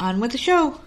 On with the show.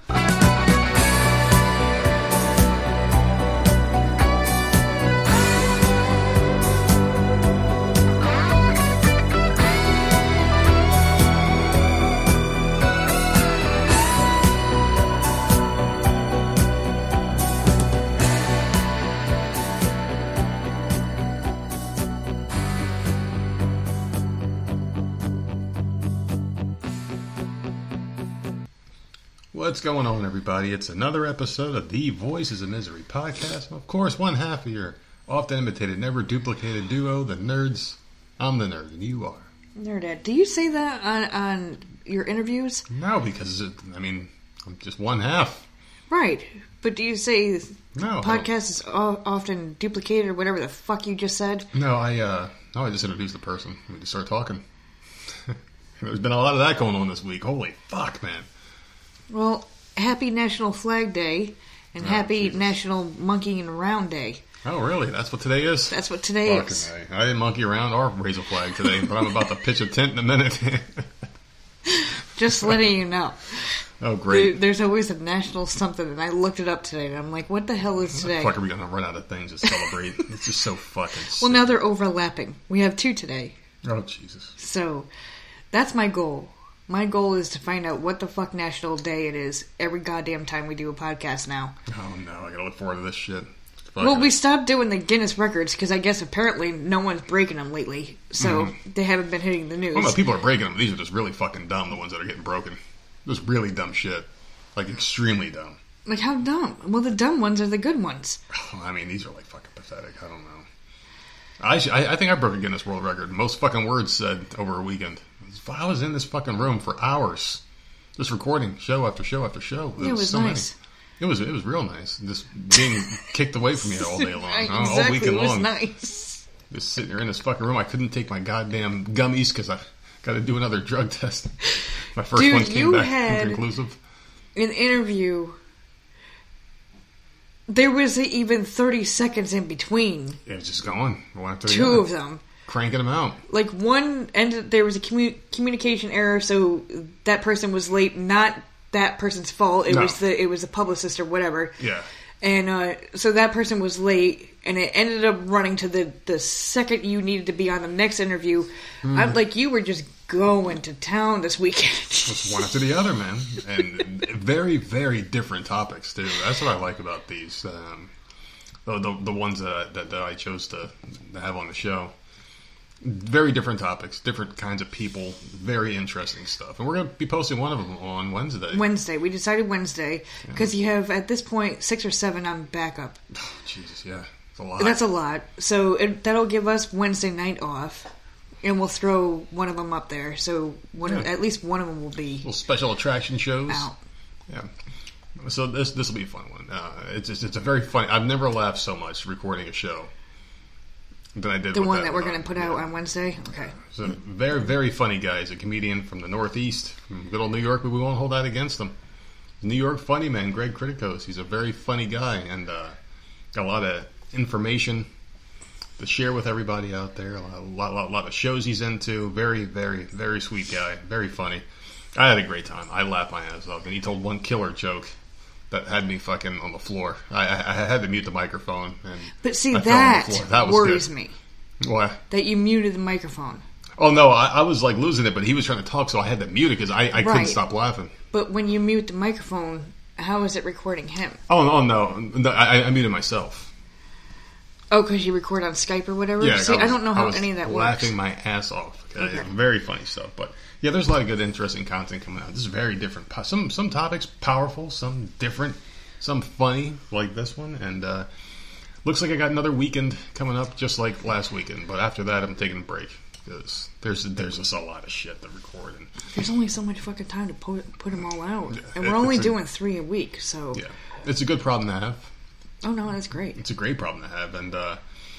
What's going on, everybody? It's another episode of the Voices of Misery podcast. Of course, one half of your often imitated, never duplicated duo, the nerds. I'm the nerd, and you are. Nerdette. Do you say that on, on your interviews? No, because, it, I mean, I'm just one half. Right. But do you say No. podcast is o- often duplicated or whatever the fuck you just said? No, I, uh, no, I just introduced the person. We just start talking. There's been a lot of that going on this week. Holy fuck, man. Well, happy National Flag Day and Oh, happy Jesus. National Monkeying Around Day. Oh, really? That's what today is? That's what today Fucking is. I didn't monkey around or raise a flag today, but I'm about to pitch a tent in a minute. Just letting you know. oh, There- great. There's always a national something, and I looked it up today, and I'm like, what the hell is today? Fuck, are we gonna run out of things to celebrate? it's just so fucking. Well, now they're overlapping. We have two today. Oh Jesus! So that's my goal. My goal is to find out what the fuck national day it is every goddamn time we do a podcast now. Oh no, I gotta look forward to this shit. Well, Fucking- we stopped doing the Guinness records because I guess apparently no one's breaking them lately, so mm-hmm. they haven't been hitting the news. Well, no, people are breaking them. These are just really fucking dumb. The ones that are getting broken, just really dumb shit, like extremely dumb. like how dumb? Well, the dumb ones are the good ones. I mean, these are like fucking pathetic. I don't know. I I think I broke a Guinness World Record. Most fucking words said over a weekend. I was in this fucking room for hours, just recording show after show after show. Yeah, it was so many. nice. It was it was real nice. Just being kicked away from you all day long, Right, all- all exactly, weekend it was long. nice. Just sitting there in this fucking room. I couldn't take my goddamn gummies because I got to do another drug test. My first Dude, one came back had- inconclusive. An interview. There was even 30 seconds in between It was just going one after the two other, of them. Cranking them out. like one ended there was a commu- communication error so that person was late not that person's fault it No. was the it was the publicist or whatever Yeah. and uh, so that person was late and it ended up running to the the second you needed to be on the next interview Hmm. i'm like you were just going to town this weekend Just one after the other, man, and very, very different topics too. That's what I like about these. Um, the, the the ones that I, that, that I chose to, to have on the show. Very different topics, different kinds of people, very interesting stuff, and we're going to be posting one of them on Wednesday. wednesday we decided wednesday because you have at this point six or seven on backup Jesus, yeah, it's a lot. That's a lot. So it, that'll give us Wednesday night off, and we'll throw one of them up there. So one, Yeah. at least one of them will be little special attraction shows. out. Yeah. So this this will be a fun one. Uh, it's just, it's a very funny. I've never laughed so much recording a show than I did. The one that we're going to put out Yeah. on Wednesday. Okay. So a very very funny guy. He's a comedian from the Northeast, from good old New York. But we won't hold that against him. New York funny man, Greg Criticos. He's a very funny guy and uh, got a lot of information to share with everybody out there. A lot, lot, lot, lot of shows he's into. Very, very, very sweet guy. Very funny. I had a great time. I laughed my ass off, and he told one killer joke that had me fucking on the floor. I, I, I had to mute the microphone. And But see, I fell on the that. That worries good. me. What? That you muted the microphone. Oh no, I, I was like losing it, but he was trying to talk, so I had to mute it because I, I couldn't stop laughing. But when you mute the microphone, how is it recording him? Oh no, no, no I, I muted myself. Oh, because you record on Skype or whatever? Yeah, see, I, was- don't know how any of that laughing works. Laughing my ass off. Okay? Okay. Very funny stuff, but yeah, there's a lot of good, interesting content coming out. This is very different. Some some topics powerful, some different, some funny like this one, and uh, looks like I got another weekend coming up, just like last weekend. But after that, I'm taking a break because there's there's just a lot of shit to record. And, There's only so much fucking time to put, put them all out. And we're only a- doing three a week, so. yeah, it's a good problem to have. Oh, no, that's great. it's a great problem to have, and uh,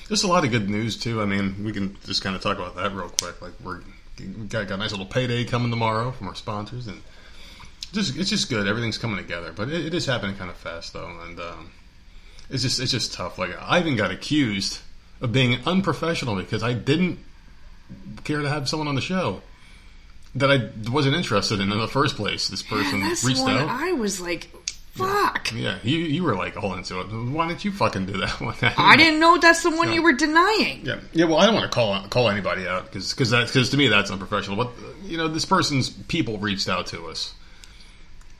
there's a lot of good news too. I mean, we can just kind of talk about that real quick. Like we're we got, got a nice little payday coming tomorrow from our sponsors, and just it's just good. Everything's coming together, but it, it is happening kind of fast though, and um, it's just it's just tough. Like I even got accused of being unprofessional because I didn't care to have someone on the show. that I wasn't interested in in the first place. This person That's reached out. I was like, fuck. yeah, you you were like all into it. Why didn't you fucking do that one? I didn't know that's the one Yeah. you were denying. Yeah, yeah. Well, I don't want to call call anybody out because because that's because to me that's unprofessional. But you know, this person's people reached out to us,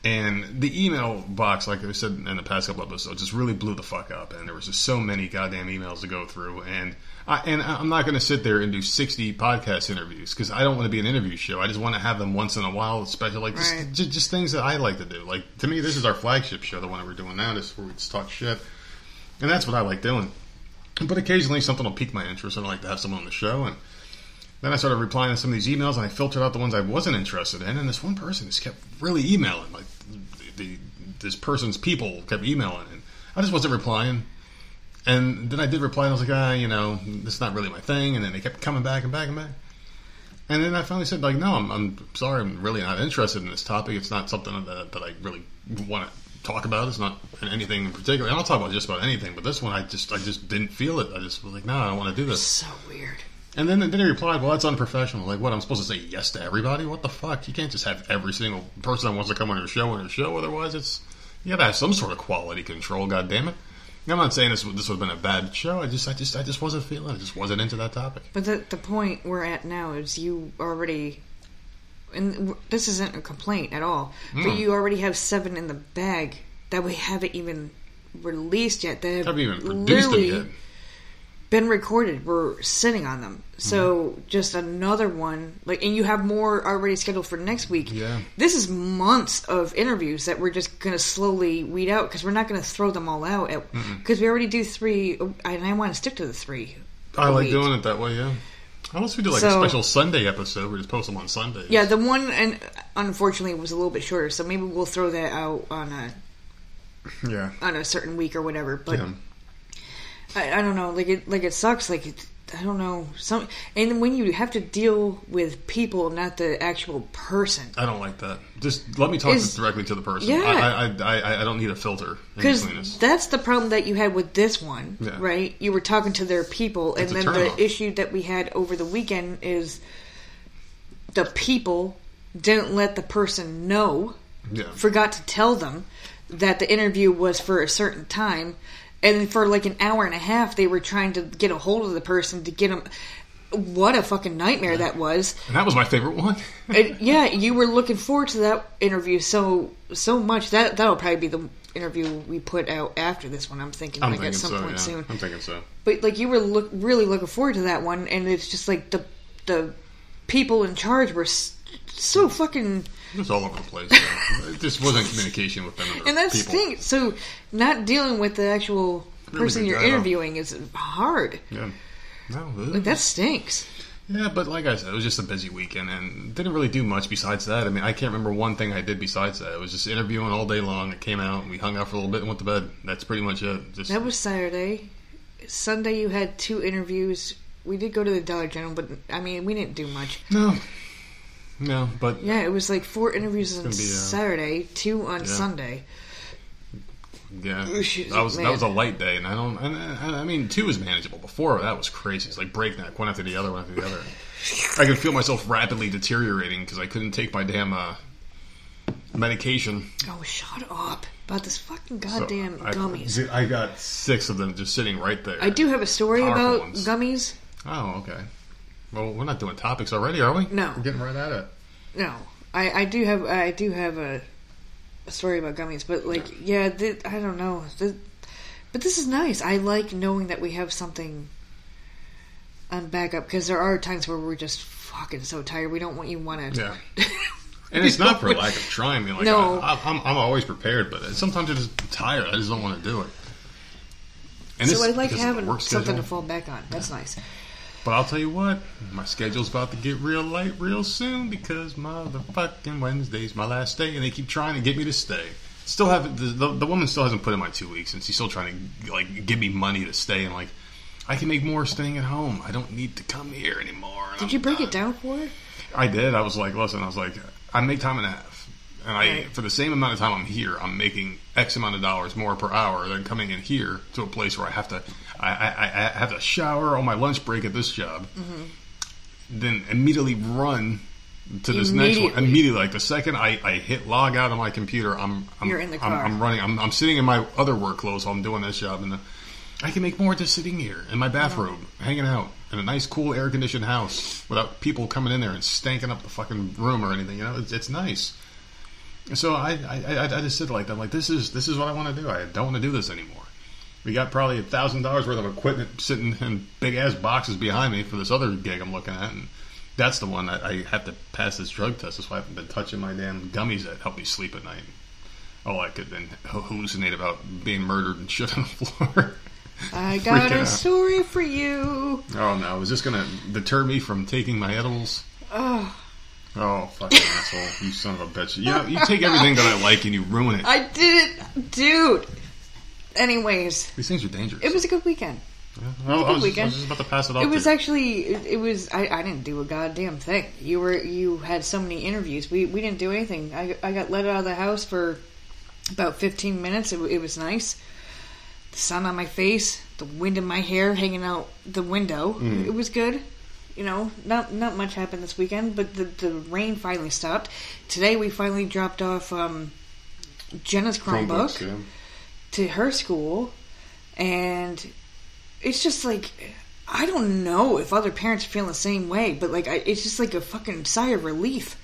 and the email box, like I said in the past couple episodes, just really blew the fuck up. And there was just so many goddamn emails to go through, and I, and I'm not going to sit there and do 60 podcast interviews because I don't want to be an interview show. I just want to have them once in a while, special like just, Right. just just things that I like to do. Like to me, this is our flagship show, the one that we're doing now. This is where we just talk shit, and that's what I like doing. But occasionally something will pique my interest. and I like to have someone on the show. And then I started replying to some of these emails, and I filtered out the ones I wasn't interested in. And this one person just kept really emailing. Like the, the this person's people kept emailing, and I just wasn't replying. And then I did reply, and I was like, ah, you know, this is not really my thing. And then they kept coming back and back and back. And then I finally said, like, no, I'm, I'm sorry, I'm really not interested in this topic. It's not something that, that I really want to talk about. It's not anything in particular. And I'll talk about just about anything, but this one, I just, I just didn't feel it. I just was like, no, I don't want to do this. So weird. And then, then he replied, well, that's unprofessional. Like, what, I'm supposed to say yes to everybody? What the fuck? You can't just have every single person that wants to come on your show on your show. Otherwise, it's, you gotta have some sort of quality control, God damn it. I'm not saying this, would- this would have been a bad show. I just, I just, I just wasn't feeling it. I just wasn't into that topic. But the, the point we're at now is you already, and this isn't a complaint at all, but Mm. you already have seven in the bag that we haven't even released yet. That have haven't even produced them yet. Been recorded. We're sitting on them. So Mm-hmm. just another one, like, and you have more already scheduled for next week. Yeah. This is months of interviews that we're just going to slowly weed out because we're not going to throw them all out because we already do three, and I want to stick to the three. I like week. doing it that way, yeah. Unless we do like a special Sunday episode, we just post them on Sundays. Yeah, the one and unfortunately was a little bit shorter, so maybe we'll throw that out on a yeah. on a certain week or whatever. But yeah. I, I don't know, like it like it sucks. Like it, I don't know some, and when you have to deal with people, not the actual person, I don't like that. Just let me talk Is- directly to the person. Yeah. I, I, I, I don't need a filter because that's the problem that you had with this one, Yeah. right? You were talking to their people, and then the issue that we had over the weekend is the people didn't let the person know Yeah. forgot to tell them that the interview was for a certain time and for like an hour and a half they were trying to get a hold of the person to get them what a fucking nightmare that was And that was my favorite one. And, yeah you were looking forward to that interview so so much that that'll probably be the interview we put out after this one i'm thinking I'm like thinking at some so. point yeah. soon I'm thinking so. but like you were look, really looking forward to that one and it's just like the the people in charge were so fucking It was all over the place. it just wasn't communication with them and, that's the people. thing. So, not dealing with the actual person you're interviewing is hard. Yeah. No, Like that stinks. Yeah, but like I said, it was just a busy weekend and didn't really do much besides that. I mean, I can't remember one thing I did besides that. It was just interviewing all day long. It came out we hung out for a little bit and went to bed. That's pretty much it. Just That was Saturday. Sunday, you had two interviews. We did go to the Dollar General, but I mean, we didn't do much. no, no. But Yeah, it was like four interviews on be, uh, Saturday, two on yeah. Sunday. yeah, Oh, shit, that was man. that was a light day, and I don't. And, and, I mean, two was manageable. Before that was crazy. It's like breakneck, one after the other, one after the other. I could feel myself rapidly deteriorating because I couldn't take my damn uh, medication. Oh, shut up about this fucking So goddamn I, gummies. I got six of them just sitting right there. I do have a story Powerful about ones. gummies. Oh, okay. Well, we're not doing topics already, are we? No. We're getting right at it. No, I, I do have I do have a, a story about gummies, but like yeah, th- I don't know. Th- but this is nice. I like knowing that we have something on backup because there are times where we're just fucking so tired. We don't want you want to. Yeah. And it's not for lack of trying. I mean, like, No. I, I'm, I'm always prepared, but sometimes I'm just tired. I just don't want to do it. And so it's I like because of the having something to fall back on. That's nice. But I'll tell you what, my schedule's about to get real light real soon because motherfucking Wednesday's my last day, and they keep trying to get me to stay. Still haven't. The, the, the woman still hasn't put in my two weeks, and she's still trying to like give me money to stay. And like, I can make more staying at home. I don't need to come here anymore. Did I'm you break done. it down for her? I did. I was like, listen, I was like, I make time and a half. And I, Right. for the same amount of time I'm here, I'm making X amount of dollars more per hour than coming in here to a place where I have to, I, I, I have to shower on my lunch break at this job, then immediately run to this next one Immediately. Like the second I, I hit log out of my computer, I'm, I'm You're in the I'm, car. I'm running. I'm, I'm sitting in my other work clothes while I'm doing this job, and the, I can make more just sitting here in my bathrobe, hanging out in a nice, cool, air conditioned house without people coming in there and stanking up the fucking room or anything. You know, it's, it's nice. So I, I, I, I just sit like that. I'm like, this is this is what I want to do. I don't want to do this anymore. We got probably a thousand dollars worth of equipment sitting in big ass boxes behind me for this other gig I'm looking at, and that's the one that I have to pass this drug test. That's why I haven't been touching my damn gummies that help me sleep at night. All I could then hallucinate about being murdered and shit on the floor. I got a out. story for you. Oh no, is this gonna deter me from taking my edibles? Oh, Oh fucking asshole! You son of a bitch! You know, you take everything that I like and you ruin it. I did it, dude. Anyways, These things are dangerous. it was a good weekend. Well, I, was, I was just about to pass it off. It was actually it, it was I, I didn't do a goddamn thing. You were you had so many interviews. We we didn't do anything. I I got let out of the house for about 15 minutes. It, it was nice. The sun on my face, the wind in my hair hanging out the window. Mm. It was good. You know, not not much happened this weekend, but the the rain finally stopped. Today we finally dropped off um, Jenna's Chromebook Chromebooks, yeah. To her school, and it's just like I don't know if other parents feel the same way, but like I, it's just like a fucking sigh of relief.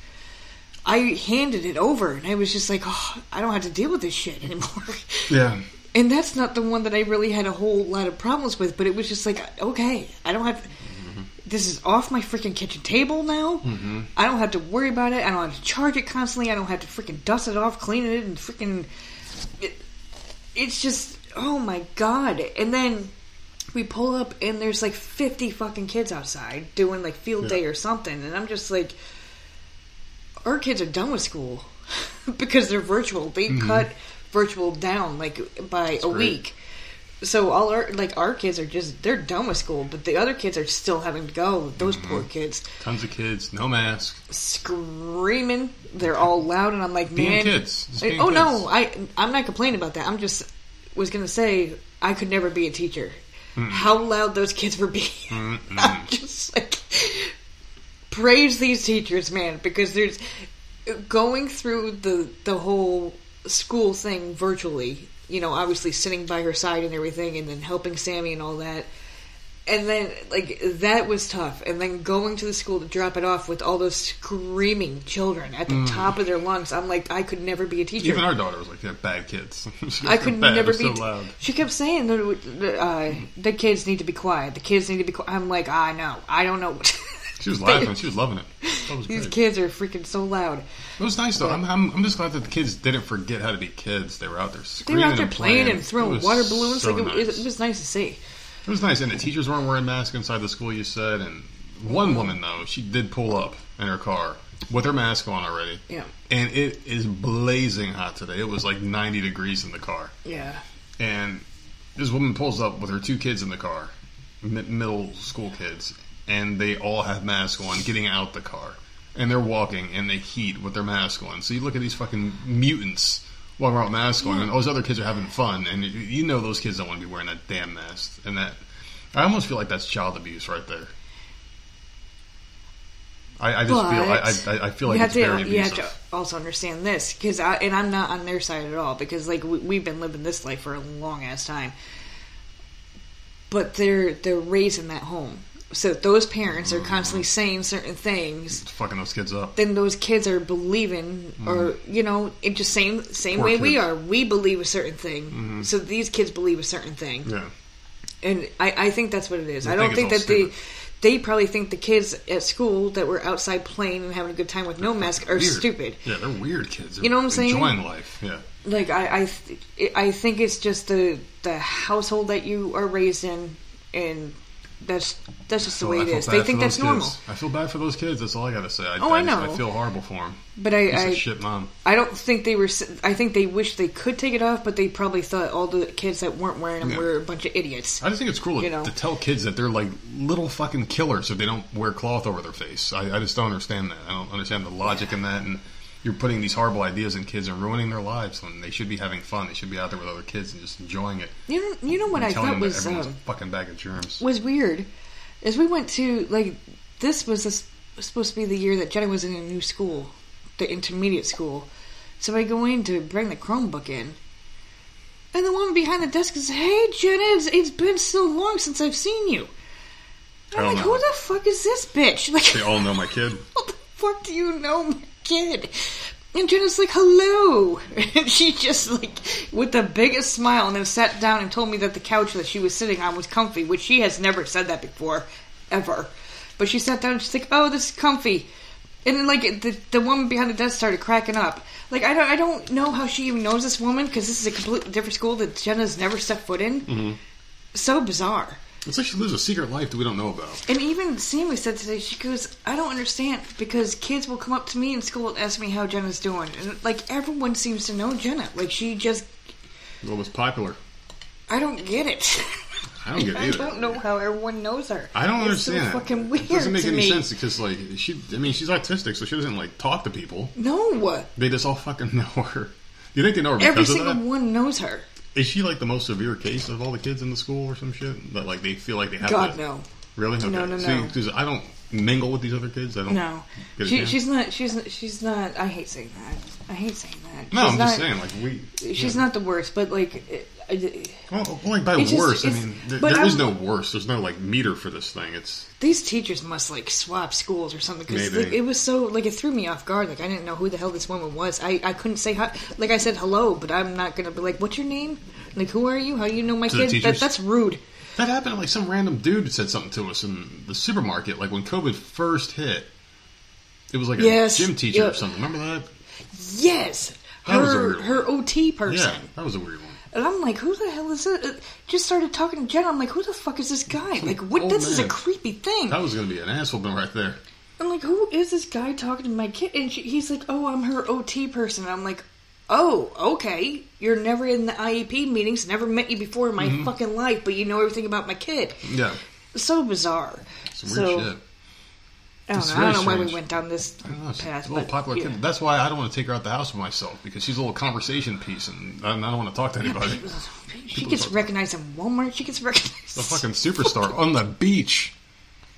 I handed it over, and I was just like, oh, I don't have to deal with this shit anymore. Yeah. And that's not the one that I really had a whole lot of problems with, but it was just like, okay, I don't have. Mm-hmm. This is off my freaking kitchen table now. Mm-hmm. I don't have to worry about it. I don't have to charge it constantly. I don't have to freaking dust it off, clean it, and freaking. It, it's just, oh my god. And then we pull up, and there's like 50 fucking kids outside doing like field Yeah. day or something. And I'm just like, our kids are done with school because they're virtual. They mm-hmm. cut virtual down like by a great. week. So all our like our kids are just they're done with school, but the other kids are still having to go. Those mm-hmm. poor kids Tons of kids, no mask. screaming. They're all loud, and I'm like, Being man. kids. Oh no. I I'm not complaining about that. I'm just was gonna say I could never be a teacher. How loud those kids were being. I'm just like praise these teachers, man, because there's going through the the whole school thing virtually. You know, obviously sitting by her side and everything, and then helping Sammy and all that. And then, like, that was tough. And then going to the school to drop it off with all those screaming children at the top of their lungs. I'm like, I could never be a teacher. Even our daughter was like, "Yeah, bad kids." She I could bad, never they're be. so loud. She kept saying that uh, the kids need to be quiet. The kids need to be quiet. I'm like, I know. I don't know. She was laughing. She was loving it. Was These great. kids are freaking so loud. It was nice though. I'm, I'm, I'm just glad that the kids didn't forget how to be kids. They were out there They screaming were out there and playing and throwing water balloons. so like it, nice. it was nice to see. It was nice, and the teachers weren't wearing masks inside the school. You said, and one woman though, she did pull up in her car with her mask on already. Yeah. And it is blazing hot today. It was like 90 degrees in the car, Yeah. and this woman pulls up with her two kids in the car, middle school kids, and they all have masks on, getting out the car, and they're walking in the heat with their mask on. So you look at these fucking mutants walking around with masks on, and all those other kids are having fun, and you- know those kids don't want to be wearing that damn mask, and that I almost feel like that's child abuse right there. I, I just feel I, I, I feel like you it's have to, very you have to also understand this because I and I'm not on their side at all because like we, we've been living this life for a long ass time. But they're they're raised in that home, so those parents are constantly saying certain things. It's fucking those kids up. Then those kids are believing, or mm. you know, it just same same Poor way we are. We believe a certain thing, mm-hmm. so these kids believe a certain thing. Yeah. And I, I think that's what it is. They I don't think think that all they they probably think the kids at school that were outside playing and having a good time with no mask are Weird. stupid. Yeah, they're weird kids. They're You know what I'm saying? Enjoying life. Yeah. Like I I, th- I think it's just the the household that you are raised in, and that's that's just the way I it is. They think that's normal. I feel bad for those kids. That's all I got to say. I, Oh, I just- know. I feel horrible for them. But I I, shit mom. I don't think they were. I think they wish they could take it off, but they probably thought all the kids that weren't wearing them Yeah. were a bunch of idiots. I just think it's cruel You to, know. to tell kids that they're like little fucking killers if they don't wear cloth over their face. I, I just don't understand that. I don't understand the logic in that. And you're putting these horrible ideas in kids and ruining their lives when they should be having fun. They should be out there with other kids and just enjoying it. You know, you know what I thought was everyone's a fucking bag of germs. was weird is we went to like this was this supposed to be the year that Jenna was in a new school, the intermediate school. So I go in to bring the Chromebook in, and the woman behind the desk says, "Hey, Jenna, it's, it's been so long since I've seen you." And I'm like, no. "Who the fuck is this bitch?" Like, They all know my kid. how the fuck do you know my kid? And Jenna's like, hello. And she just like, with the biggest smile, and then sat down and told me that the couch that she was sitting on was comfy, which she has never said that before, ever. But she sat down and she's like, oh, this is comfy. And then like the the woman behind the desk started cracking up. Like I don't I don't know how she even knows this woman because this is a completely different school that Jenna's never stepped foot in. Mm-hmm. So bizarre. It's like she lives a secret life that we don't know about. And even Sammy said today, she goes, I don't understand because kids will come up to me in school and ask me how Jenna's doing. And like everyone seems to know Jenna. Like she just, What was popular? I don't get it. I don't get it I either. don't know how everyone knows her. I don't It's so understand. it. fucking weird It doesn't make any me. sense because, like, she. I mean, she's autistic, so she doesn't like talk to people. No, They just all fucking know her. You think they know her every single one knows her. Is she like the most severe case of all the kids in the school or some shit? That like they feel like they have God to no, Really? Okay. No, no, See, no. 'cause I don't mingle with these other kids. I don't. no. She, she's not. She's not- she's not. I hate saying that. I hate saying that. No, She's I'm not, just saying. Like we. She's yeah. not the worst, but like. Uh, uh, it- it- Well, like by It's just- worse, I mean, there, there is no worse. There's no like meter for this thing. It's These teachers must like swap schools or something because Maybe. it was so like it threw me off guard. Like I didn't know who the hell this woman was. I, I couldn't say hi. Like I said hello, but I'm not gonna be like, "What's your name? Like who are you? How do you know my To kid?" That, that's rude. That happened. Like some random dude said something to us in the supermarket. Like when COVID first hit, it was like a Yes, gym teacher or something. Remember that? Yes, That her her OT person. Yeah, that was a weird one. And I'm like, who the hell is it? Uh, Just started talking to Jenna. I'm like, who the fuck is this guy? Like, what? Old this is a creepy thing. That was going to be an asshole right there. I'm like, who is this guy talking to my kid? And she, he's like, oh, I'm her OT person. I'm like, oh, okay. You're never in the IEP meetings, never met you before in my Mm-hmm. fucking life, but you know everything about my kid. Yeah, So bizarre. some so, weird shit. I don't know. I don't know why we went down this know, path. a little but, popular yeah. kid. That's why I don't want to take her out the house with myself because she's a little conversation piece, and I don't want to talk to anybody. She People gets recognized in Walmart. She gets recognized. The fucking superstar on the beach.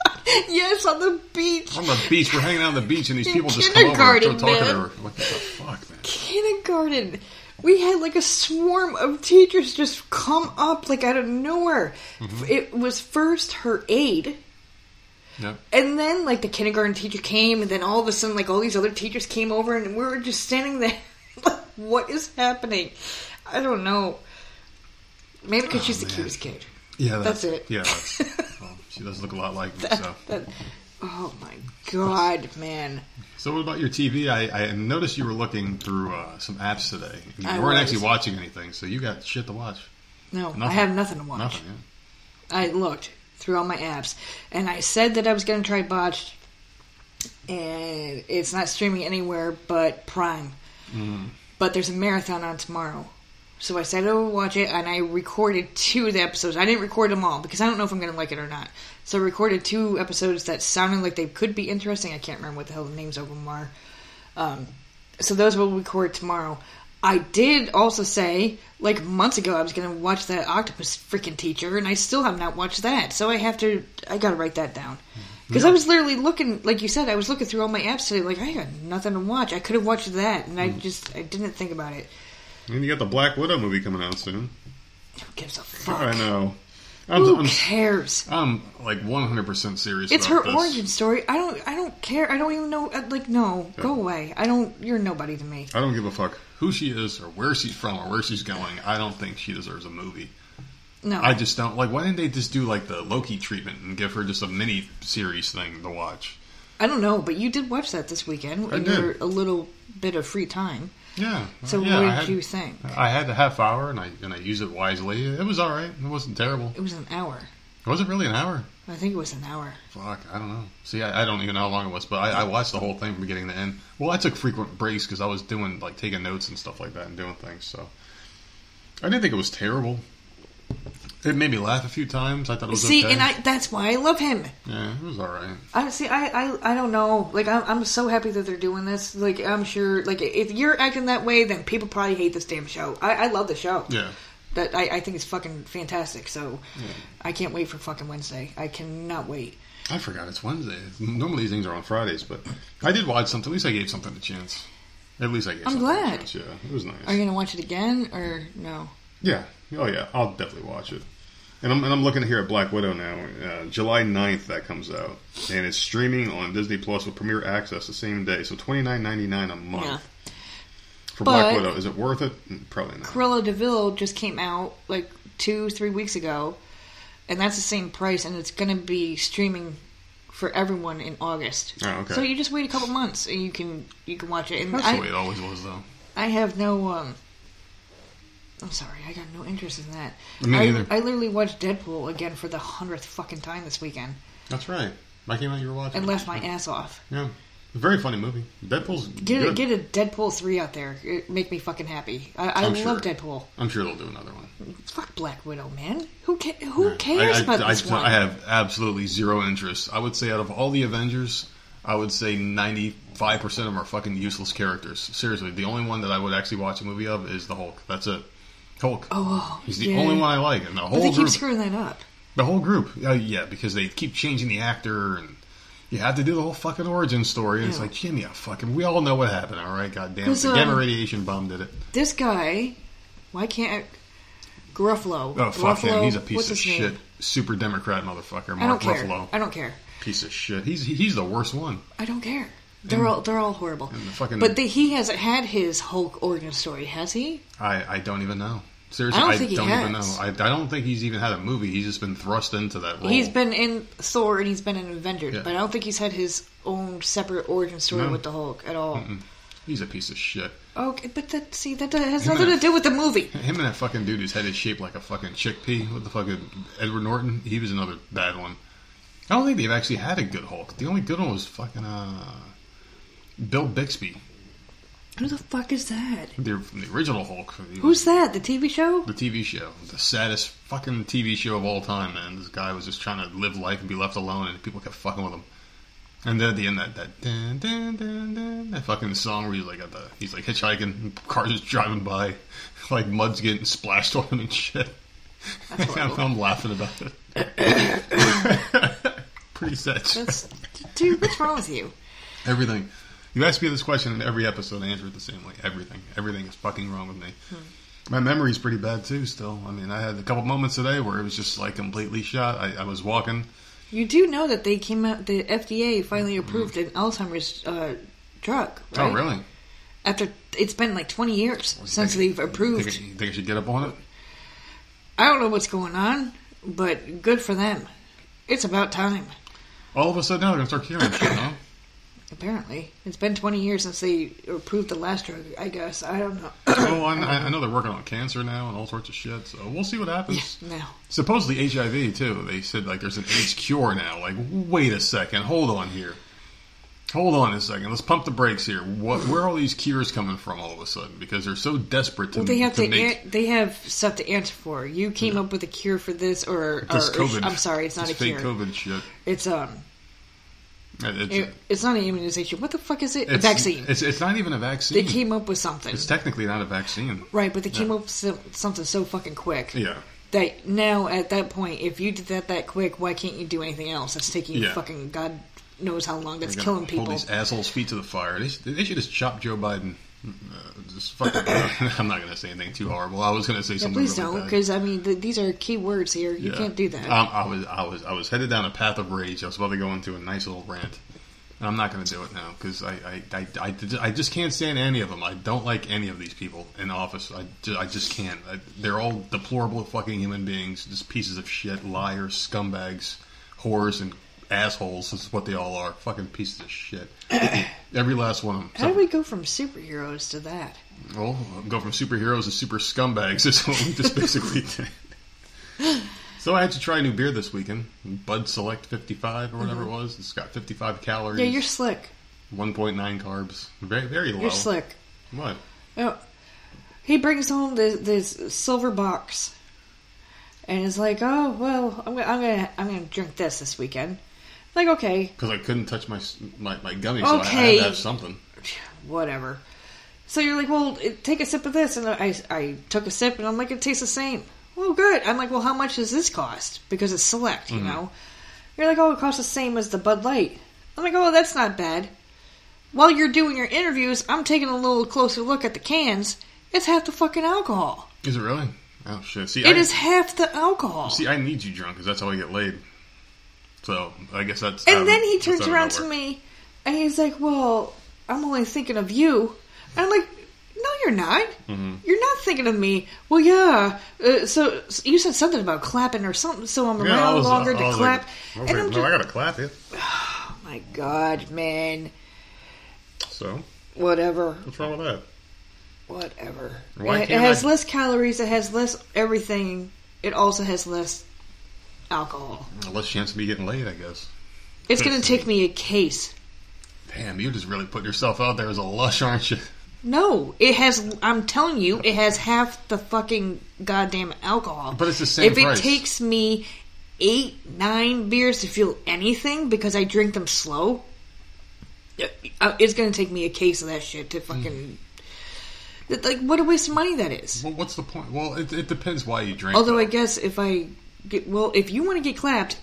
yes, on the beach. On the beach, we're hanging out on the beach, and these people just come over and start kindergarten, talking to her. What the fuck, man? kindergarten. We had like a swarm of teachers just come up like out of nowhere. Mm-hmm. It was first her aide, Yep. and then like the kindergarten teacher came, and then all of a sudden like all these other teachers came over, and we were just standing there. like, what is happening? I don't know. Maybe because Oh, she's the cutest kid. Yeah, That's it. Yeah, that's, she does look a lot like me. So, oh my god, man! so what about your TV? I, I noticed you were looking through uh, some apps today. You I weren't was. actually watching anything, so you got shit to watch. No, I have nothing to watch. Nothing. Yeah. I looked through all my apps, and I said that I was going to try Botched, and it's not streaming anywhere but Prime. But there's a marathon on tomorrow. So I said I would watch it, and I recorded two of the episodes. I didn't record them all because I don't know if I'm going to like it or not. So I recorded two episodes that sounded like they could be interesting. I can't remember what the hell the names of them are. Um, so those will record tomorrow. I did also say, like months ago, I was going to watch that Octopus freaking teacher, and I still have not watched that. So I have to, I got to write that down. Because I was literally looking, like you said, I was looking through all my apps today, like I got nothing to watch. I could have watched that, and I just, I didn't think about it. And you got the Black Widow movie coming out soon. Who gives a fuck? I know. I'm, Who I'm, cares? I'm like 100% serious. It's her this. origin story. I don't, I don't care. I don't even know. uh, Like, no, go away. I don't. You're nobody to me. I don't give a fuck who she is or where she's from or where she's going. I don't think she deserves a movie. No, I just don't like. Why didn't they just do like the Loki treatment and give her just a mini series thing to watch? I don't know. But you did watch that this weekend I did. a little bit of free time. Yeah. Uh, so yeah, what did had, you think? I had a half hour and I and I used it wisely. It was all right. It wasn't terrible. It was an hour. Was it really an hour? I think it was an hour. Fuck, I don't know. See, I, I don't even know how long it was, but I, I watched the whole thing from beginning to end. Well, I took frequent breaks because I was doing like taking notes and stuff like that and doing things. So I didn't think it was terrible. It made me laugh a few times. I thought it was See, okay. and I that's why I love him. yeah, it was all right. I see. I, I, I don't know. Like, I'm, I'm so happy that they're doing this. Like, I'm sure. Like, if you're acting that way, then people probably hate this damn show. I, I love the show. Yeah. That I, I think it's fucking fantastic. So, I can't wait for fucking Wednesday. I cannot wait. I forgot it's Wednesday. Normally these things are on Fridays, but I did watch something. At least I gave something a chance. At least I gave. I'm glad. A chance. Yeah, it was nice. Are you gonna watch it again or no? Yeah. Oh yeah. I'll definitely watch it. And I'm, and I'm looking here at Black Widow now. Uh, July 9th that comes out, and it's streaming on Disney Plus with premiere access the same day. So twenty nine ninety nine a month Yeah. for Black Widow. Is it worth it? Mm, Probably not. Cruella de Vil just came out like two, three weeks ago, and that's the same price, and it's gonna be streaming for everyone in August. Oh, okay. So you just wait a couple months and you can you can watch it. And That's I, the way it always was, though. I have no. um I'm sorry, I got no interest in that. Me I, neither. I literally watched Deadpool again for the hundredth fucking time this weekend That's right. I came out. You were watching. and left my ass off. Yeah. Very funny movie. Deadpool's Get a, good. get a Deadpool three out there. It make me fucking happy. I, I love sure. Deadpool. I'm sure they'll do another one. Fuck Black Widow, man. Who ca- who I- cares I, about I, this I, one? I have absolutely zero interest. I would say out of all the Avengers, I would say 95% of them are fucking useless characters. Seriously, the only one that I would actually watch a movie of is the Hulk. That's it. Hulk. Oh, He's the yeah. only one I like. And the whole but they keep group. screwing that up. The whole group. Uh, yeah, because they keep changing the actor and you have to do the whole fucking origin story. And it's Yeah. like, Jimmy, a fucking. We all know what happened, all right? God damn it. The gamma um, radiation bomb did it. This guy, why can't Ruffalo? Oh, fuck Ruffalo, him. He's a piece of his name? shit. Super Democrat motherfucker. I don't Mark care. I don't care. Piece of shit. He's he's the worst one. I don't care. They're all they're all horrible. the fucking- But the, he hasn't had his Hulk origin story, has he? I, I don't even know. Seriously, I I don't don't, think he even know. has. I, I don't think he's even had a movie. He's just been thrust into that role. He's been in Thor and he's been in Avengers, Yeah. but I don't think he's had his own separate origin story No. with the Hulk at all. He's a piece of shit. Okay, but that see that has Him nothing to do with the movie. Him and that fucking dude whose head is shaped like a fucking chickpea. What the fucking Edward Norton? He was another bad one. I don't think they've actually had a good Hulk. The only good one was fucking uh, Bill Bixby. Who the fuck is that? The, the original Hulk. Who's that? The TV show? the TV show, the saddest fucking TV show of all time, man. This guy was just trying to live life and be left alone, and people kept fucking with him. And then at the end, that that dun, dun, dun, dun, that fucking song where he's like at the he's like hitchhiking, and cars just driving by, like mud's getting splashed on him and shit. Horrible. I'm laughing about it. Pretty sad. That's dude. What's wrong with you? Everything. You ask me this question in every episode, I answer it the same way. Everything. Everything is fucking wrong with me. My memory's pretty bad too. Still, I mean, I had a couple moments today where it was just like completely shot. I, I was walking. You do know that they came out. The FDA finally approved an Alzheimer's uh, drug. Right? Oh, really? After it's been like twenty years since Think- they've approved. Think, I- think I should get up on it? I don't know what's going on, but good for them. It's about time. All of a sudden now they're gonna start curing shit, huh? Apparently, it's been twenty years since they approved the last drug. I guess I don't know. well, I, I know they're working on cancer now and all sorts of shit. So we'll see what happens. now, Supposedly HIV too. They said like there's an AIDS cure now. Like, wait a second, hold on here. Hold on a second. Let's pump the brakes here. What? Where are all these cures coming from all of a sudden? Because they're so desperate to, well, they have to to. make an- they have stuff to answer for. You came up with a cure for this, or, this or COVID. I'm sorry, it's not a fake cure. COVID shit. It's um, It's, it- it's not an immunization. What the fuck is it? a vaccine. It's, it's not even a vaccine. they came up with something, it's technically not a vaccine. right? But they came up with something so fucking quick. Yeah. that now at that point, if you did that that quick, why can't you do anything else? That's taking Yeah. fucking God knows how long. That's killing Hold people. these assholes' feet to the fire. They, they should just chop Joe Biden. Uh, just fucking. I'm not going to say anything too horrible. I was going to say Yeah, something. please really don't, because I mean th- these are key words here. You Yeah. can't do that. Um, I was, I was, I was headed down a path of rage. I was about to go into a nice little rant. And I'm not going to do it now because I, I, I, I, I just can't stand any of them. I don't like any of these people in office. I just, I just can't. I, they're all deplorable fucking human beings, just pieces of shit, liars, scumbags, whores, and assholes. This Is what they all are. Fucking pieces of shit. Every last one of them. how do we go from superheroes to that? Well, go from superheroes to super scumbags is what we just basically did. So I had to try a new beer this weekend, Bud Select 55 or whatever it was. It's got 55 calories, Mm-hmm. Yeah, you're slick. 1.9 carbs, very very low. You're slick. What? Oh, he brings home this, this silver box, and is like, "Oh well, I'm gonna, I'm gonna, I'm gonna drink this this weekend." Like, okay, Because I couldn't touch my my, my gummy, so I had to have something. whatever. So you're like, well, take a sip of this, and I, I took a sip, and I'm like, it tastes the same. Well, good. I'm like, well, how much does this cost? Because it's select, you Mm-hmm. know. You're like, oh, it costs the same as the Bud Light. I'm like, oh, that's not bad. While you're doing your interviews, I'm taking a little closer look at the cans. It's half the fucking alcohol. Is it really? Oh shit! See, It I, is half the alcohol. See, I need you drunk because that's how I get laid. So I guess that's. and um, then he turns around to me and he's like, well, I'm only thinking of you. And I'm like, no, you're not. Mm-hmm. You're not thinking of me. Well, yeah. Uh, so, so you said something about clapping or something, so I'm Yeah, around was- longer to clap. Like, and like, I'm no, just, I gotta clap it. oh my god, man. So Whatever. what's wrong with that? Whatever. Why it, it has I- less calories. It has less everything. It also has less alcohol. Less chance of me getting laid, I guess. It's going to take me a case. Damn, you just really put yourself out there as a lush, aren't you? No, it has. I'm telling you, it has half the fucking goddamn alcohol. But it's the same If it takes me eight, nine beers to feel anything because I drink them slow, uh, it's going to take me a case of that shit to fucking. Like, what a waste of money that is. Well, what's the point? Well, it, it depends why you drink. Although though. I guess if I get well, if you want to get clapped,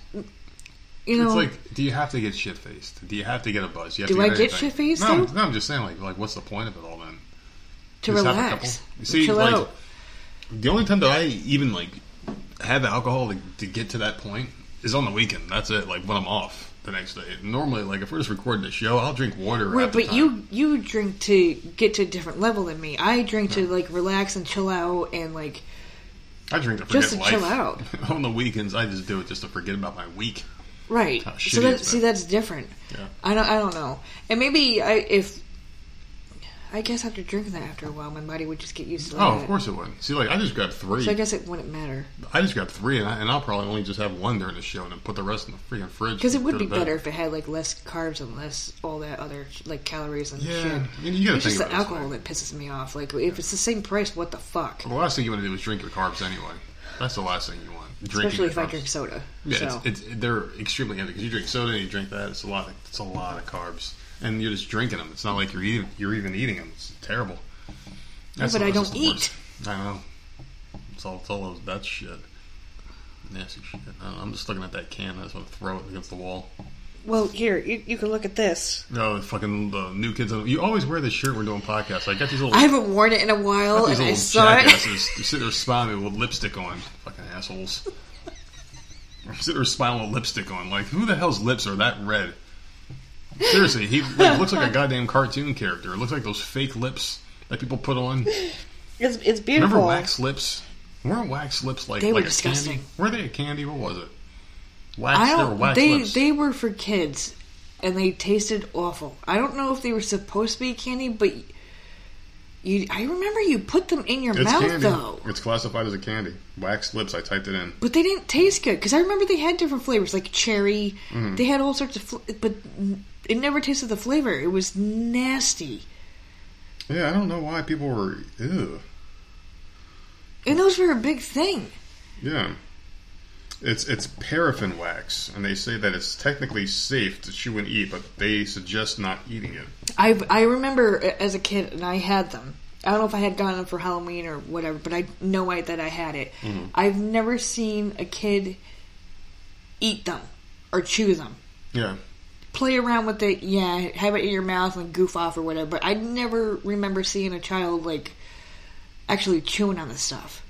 you know, It's like, do you have to get shit faced? Do you have to get a buzz? You have Do to I get get shit-faced, No, no, I'm just saying, like, like, what's the point of it all then? to Just relax. See, chill like, out. The only time that I even like have alcohol to, to get to that point is on the weekend. That's it. Like when I'm off the next day. Normally, like if we're just recording a show, I'll drink water. Right, but you you drink to get to a different level than me. I drink to like relax and chill out and like I drink to forget just to life. chill out. on the weekends, I just do it just to forget about my week. right. How So that see that's different. Yeah. I don't I don't know. And maybe I if I guess after drinking that after a while, my body would just get used to it. Oh, of course it would. See, like I just grabbed three. So I guess it wouldn't matter I just grabbed three, and, I, and I'll probably only just have one during the show, and then put the rest in the freaking fridge. because it would be better if it had like less carbs and less all that other like calories and Yeah, shit. I mean, you gotta it's think just the about this alcohol way. that pisses me off. Like if it's the same price, what the fuck? The last thing you want to do is drink your carbs anyway. That's the last thing you want. Especially if I drink soda. Yeah, so. it's, it's they're extremely heavy because you drink soda and you drink that. It's a lot. Of, it's a lot of carbs, and you're just drinking them. It's not like you're eating. You're even eating them. It's terrible. but I don't eat. worst. I know. It's all. It's all those that shit. Nasty shit. I I'm just looking at that can. I just want to throw it against the wall. Well, here you, you can look at this. No, the fucking the new kids. on- You always wear this shirt when we're doing podcasts. I got these little. I haven't worn it in a while, these and I little saw it. jackasses. You sit there smiling with lipstick on. Fucking assholes. sit there smiling with lipstick on. Like, who the hell's lips are that red? Seriously, he like, looks like a goddamn cartoon character. It looks like those fake lips that people put on. It's, it's beautiful. Remember wax lips? Weren't wax lips like They were like a disgusting. candy? Were they a candy? What was it? Wax. I they were don't. wax They lips. they were for kids, and they tasted awful. I don't know if they were supposed to be candy, but you. I remember you put them in your it's mouth candy. though, It's classified as a candy. Wax lips. I typed it in. but they didn't taste good because I remember they had different flavors, like cherry. Mm-hmm. They had all sorts of, fl- but it never tasted the flavor. It was nasty, Yeah, I don't know why people were. Ew. and those were a big thing. Yeah. It's it's paraffin wax, and they say that it's technically safe to chew and eat, but they suggest not eating it. I I remember as a kid, and I had them. I don't know if I had gotten them for Halloween or whatever, but I know I, that I had it. Mm-hmm. I've never seen a kid eat them or chew them. Yeah. Play around with it, yeah, have it in your mouth and goof off or whatever. But I never remember seeing a child like actually chewing on the stuff.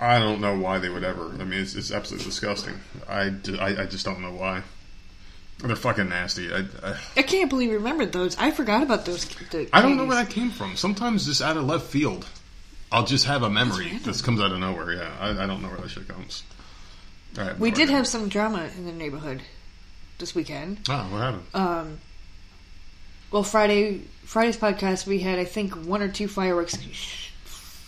I don't know why they would ever. I mean, it's, it's absolutely disgusting. I, I, I just don't know why. They're fucking nasty. I, I, I can't believe you remembered those. I forgot about those. The I don't know where that came from. Sometimes just out of left field, I'll just have a memory that comes out of nowhere. Yeah, I, I don't know where that shit comes. I have We did have some drama in the neighborhood this weekend. Oh, what happened? um, well, Friday Friday's podcast, we had I think one or two fireworks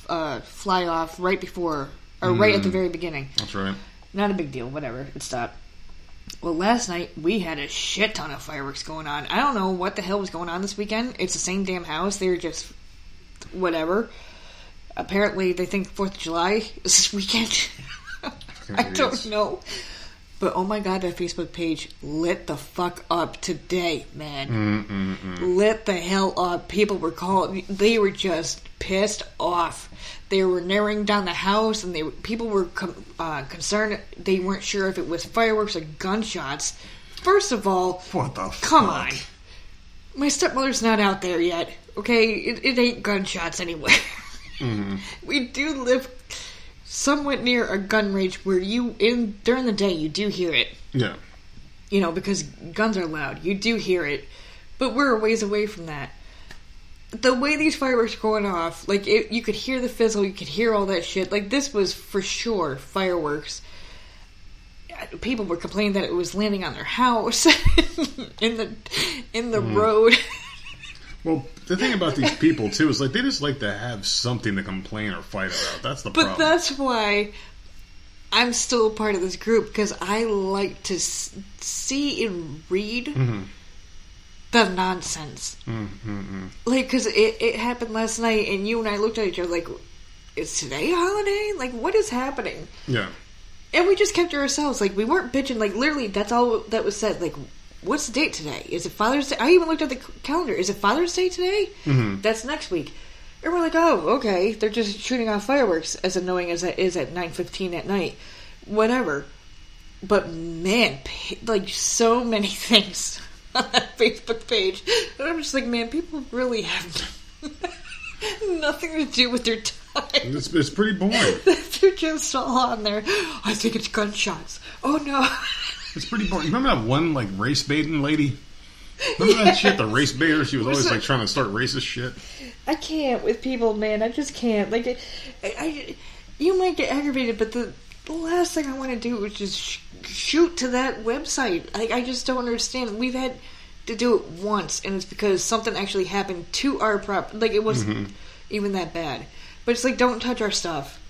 uh, fly off right before or right at the very beginning. That's right. Not a big deal. Whatever. It stopped. Well, last night we had a shit ton of fireworks going on. I don't know what the hell was going on this weekend. It's the same damn house. They were just whatever. Apparently, they think Fourth of July is this weekend. I don't know. But oh my god, that Facebook page lit the fuck up today, man. Mm-mm-mm. Lit the hell up. People were calling. They were just pissed off. They were narrowing down the house, and they people were com- uh, concerned. They weren't sure if it was fireworks or gunshots. First of all, What the fuck? come fuck? on. My stepmother's not out there yet. Okay, it, it ain't gunshots anyway. Mm-hmm. we do live somewhat near a gun range where you in during the day you do hear it Yeah. you know, because guns are loud. You do hear it, but we're a ways away from that. The way these fireworks are going off, like it, you could hear the fizzle, you could hear all that shit. Like this was for sure fireworks. People were complaining that it was landing on their house in the in the mm-hmm. road. Well, the thing about these people too is like they just like to have something to complain or fight about. That's the But problem. that's why I'm still a part of this group because I like to s- see and read Mm-hmm. the nonsense. Mm-hmm. Like, because it, it happened last night, and you and I looked at each other like, is today a holiday? Like, what is happening? Yeah. And we just kept to ourselves. Like, we weren't bitching. Like, literally, that's all that was said. Like, what's the date today? Is it Father's Day? I even looked at the calendar. Is it Father's Day today? Mhm. That's next week. And we're like, oh, okay. They're just shooting off fireworks, as annoying as that is at 9.15 at night. Whatever. But, man, like, so many things on that Facebook page. And I'm just like, man, people really have nothing to do with their time. It's, it's pretty boring. They're just all on there. I think it's gunshots. Oh no. It's pretty boring. You remember that one like race baiting lady? Remember that shit? The race baiter. She was always like trying to start racist shit. I can't with people, man. I just can't. Like, I, I you might get aggravated, but the, the last thing I want to do is just sh- shoot to that website. Like, I just don't understand. We've had to do it once, and it's because something actually happened to our prop. Like, it wasn't mm-hmm. even that bad. But it's like, don't touch our stuff.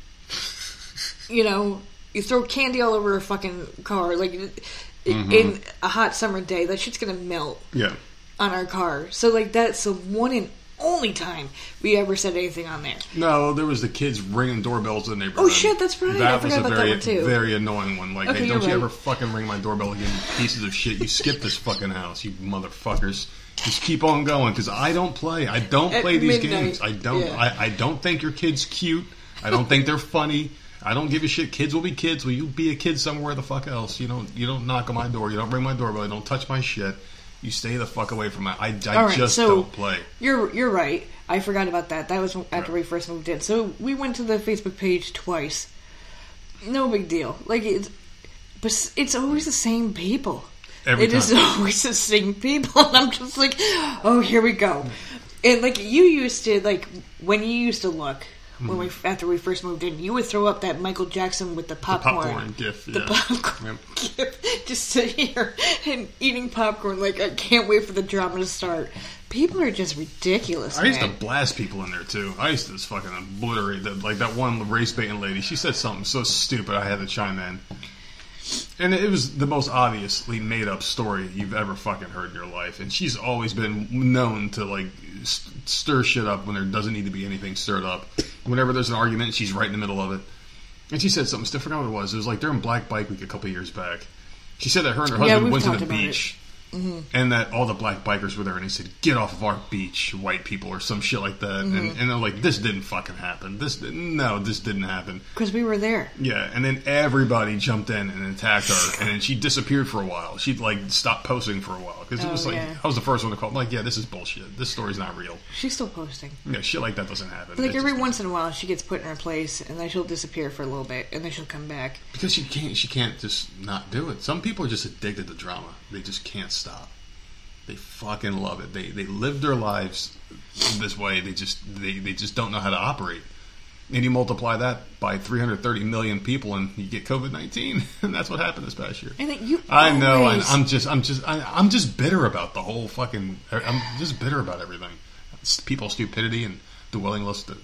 you know, you throw candy all over a fucking car, like mm-hmm. in a hot summer day, that shit's gonna melt Yeah. on our car. So like that's the one and only time we ever said anything on there. No, there was the kids ringing doorbells in the neighborhood. Oh, shit, that's right. I That was a very, very annoying one. Like, Okay, hey, don't you right. ever fucking ring my doorbell again, you pieces of shit. You skip this fucking house, you motherfuckers. Just keep on going because I don't play. I don't At play these midnight, games. I don't. yeah. I, I don't think your kid's cute. I don't think they're funny. I don't give a shit. Kids will be kids. Will you be a kid somewhere the fuck else? You don't. You don't knock on my door. You don't ring my doorbell. You don't touch my shit. You stay the fuck away from my. I, I right, just so- don't play. You're you're right. I forgot about that. That was after we first moved in. So we went to the Facebook page twice. No big deal. Like it's, but it's always the same people. Every It is time. always the same people, and I'm just like, oh, here we go. And like you used to like when you used to look when we after we first moved in, you would throw up that Michael Jackson with the popcorn, popcorn gif, the popcorn Yep. gif, just sitting here and eating popcorn. Like I can't wait for the drama to start. People are just ridiculous. I used to blast people in there too. I used to just fucking obliterate that. Like that one race baiting lady. She said something so stupid. I had to chime in, and it was the most obviously made up story you've ever fucking heard in your life. And she's always been known to like st- stir shit up when there doesn't need to be anything stirred up. Whenever there's an argument, she's right in the middle of it. And she said something. I forgot what it was. It was like during Black Bike Week a couple years back. She said that her and her Yeah, husband went to the beach. it. Beach and that all the black bikers were there, and he said, "Get off of our beach, white people," or some shit like that. Mm-hmm. And, and I'm like, "This didn't fucking happen. This no, this didn't happen." because we were there. Yeah, and then everybody jumped in and attacked her, and then she disappeared for a while. She like stopped posting for a while because it Oh, was like yeah. I was the first one to call. I'm like, "Yeah, this is bullshit. This story's not real. She's still posting. Yeah, shit like that doesn't happen." Like It every just- once in a while, she gets put in her place, and then she'll disappear for a little bit, and then she'll come back. because she can't. She can't just not do it. Some people are just addicted to drama. They just can't stop. They fucking love it. They they live their lives this way. They just they, they just don't know how to operate. And you multiply that by 330 million people, and you get COVID 19, and that's what happened this past year. And you, I know, and I'm just I'm just I, I'm just bitter about the whole fucking. I'm just bitter about everything. It's people's stupidity and the willingness to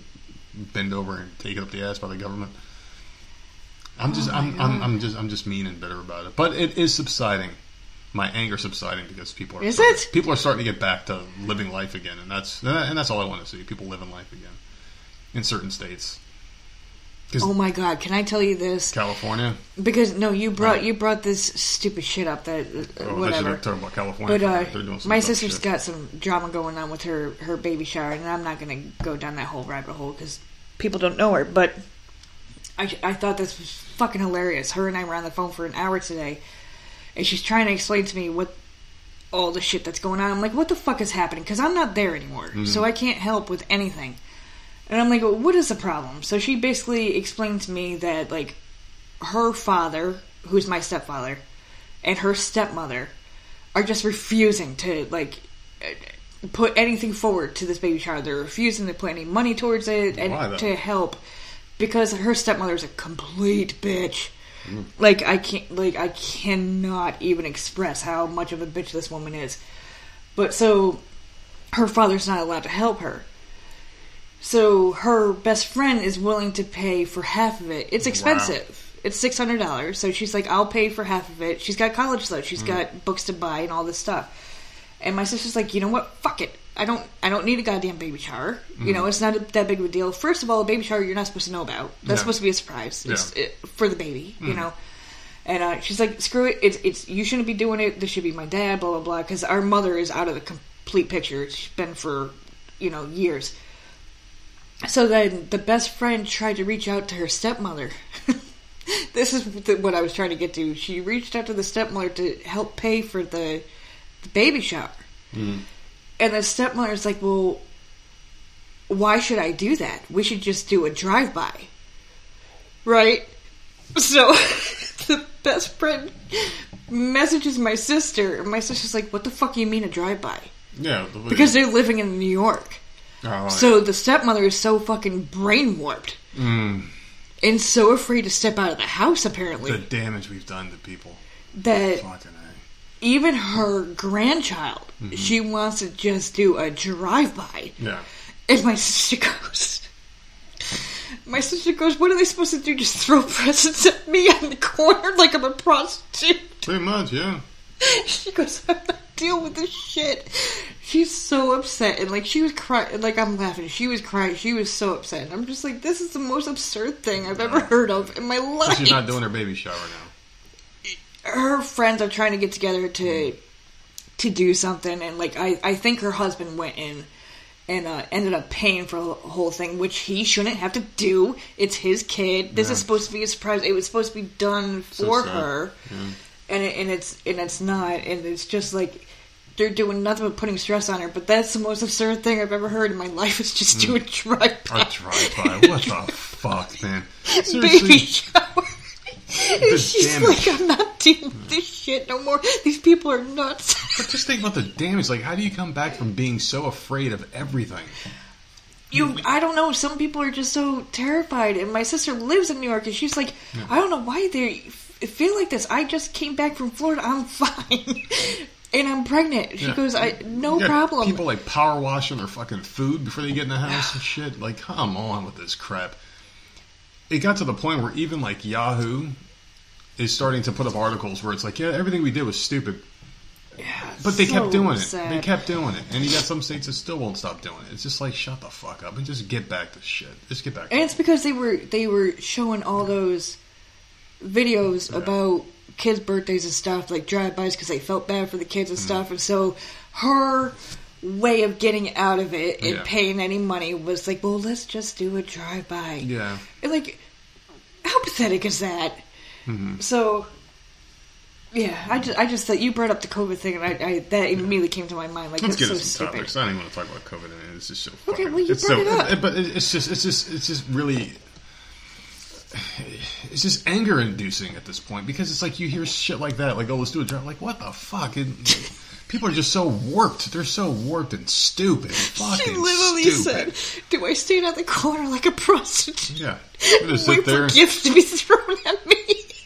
bend over and take it up the ass by the government. I'm just Oh I'm, I'm I'm just I'm just mean and bitter about it. But it is subsiding. My anger subsiding because people are Is starting- it? people are starting to get back to living life again, and that's and that's all I want to see. People living life again in certain states. Oh my god! Can I tell you this? California. Because no, you brought Right. you brought this stupid shit up that uh, Oh, whatever. talked about California. But uh, my sister's shit. got some drama going on with her her baby shower, and I'm not going to go down that whole rabbit hole because people don't know her. But I I thought this was fucking hilarious. Her and I were on the phone for an hour today, and she's trying to explain to me what all the shit that's going on. I'm like, what the fuck is happening? Because I'm not there anymore, Mm-hmm. so I can't help with anything. And I'm like, what is the problem? So she basically explained to me that like her father, who's my stepfather, and her stepmother are just refusing to like put anything forward to this baby child. They're refusing to put any money towards it and Why, to help because her stepmother's a complete bitch. Like I can't like I cannot even express how much of a bitch this woman is. But so her father's not allowed to help her. So her best friend is willing to pay for half of it. It's expensive. It's six hundred dollars. So she's like, I'll pay for half of it. She's got college though. She's mm. got books to buy and all this stuff. And my sister's like, you know what? Fuck it. I don't. I don't need a goddamn baby shower. You know, mm-hmm. it's not a, that big of a deal. First of all, a baby shower you're not supposed to know about. That's Yeah. supposed to be a surprise. Yeah. it, for the baby. You mm-hmm. know. And uh, she's like, screw it. It's it's you shouldn't be doing it. This should be my dad. Blah blah blah. Because our mother is out of the complete picture. She's been for you know years. So then the best friend tried to reach out to her stepmother. this is what I was trying to get to. She reached out to the stepmother to help pay for the, the baby shower. Mm-hmm. And the stepmother is like, well, why should I do that? We should just do a drive by. Right? So the best friend messages my sister, and my sister's like, what the fuck do you mean a drive by? Yeah, the- Because they're living in New York. Oh, So the stepmother is so fucking brain warped Mm, and so afraid to step out of the house, apparently, the damage we've done to people. that even her grandchild, Mm-hmm. she wants to just do a drive by. Yeah. And my sister goes, my sister goes, what are they supposed to do? Just throw presents at me on the corner like I'm a prostitute? Pretty much, yeah. She goes, I'm not dealing with this shit. She's so upset. And like, she was crying. Like, I'm laughing. She was crying. She was so upset. And I'm just like, this is the most absurd thing I've ever heard of in my But life. she's not doing her baby shower now. her friends are trying to get together to mm-hmm. To do something and like I, I think her husband went in and uh, ended up paying for the whole thing which he shouldn't have to do it's his kid this Yeah. is supposed to be a surprise it was supposed to be done for sad. her and it, and it's and it's not and it's just like they're doing nothing but putting stress on her but that's the most absurd thing i've ever heard in my life is just do a drive A drive-by. What the fuck, man? baby shower. She's damage. like, I'm not dealing with this shit no more. These people are nuts. but just think about the damage. Like, how do you come back from being so afraid of everything? you, I don't know. Some people are just so terrified. And my sister lives in New York, and she's like, I don't know why they feel like this. I just came back from Florida. I'm fine, and I'm pregnant. She Yeah. goes, I no problem. People like power washing their fucking food before they get in the house and shit. Like, come on with this crap. It got to the point where even like Yahoo is starting to put up articles where it's like, yeah, everything we did was stupid, Yeah, but they so kept doing it. They kept doing it, and you got some states that still won't stop doing it. It's just like, shut the fuck up and just get back to shit. Just get back. To And it's because they were they were showing all those videos Yeah. about kids' birthdays and stuff, like drive-bys, because they felt bad for the kids and mm. stuff. And so her way of getting out of it and Yeah. paying any money was like, well, let's just do a drive-by. yeah, And like, how pathetic is that? Mm-hmm. So. Yeah, I just, I just thought you brought up the COVID thing, and I, I that immediately came to my mind. Like, let's get so into some stupid. topics. I don't even want to talk about COVID. Mean, it's just so Okay, fucking. well, you it's brought so, it up. But it's just, it's just, it's just really. It's just anger inducing at this point because it's like you hear shit like that, like, oh, let's do a drive. Like, what the fuck? And people are just so warped. They're so warped and stupid. Fucking She literally stupid. said, "Do I stand at the corner like a prostitute? Yeah. You just sit Wait there, for gifts to be thrown at me."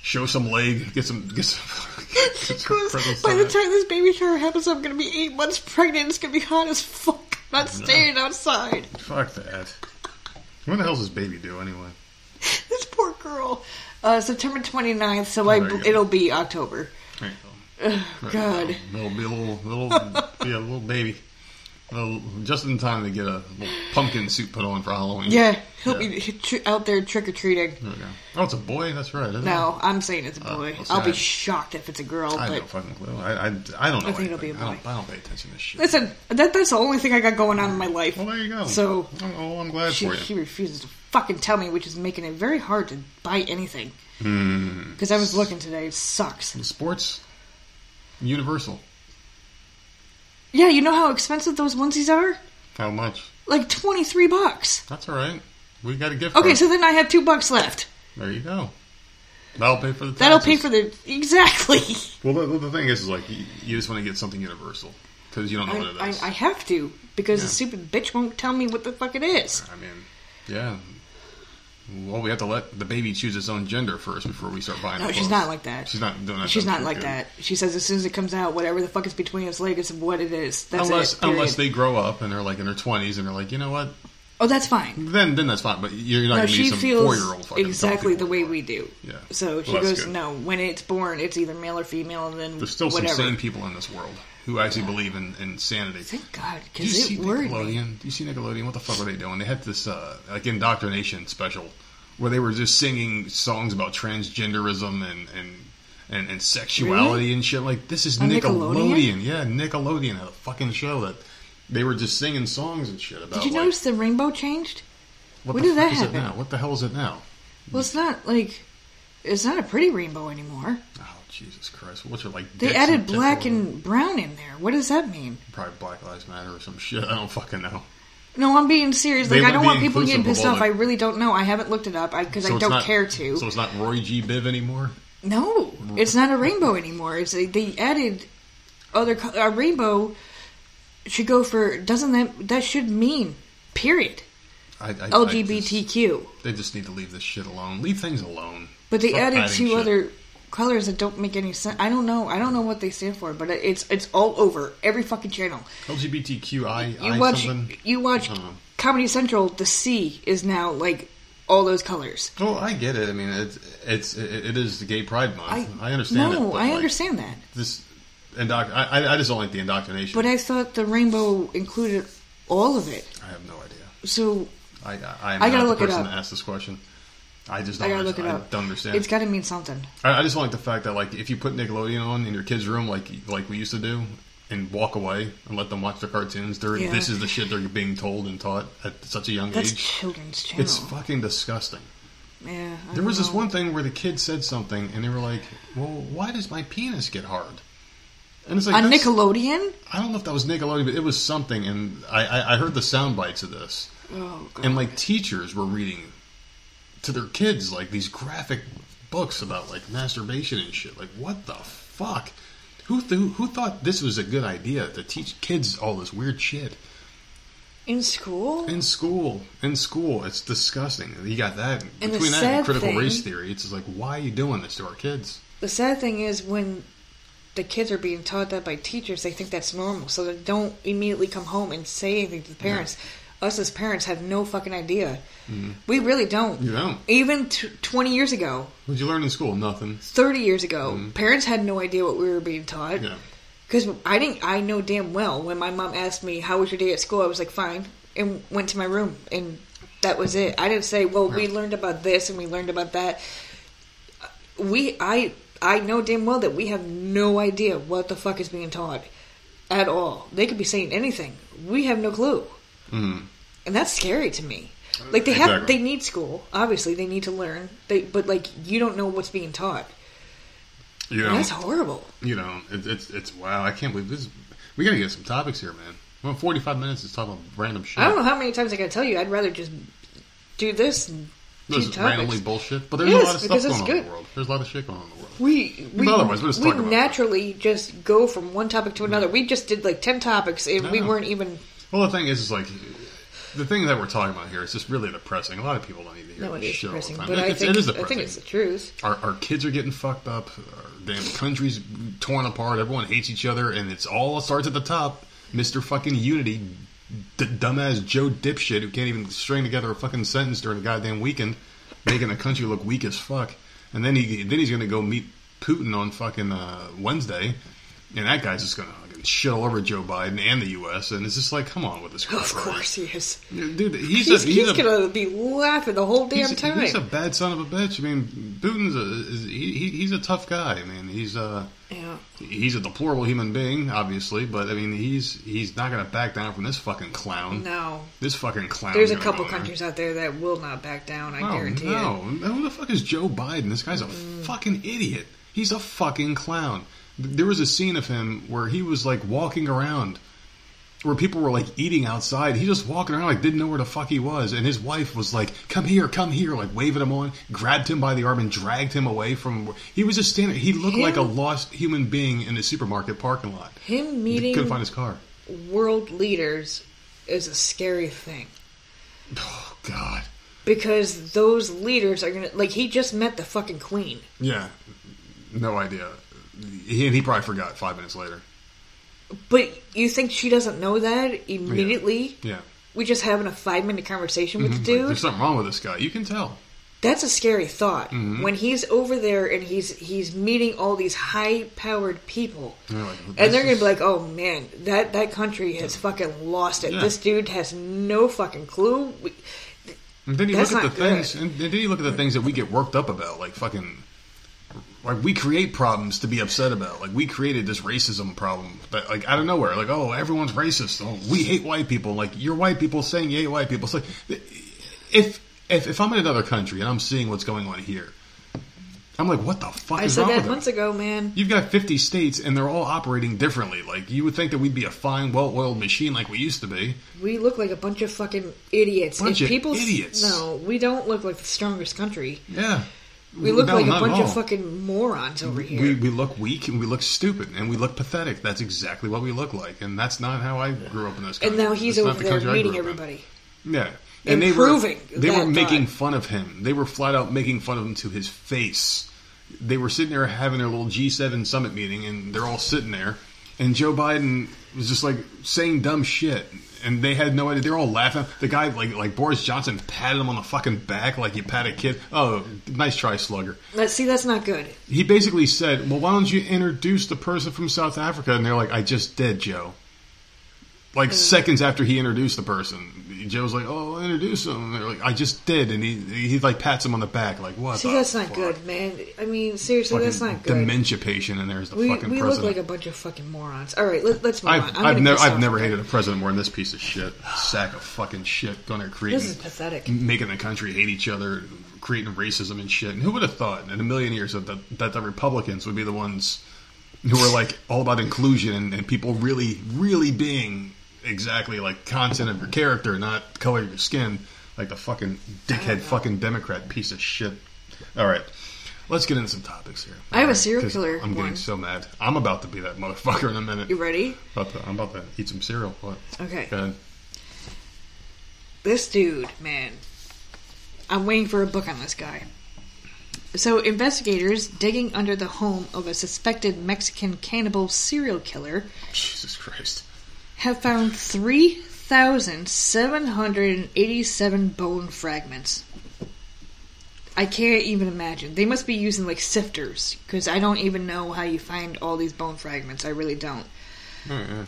show some leg, get some, get some. Get some Because by the time this baby shower happens, I'm gonna be eight months pregnant. It's gonna be hot as fuck. I'm not staying outside. Fuck that. When the hell's this baby do anyway? This poor girl. Uh, September 29th, so I, you go. it'll be October. Go. God. It'll be a little, little, be a little baby. Well, just in time to get a pumpkin suit put on for Halloween. Yeah, he'll Yeah. be tr- out there trick or treating. There. Oh, it's a boy. That's right. Isn't No, I'm saying it's a boy. well, I'll be I- shocked if it's a girl. I have no But fucking clue. I, I, I don't know. I think it'll be a I don't, boy. I don't pay attention to shit. listen, that that's the only thing I got going on in my life. well, there you go. So- oh, oh, I'm glad She, for you. she refuses to fucking tell me, which is making it very hard to buy anything. Hmm. Because I was looking today, it sucks. In Sports, Universal. Yeah, you know how expensive those onesies are? How much? Like twenty three bucks. That's all right. We got a gift. Okay, so then I have two bucks left. there you go. That'll pay for the. That'll pay for the exactly. Well, the, the thing is, is like you, you just want to get something universal because you don't know what it is. I, I, have to because the stupid bitch won't tell me what the fuck it is. I mean, yeah. Well, we have to let the baby choose its own gender first before we start buying. No, she's clothes. not like that. She's not doing that. She's not like good. that. She says as soon as it comes out, whatever the fuck is between its legs is what it is. That's unless it. unless they grow up and they're like in their twenties and they're like, you know what? Oh, that's fine. Then then that's fine. But you're not No, going to be some four year old fucking exactly the way we do. Yeah. So she Well, goes, no, when it's born, it's either male or female, and then There's still whatever. some sane people in this world who actually believe in, in sanity. Thank God, because see it worried me. Nickelodeon? Do you see Nickelodeon? What the fuck were they doing? They had this uh, like indoctrination special where they were just singing songs about transgenderism and and and, and sexuality Really? and shit. Like this is Nickelodeon. Nickelodeon? Yeah, Nickelodeon had a fucking show that they were just singing songs and shit about. Did you like, notice the rainbow changed? what when the did that is happen? it now? What the hell is it now? Well, it's not like it's not a pretty rainbow anymore. Oh Jesus Christ! What's it like? They added black and brown in there. What does that mean? probably Black Lives Matter or some shit. I don't fucking know. No, I'm being serious. They Like I don't want people getting pissed off. the- I really don't know. I haven't looked it up because So I don't not- care to. So it's not Roy G. Biv anymore. No, it's not a rainbow anymore. It's a, they added other a rainbow should go for doesn't that that should mean period I, I, I just- LGBTQ. They just need to leave this shit alone. Leave things alone. But they Stop added two shit. other colors that don't make any sense. I don't know. I don't know what they stand for, but it's it's all over every fucking channel. LGBTQI. You watch something. you watch I don't. Comedy Central. The C is now like all those colors. Well, I get it. I mean, it's it's it, it is the Gay Pride Month. I I, understand it. No, but, I like, understand that. This, indoc- I I- I just don't like the indoctrination. But I thought the rainbow included all of it. I have no idea. So I I, I am I gotta look the it person up. to ask this question. I just don't. gotta look understand. it up. I don't understand. It's got to mean something. I, I just don't like the fact that like if you put Nickelodeon on in your kid's room like like we used to do and walk away and let them watch the cartoons, they're, Yeah. this is the shit they're being told and taught at such a young That's age. children's channel. It's fucking disgusting. yeah. I There was don't this know. one thing where the kid said something and they were like, "Well, why does my penis get hard?" And it's like on that's- Nickelodeon. I don't know if that was Nickelodeon, but it was something, and I, I, I heard the sound bites of this, Oh god. and like teachers were reading to their kids like these graphic books about like masturbation and shit. Like, what the fuck? Who th- who thought this was a good idea to teach kids all this weird shit in school. in school? In school, it's disgusting. You got that And between that and critical thing- race theory. It's just like, why are you doing this to our kids? the sad thing is when the kids are being taught that by teachers, they think that's normal, so they don't immediately come home and say anything to the parents. Us as parents have no fucking idea. Mm-hmm. We really don't. You don't. Even t- 20 years ago, What'd you learn in school? Nothing. 30 years ago, mm-hmm. parents had no idea what we were being taught. Yeah. Because I didn't, I know damn well when my mom asked me how was your day at school, I was like fine, and went to my room, and that was it. I didn't say, well, we learned about this and we learned about that. We, I, I know damn well that we have no idea what the fuck is being taught at all. They could be saying anything. We have no clue, Mm. and that's scary to me. Like they have, Exactly. they need school. Obviously, they need to learn. They, but like you don't know what's being taught. You know, That's horrible. you know, it, it's it's wow. I can't believe this. We gotta get some topics here, man. Well, forty five minutes is talking about random shit. I don't know how many times I gotta tell you. I'd rather just do this and This is randomly bullshit, but there's Yes, a lot of stuff going on in the world. There's a lot of shit going on in the world. We we, otherwise, we it. naturally just go from one topic to another. We just did like ten topics and we weren't even. Well, the thing is, is like the thing that we're talking about here is just really depressing. A lot of people don't need to hear No, this shit depressing, all the but time. I it's, think it is I think it's the truth. our, our kids are getting fucked up. Our damn country's torn apart. Everyone hates each other, and it's all starts at the top. Mister fucking Unity, d- dumbass Joe dipshit who can't even string together a fucking sentence during a goddamn weekend, making the country look weak as fuck. And then he then he's gonna go meet Putin on fucking uh, Wednesday, and that guy's just gonna shit all over Joe Biden and the U.S. And it's just like, come on with this crap. Of course he is. dude. He's, He's, he's, he's, gonna be laughing the whole damn he's, time. he's a bad son of a bitch. I mean, Putin's a is, he, he- he's a tough guy. I mean, he's a yeah. he's a deplorable human being, obviously, but I mean, he's he's not gonna back down from this fucking clown. No. This fucking clown. There's a couple there. countries out there that will not back down. I Oh, guarantee no. it. Who the fuck is Joe Biden? This guy's a Mm. fucking idiot. He's a fucking clown. There was a scene of him where he was like walking around where people were like eating outside. He just walking around like didn't know where the fuck he was. And his wife was like, come here, come here, like waving him on, grabbed him by the arm and dragged him away from he was just standing he looked Him? like a lost human being in a supermarket parking lot. Him meeting He meeting couldn't find his car. world leaders is a scary thing Oh god. because those leaders are gonna like. He just met the fucking queen. Yeah. No idea. He, he probably forgot five minutes later. But you think she doesn't know that immediately? Yeah. We just having a five minute conversation with the Like, dude. there's something wrong with this guy. You can tell. That's a scary thought. Mm-hmm. When he's over there and he's he's meeting all these high powered people, You're like, and they're gonna is- be like, "Oh man, that that country has fucking lost it. Yeah. This dude has no fucking clue." We- And then you look at the things, and then you look at the things that we get worked up about, like fucking, like we create problems to be upset about. Like we created this racism problem, that like out of nowhere, like oh everyone's racist, oh we hate white people, like you're white people saying you hate white people. It's like if if if I'm in another country and I'm seeing what's going on here, I'm like, what the fuck I is said that months ago, man. You've got 50 states and they're all operating differently. Like you would think that we'd be a fine, well-oiled machine like we used to be. We look like a bunch of fucking idiots. Bunch If of people, idiots. No, we don't look like the strongest country. Yeah. We look like a bunch of fucking morons over here. We, we look weak and we look stupid and we look pathetic. That's exactly what we look like, and that's not how I grew up in this country. and now he's That's over the there country I meeting grew up in. everybody. Yeah, and they were Improving they were that making fun of him. They were flat out making fun of him to his face. They were sitting there having their little G7 summit meeting, and they're all sitting there, and Joe Biden was just like saying dumb shit. And they had no idea. They're all laughing. The guy, like like Boris Johnson, patted him on the fucking back like you pat a kid. Oh, nice try, slugger. Let's see. That's not good. He basically said, "Well, why don't you introduce the person from South Africa?" And they're like, "I just did, Joe." Like mm. seconds after he introduced the person, Joe's like, "Oh, introduce him." And they're like, "I just did," and he he like pats him on the back, like, "What?" See, that's not fuck? good, man. I mean, seriously, Fucking that's not good. dementia patient, and there's the we fucking we look like a bunch of fucking morons. All right, let, let's move I've, on. I've never I've never hated a president more than this piece of shit, sack of fucking shit, going there creating This is pathetic. making the country hate each other, creating racism and shit. And who would have thought in a million years that the, that the Republicans would be the ones who are like all about inclusion and, and people really, really being exactly like content of your character, not color of your skin, like the fucking dickhead, oh. fucking Democrat piece of shit. All right. Let's get into some topics here. I have a serial killer I'm getting one. so mad. I'm about to be that motherfucker in a minute. You ready? About to, I'm about to eat some cereal. What? Okay. Go ahead. This dude, man. I'm waiting for a book on this guy. So, investigators digging under the home of a suspected Mexican cannibal serial killer Jesus Christ. Have found 3,787 bone fragments. I can't even imagine. They must be using like sifters because I don't even know how you find all these bone fragments. I really don't.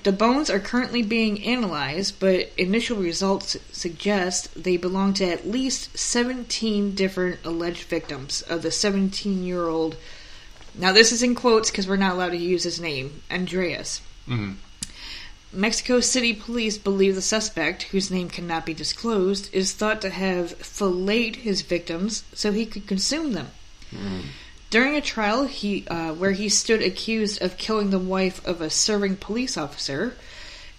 The bones are currently being analyzed, but initial results suggest they belong to at least 17 different alleged victims of the 17 year old. Now, this is in quotes because we're not allowed to use his name, Andreas. Mhm. Mexico City police believe the suspect, whose name cannot be disclosed, is thought to have filleted his victims so he could consume them. During a trial, he uh, where he stood accused of killing the wife of a serving police officer,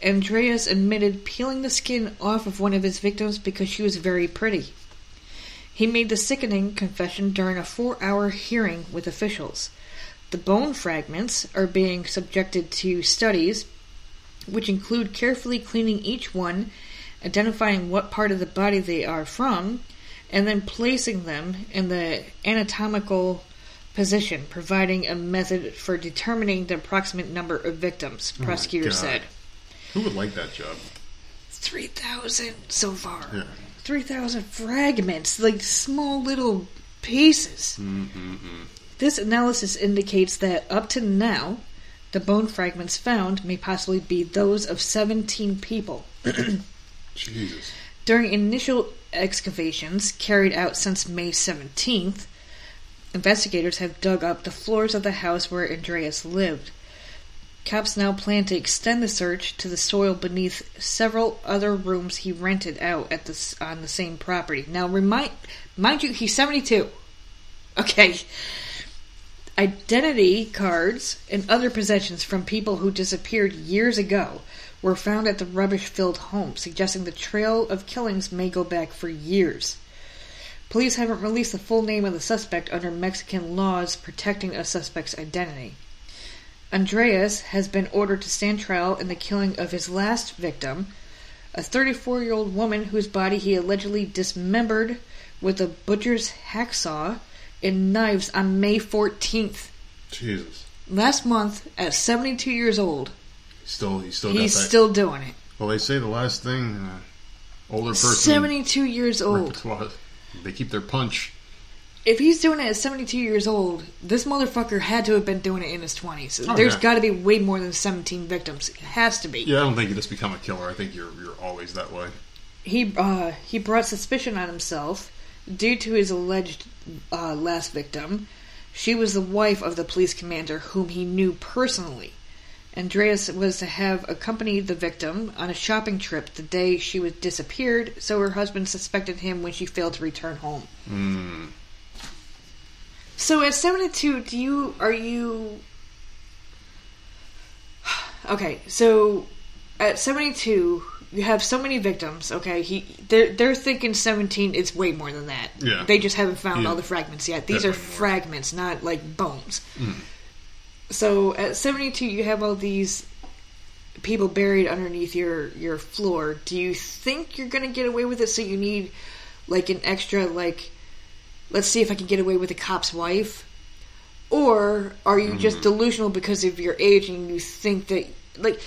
Andreas admitted peeling the skin off of one of his victims because she was very pretty. He made the sickening confession during a four-hour hearing with officials. The bone fragments are being subjected to studies which include carefully cleaning each one, identifying what part of the body they are from, and then placing them in the anatomical position, providing a method for determining the approximate number of victims, my prosecutor said. Who would like that job? 3,000 so far. Yeah. 3,000 fragments, like small little pieces. Mm-hmm. This analysis indicates that up to now, The bone fragments found may possibly be those of 17 people. Jesus. During initial excavations carried out since May 17th, investigators have dug up the floors of the house where Andreas lived. Cops now plan to extend the search to the soil beneath several other rooms he rented out at the on the same property. Now, remind mind you, he's 72. Okay. Identity cards and other possessions from people who disappeared years ago were found at the rubbish filled home, suggesting the trail of killings may go back for years. Police haven't released the full name of the suspect under Mexican laws protecting a suspect's identity. Andreas has been ordered to stand trial in the killing of his last victim, a 34 year old woman whose body he allegedly dismembered with a butcher's hacksaw and knives on May 14th. Jesus. Last month, at 72 years old, Still, he's still he's still doing it. well, they say the last thing, uh, older person. 72 years old. They keep their punch. If he's doing it at 72 years old, this motherfucker had to have been doing it in his 20s. Oh, There's yeah. got to be way more than 17 victims. It has to be. Yeah, I don't think you just become a killer. I think you're you're always that way. He uh, he brought suspicion on himself due to his alleged uh, last victim. She was the wife of the police commander whom he knew personally. Andreas was to have accompanied the victim on a shopping trip the day she was disappeared, so her husband suspected him when she failed to return home. Mm. So at 72, do you are you Okay, so at 72, you have so many victims, okay? He they're they're thinking 17 it's way more than that. Yeah. They just haven't found Yeah. all the fragments yet. These are Definitely more. fragments, not like bones. Mm. So at 72 you have all these people buried underneath your your floor. Do you think you're going to get away with it so you need like an extra like let's see if I can get away with a cop's wife? Or are you Mm-hmm. just delusional because of your age and you think that like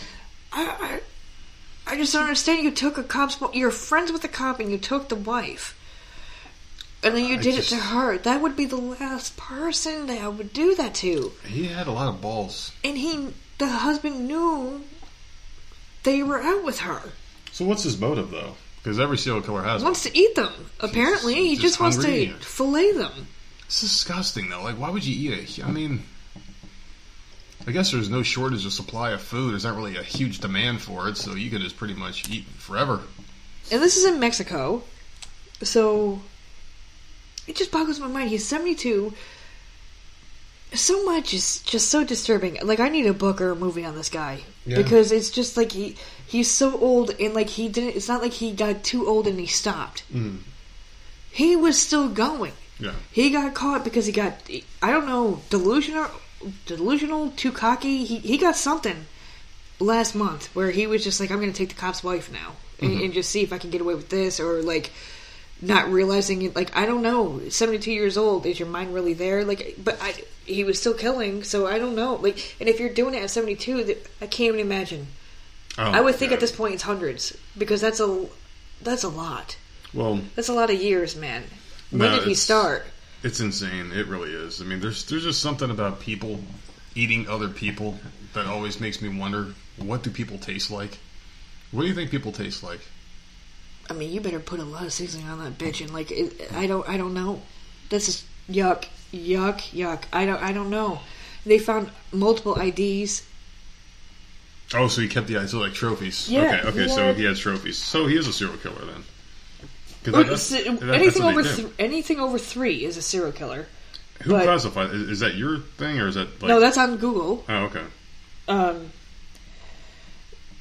I I, I just don't understand. You took a cop's you're friends with the cop and you took the wife. And then you I did just- it to her. That would be the last person that I would do that to. He had a lot of balls. And he, the husband knew they were out with her. So what's his motive though? Because every serial killer has. one. Wants to eat them. Apparently, he just just wants hungry. to fillet them. It's disgusting though. Like, why would you eat it? I mean, I guess there's no shortage of supply of food. There's not really a huge demand for it, so you could just pretty much eat forever. And this is in Mexico, so it just boggles my mind. He's seventy-two. So much is just so disturbing. Like I need a book or a movie on this guy Yeah. because it's just like he he's so old and like he didn't. It's not like he got too old and he stopped. Mm. He was still going. Yeah. He got caught because he got I don't know delusional, delusional, too cocky. He he got something last month where he was just like, I'm going to take the cop's wife now and, mm-hmm. and just see if I can get away with this, or like not realizing it. Like I don't know, 72 years old, is your mind really there? Like, but I he was still killing, so I don't know. Like, and if you're doing it at 72, that I can't even imagine. Oh, I would think yeah. at this point it's hundreds because that's a that's a lot. Well, That's a lot of years, man. When No, did he start? It's insane. It really is. I mean, there's there's just something about people eating other people that always makes me wonder what do people taste like. What do you think people taste like? I mean, you better put a lot of seasoning on that bitch, and like, it, I don't, I don't know. This is yuck, yuck, yuck. I don't, I don't know. They found multiple IDs. Oh, so he kept the eyes like trophies. Yeah, okay, okay, so he has trophies. So he is a serial killer then. 'Cause Or that- that's- s- that- that's anything over, th- anything over three is a serial killer. Who but- classifies? Is, is that your thing or is that like? no, that's on Google. Oh, okay. Um,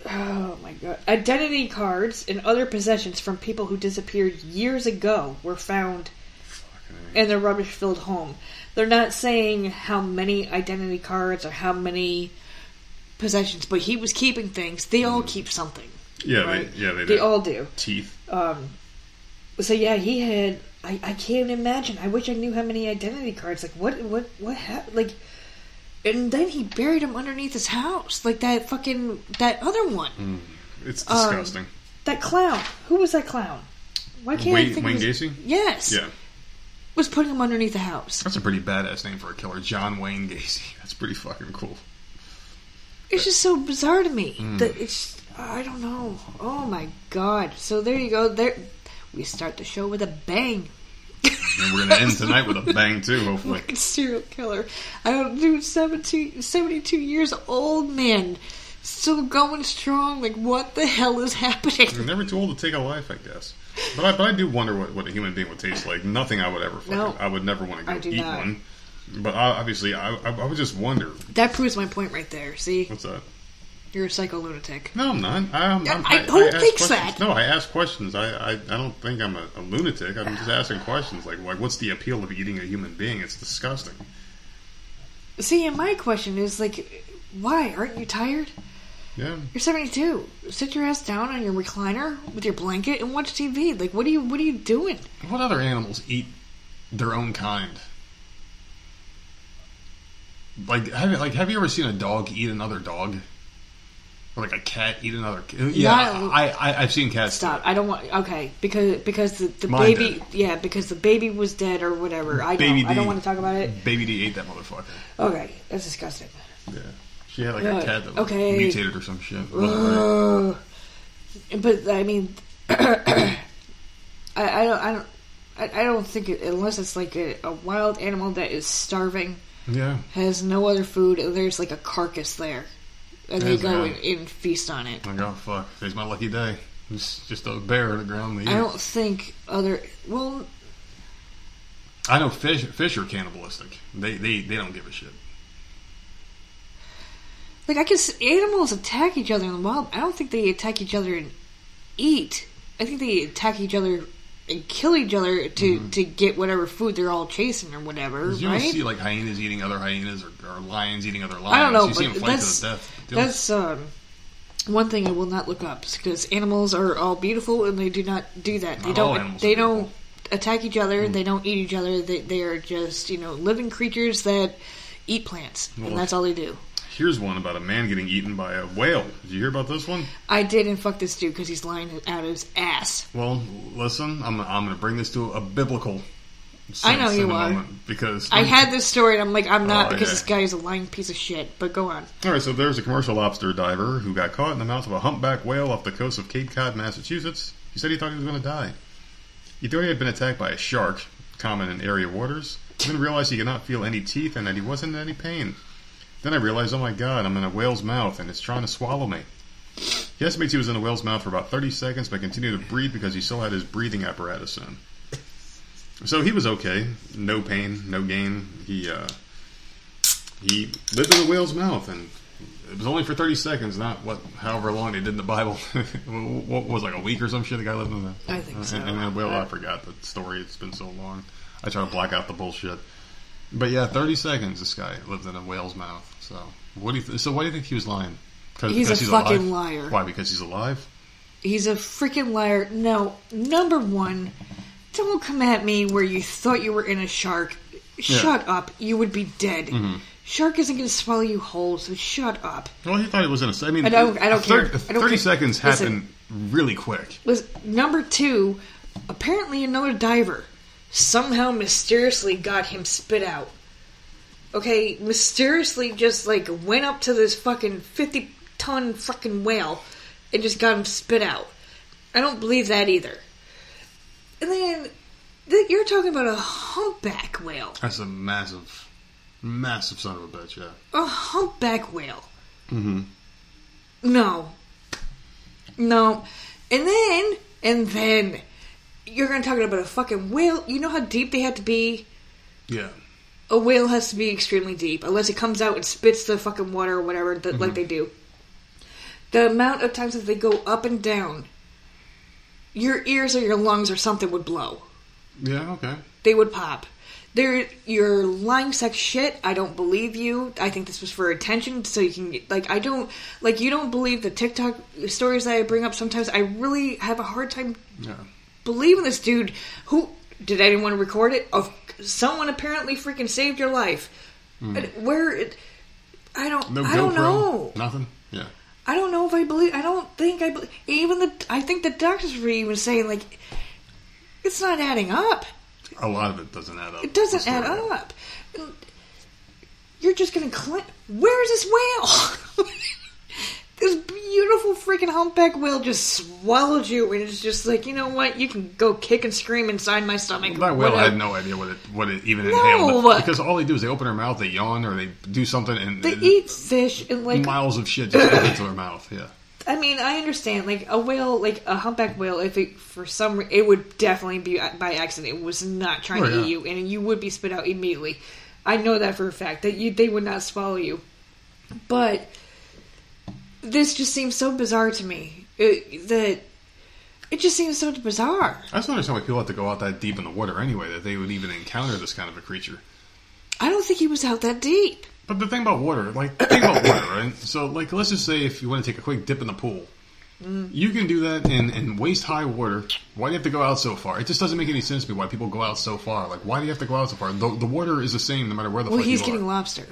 oh my god! Identity cards and other possessions from people who disappeared years ago were found in their rubbish-filled home. They're not saying how many identity cards or how many possessions, but he was keeping things. They all keep something. Yeah, right? they, yeah, they, They do. all do. teeth. Um, so yeah, he had. I, I can't imagine. I wish I knew how many identity cards. Like what what what happened? Like, and then he buried him underneath his house, like that fucking that other one, It's um, disgusting. that clown. Who was that clown? Why can't I think Wayne of Gacy. Yes, Yeah, was putting him underneath the house. that's a pretty badass name for a killer, John Wayne Gacy. That's pretty fucking cool. It's just so bizarre to me Hmm. that it's. I don't know. Oh my god! So there you go. There, we start the show with a bang. And we're gonna end tonight with a bang too, hopefully. Serial killer. I don't do 17, 72 years old man, still going strong. Like what the hell is happening? You're never too old to take a life, I guess. But I, but I do wonder what, what a human being would taste like. Nothing I would ever fucking. No. I would never want to go eat not. one. But I, obviously, I, I, I would just wonder. That proves my point right there. See, What's that? You're a psycho lunatic. No, I'm not. I, I'm, I'm, I- who ask thinks questions. that? No, I ask questions. I, I, I don't think I'm a, a lunatic. I'm just asking questions. Like, like, what's the appeal of eating a human being? It's disgusting. See, and my question is like, why aren't you tired? Yeah. You're 72. Sit your ass down on your recliner with your blanket and watch TV. Like, what are you? What are you doing? What other animals eat their own kind? Like, have like, have you ever seen a dog eat another dog? Or like a cat eat another? cat? Yeah, Not- I, I, I've seen cats. Stop. I don't want. Okay, because because the, the Mine baby. did. Yeah, because the baby was dead or whatever. I Baby know. I don't want to talk about it. Baby D ate that motherfucker. Okay, that's disgusting. Yeah. She had like a cat that was okay. mutated or some shit. But I mean, I, I don't. I don't. I, I don't think it, unless it's like a, a wild animal that is starving, Yeah. has no other food, and there's like a carcass there, and they go and, and feast on it. Like, oh fuck, today's my lucky day. It's just a bear on the ground. I don't think other. Well, I know fish. Fish are cannibalistic. They they they don't give a shit. like I guess animals attack each other in the wild. I don't think they attack each other and eat. I think they attack each other and kill each other to to get whatever food they're all chasing or whatever. Mm-hmm. You right? see like hyenas eating other hyenas or, or lions eating other lions? I don't know, You see them fight that's to the death. That's um, one thing I will not look up because animals are all beautiful and they do not do that. They Not all don't. They don't attack each other. They don't eat each other. They they are just you know living creatures that eat plants, Well, and that's all they do. Here's one about a man getting eaten by a whale. Did you hear about this one? I did and fuck this dude because he's lying out of his ass. Well, listen, I'm I'm going to bring this to a biblical. I know you are. because I had this story and I'm like I'm not Oh, because yeah. this guy is a lying piece of shit. But go on. All right, so there's a commercial lobster diver who got caught in the mouth of a humpback whale off the coast of Cape Cod, Massachusetts. He said he thought he was going to die. He thought he had been attacked by a shark, common in area waters. Then realized he could not feel any teeth and that he wasn't in any pain. Then I realized, oh my god, I'm in a whale's mouth and it's trying to swallow me. He estimates he was in the whale's mouth for about 30 seconds, but continued to breathe because he still had his breathing apparatus in. So he was okay, no pain, no gain. He uh, he lived in the whale's mouth, and it was only for 30 seconds, not what, however long they did in the Bible. what was like a week or some shit? The guy lived in the. I think so. And, and then, well, I forgot the story. It's been so long. I try to black out the bullshit. But yeah, 30 seconds. This guy lived in a whale's mouth. So what do you? Th- so why do you think he was lying? 'Cause- He's a because fucking alive? liar. Why? Because he's alive. He's a freaking liar. No, number one, don't come at me where you thought you were in a shark. Shut up. You would be dead. Mm-hmm. Shark isn't going to swallow you whole, so shut up. Well, he thought it was in a. I mean, I don't- I don't thir- care. I don't 30 care. seconds Listen. really quick. Was number two, apparently another diver somehow mysteriously got him spit out. Okay, mysteriously just like went up to this fucking fifty ton fucking whale and just got him spit out. I don't believe that either. And then th- you're talking about a humpback whale. That's a massive, massive son of a bitch. Yeah. A humpback whale. Mm-hmm. No. No. And then, and then, you're going to talk about a fucking whale. You know how deep they had to be? Yeah. A whale has to be extremely deep, unless it comes out and spits the fucking water or whatever, that, like mm-hmm. they do. The amount of times that they go up and down, your ears or your lungs or something would blow. Yeah. Okay. They would pop. They're, you're lying sex shit. I don't believe you. I think this was for attention, so you can get, like I don't like you don't believe the TikTok stories that I bring up. Sometimes I really have a hard time Yeah. believing this dude. Who did anyone record it? Of someone apparently freaking saved your life. And Where? It, I don't. Hmm. No I GoPro. don't know. Nothing. Yeah. I don't know if I believe. I don't think I believe. Even the. I think the doctors were even saying like, it's not adding up. A lot of it doesn't add up. It doesn't add up. You're just gonna clean. Where's this whale? beautiful freaking humpback whale just swallowed you, and it's just like, you know what? You can go kick and scream inside my stomach. That whale had no idea what it what it even No. entailed because all they do is they open their mouth, they yawn, or they do something, and They eat fish and like miles of shit just into their mouth. Yeah, I mean, I understand. Like a whale, like a humpback whale, if it for some, re- it would definitely be uh, by accident. It was not trying Oh, to yeah. eat you, and you would be spit out immediately. I know that for a fact that you they would not swallow you. But this just seems so bizarre to me it, that it just seems so bizarre. I just don't understand why people have to go out that deep in the water anyway that they would even encounter this kind of a creature. I don't think he was out that deep. But the thing about water, like think about water, right? So, like, let's just say if you want to take a quick dip in the pool, mm. you can do that in, in waist high water. Why do you have to go out so far? It just doesn't make any sense to me why people go out so far. Like, why do you have to go out so far? The, the water is the same no matter where the Well, he's getting are. lobster,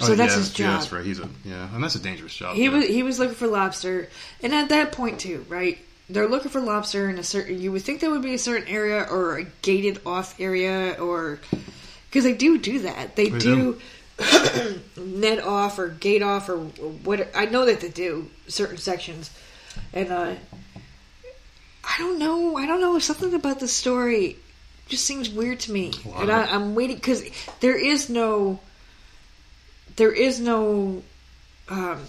Oh, so that's yeah, his Yeah, job. that's right. He's a yeah, and that's a dangerous job. He yeah. was he was looking for lobster, and at that point too, right? They're looking for lobster in a certain. You would think there would be a certain area or a gated off area, or because they do do that. They, They do, net off or gate off or what. I know that they do certain sections, and uh, I don't know. I don't know. Something about the story just seems weird to me, Well, and I- I, I'm waiting because there is no. There is no um,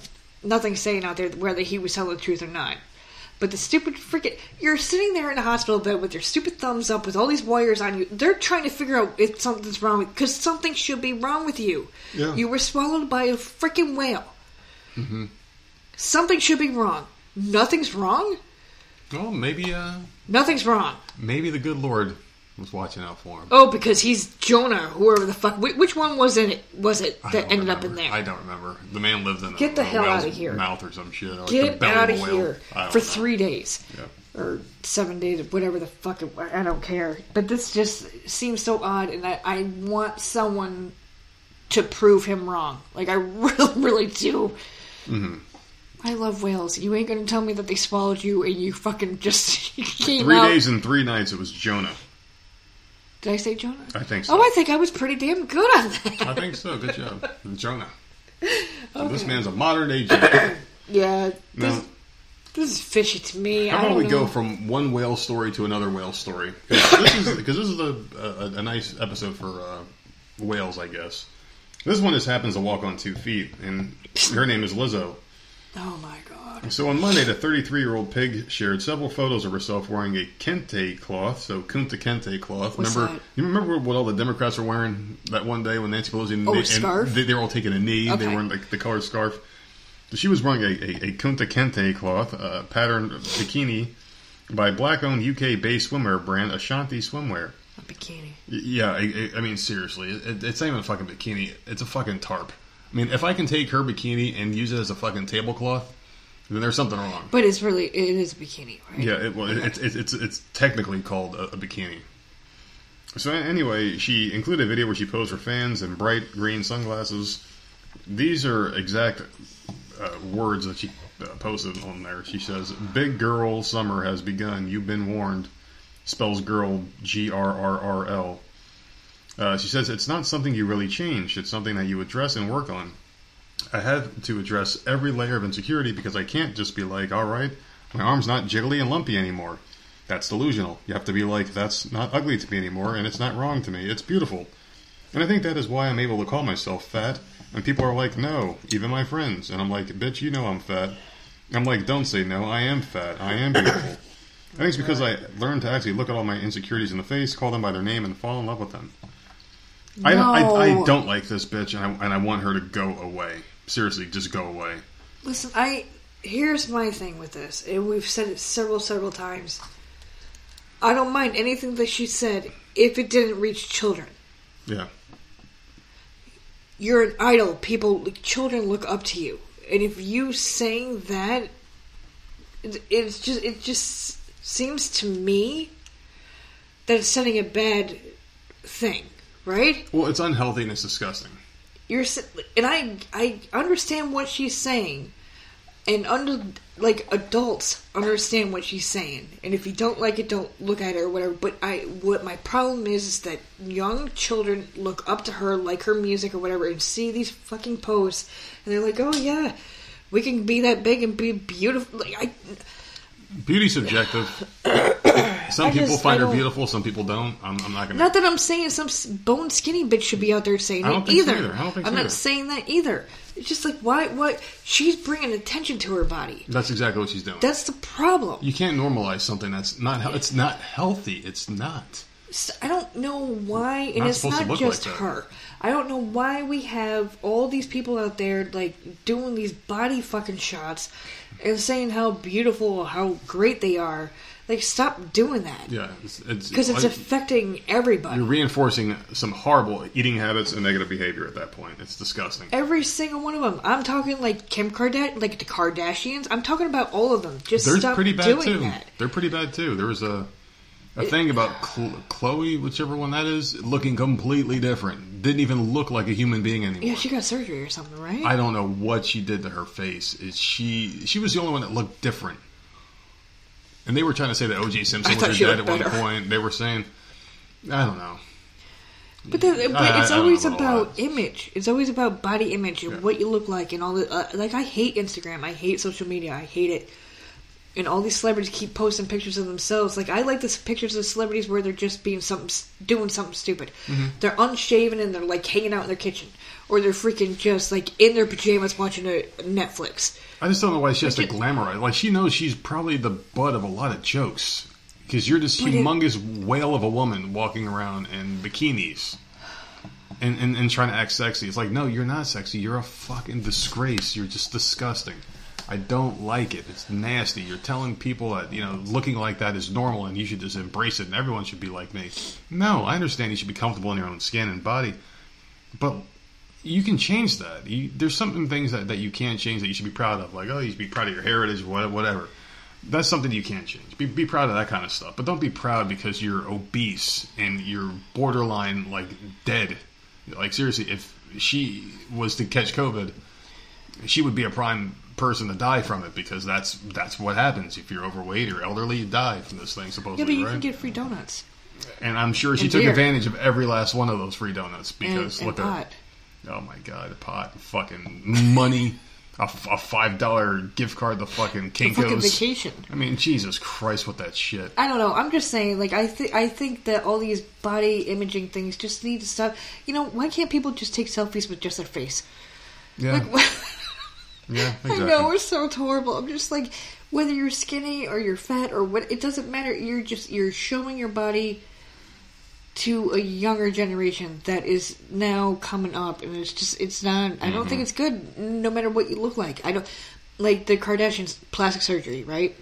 nothing saying out there whether he was telling the truth or not. But the stupid freaking you're sitting there in a hospital bed with your stupid thumbs up with all these wires on you. They're trying to figure out if something's wrong with because something should be wrong with you. Yeah. You were swallowed by a freaking whale. Something should be wrong. Nothing's wrong. well, maybe uh, Nothing's wrong. maybe the good Lord was watching out for him. Oh, because he's Jonah, whoever the fuck. whi- Which one was in it? Was it I that don't ended up remember. in there? I don't remember. The man lived in a, Get the hell whale's outta here. mouth or some shit. Or like the Get belly out of of whale. here I don't for know. three days. Yeah. or seven days, or whatever the fuck. It, I don't care. But this just seems so odd, and I, I want someone to prove him wrong. Like I really, really do. Mm-hmm. I love whales. You ain't gonna tell me that they swallowed you and you fucking just came Three out. days and three nights. It was Jonah. Did I say Jonah? I think so. Oh, I think I was pretty damn good on that. I think so. Good job, Jonah. So This man's a modern day Jonah. Yeah, this, Now, this is fishy to me. how I about we know. go from one whale story to another whale story? Because this is this is a, a, a nice episode for uh, whales, I guess. This one just happens to walk on two feet, and her name is Lizzo. Oh my god. So on Monday, the 33 year old pig shared several photos of herself wearing a kente cloth. So Kunta Kente cloth. What's remember? that? You remember what all the Democrats were wearing that one day when Nancy Pelosi oh, and, Oh, they, and they, they were all taking a knee. They were wearing like the colored scarf. So she was wearing a, a, a Kunta Kente cloth, a patterned bikini by black-owned UK-based swimwear brand Ashanti Swimwear. A bikini. Yeah, I, I- I mean seriously, it, it's not even a fucking bikini. It's a fucking tarp. I mean, if I can take her bikini and use it as a fucking tablecloth, then there's something wrong. But it's really it is a bikini, right? Yeah, it, well, it's it's it's it's technically called a, a bikini. So anyway, she included a video where she posed for fans in bright green sunglasses. These are exact uh, words that she uh, posted on there. She says, "Big girl summer has begun. You've been warned." Spells girl G R R R L. Uh, she says it's not something you really change. It's something that you address and work on. I have to address every layer of insecurity because I can't just be like, all right, my arm's not jiggly and lumpy anymore. That's delusional. You have to be like, that's not ugly to me anymore, and it's not wrong to me. It's beautiful. And I think that is why I'm able to call myself fat. And people are like, no, even my friends. And I'm like, bitch, you know I'm fat. I'm like, don't say no, I am fat. I am beautiful. I think it's because I learned to actually look at all my insecurities in the face, call them by their name, and fall in love with them. I, I, I don't like this bitch, and I, and I want her to go away. Seriously, just go away. Listen, I here's my thing with this, and we've said it several, several times. I don't mind anything that she said if it didn't reach children. Yeah. You're an idol. People, children look up to you, and if you saying that, it, it's just it just seems to me that it's setting a bad thing, right? Well, it's unhealthy and it's disgusting. you're and I I understand what she's saying, and under like adults understand what she's saying, and if you don't like it, don't look at it or whatever. But I what my problem is is that young children look up to her, like her music or whatever, and see these fucking posts, and they're like, oh yeah. We can be that big and be beautiful. Like, I, Beauty's subjective. Some I people just- find her beautiful. Some people don't. I'm, I'm not gonna. not that I'm saying some bone skinny bitch should be out there saying I don't it think so either. either. I don't think I'm so not either. saying that either. It's just like why? What? She's bringing attention to her body. That's exactly what she's doing. That's the problem. you can't normalize something that's not. It's not healthy. It's not. I don't know why, and Not it's not just like her. I don't know why we have all these people out there like doing these body fucking shots and saying how beautiful, how great they are. Like, stop doing that Yeah, it's it's because it's like- affecting everybody. You're reinforcing some horrible eating habits and negative behavior at that point. It's disgusting. Every single one of them. I'm talking like Kim Kardashian, like the Kardashians. I'm talking about all of them. Just They're stop pretty bad doing too. that. They're pretty bad too. There was a a thing about Chlo- Chloe, whichever one that is, looking completely different. Didn't even look like a human being anymore. Yeah, she got surgery or something, right? I don't know what she did to her face. Is she she was the only one that looked different. And they were trying to say that O.J. Simpson I was her dad at one point. They were saying, I don't know. But, the, but I- it's I always know about about image. It's always about body image and Yeah. what you look like and all the uh, like. I hate Instagram. I hate social media. I hate it. And all these celebrities keep posting pictures of themselves. Like I like the pictures of celebrities where they're just being something, doing something stupid. Mm-hmm. They're unshaven and they're like hanging out in their kitchen, or they're freaking just like in their pajamas watching a Netflix. I just don't know why she has to glamorize. Like she knows she's probably the butt of a lot of jokes because you're this But it- humongous whale of a woman walking around in bikinis. And, and, and trying to act sexy. It's like, no, you're not sexy. You're a fucking disgrace. You're just disgusting. I don't like it. It's nasty. You're telling people that, you know, looking like that is normal and you should just embrace it and everyone should be like me. No, I understand you should be comfortable in your own skin and body. But you can change that. You, there's some things that, that you can't change that you should be proud of. Like, oh, you should be proud of your heritage, whatever. That's something you can't change. Be, be proud of that kind of stuff. But don't be proud because you're obese and you're borderline, like, dead. Like, seriously, if she was to catch COVID, she would be a prime person to die from it because that's that's what happens. If you're overweight or elderly, you die from this thing, supposedly. Yeah, but you right? can get free donuts and I'm sure she and took beer. advantage of every last one of those free donuts because and look at pot. Oh my god, a pot, fucking money, a five dollar gift card to fucking Fucking vacation. I mean, Jesus Christ, with that shit. I don't know. I'm just saying, like I think I think that all these body imaging things just need to stop. You know, why can't people just take selfies with just their face? Yeah, Like, yeah, exactly. I know we're so horrible. I'm just like, whether you're skinny or you're fat or what, it doesn't matter. You're just you're showing your body to a younger generation that is now coming up, and it's just it's not. I don't Mm-hmm. think it's good. No matter what you look like, I don't like the Kardashians plastic surgery, right?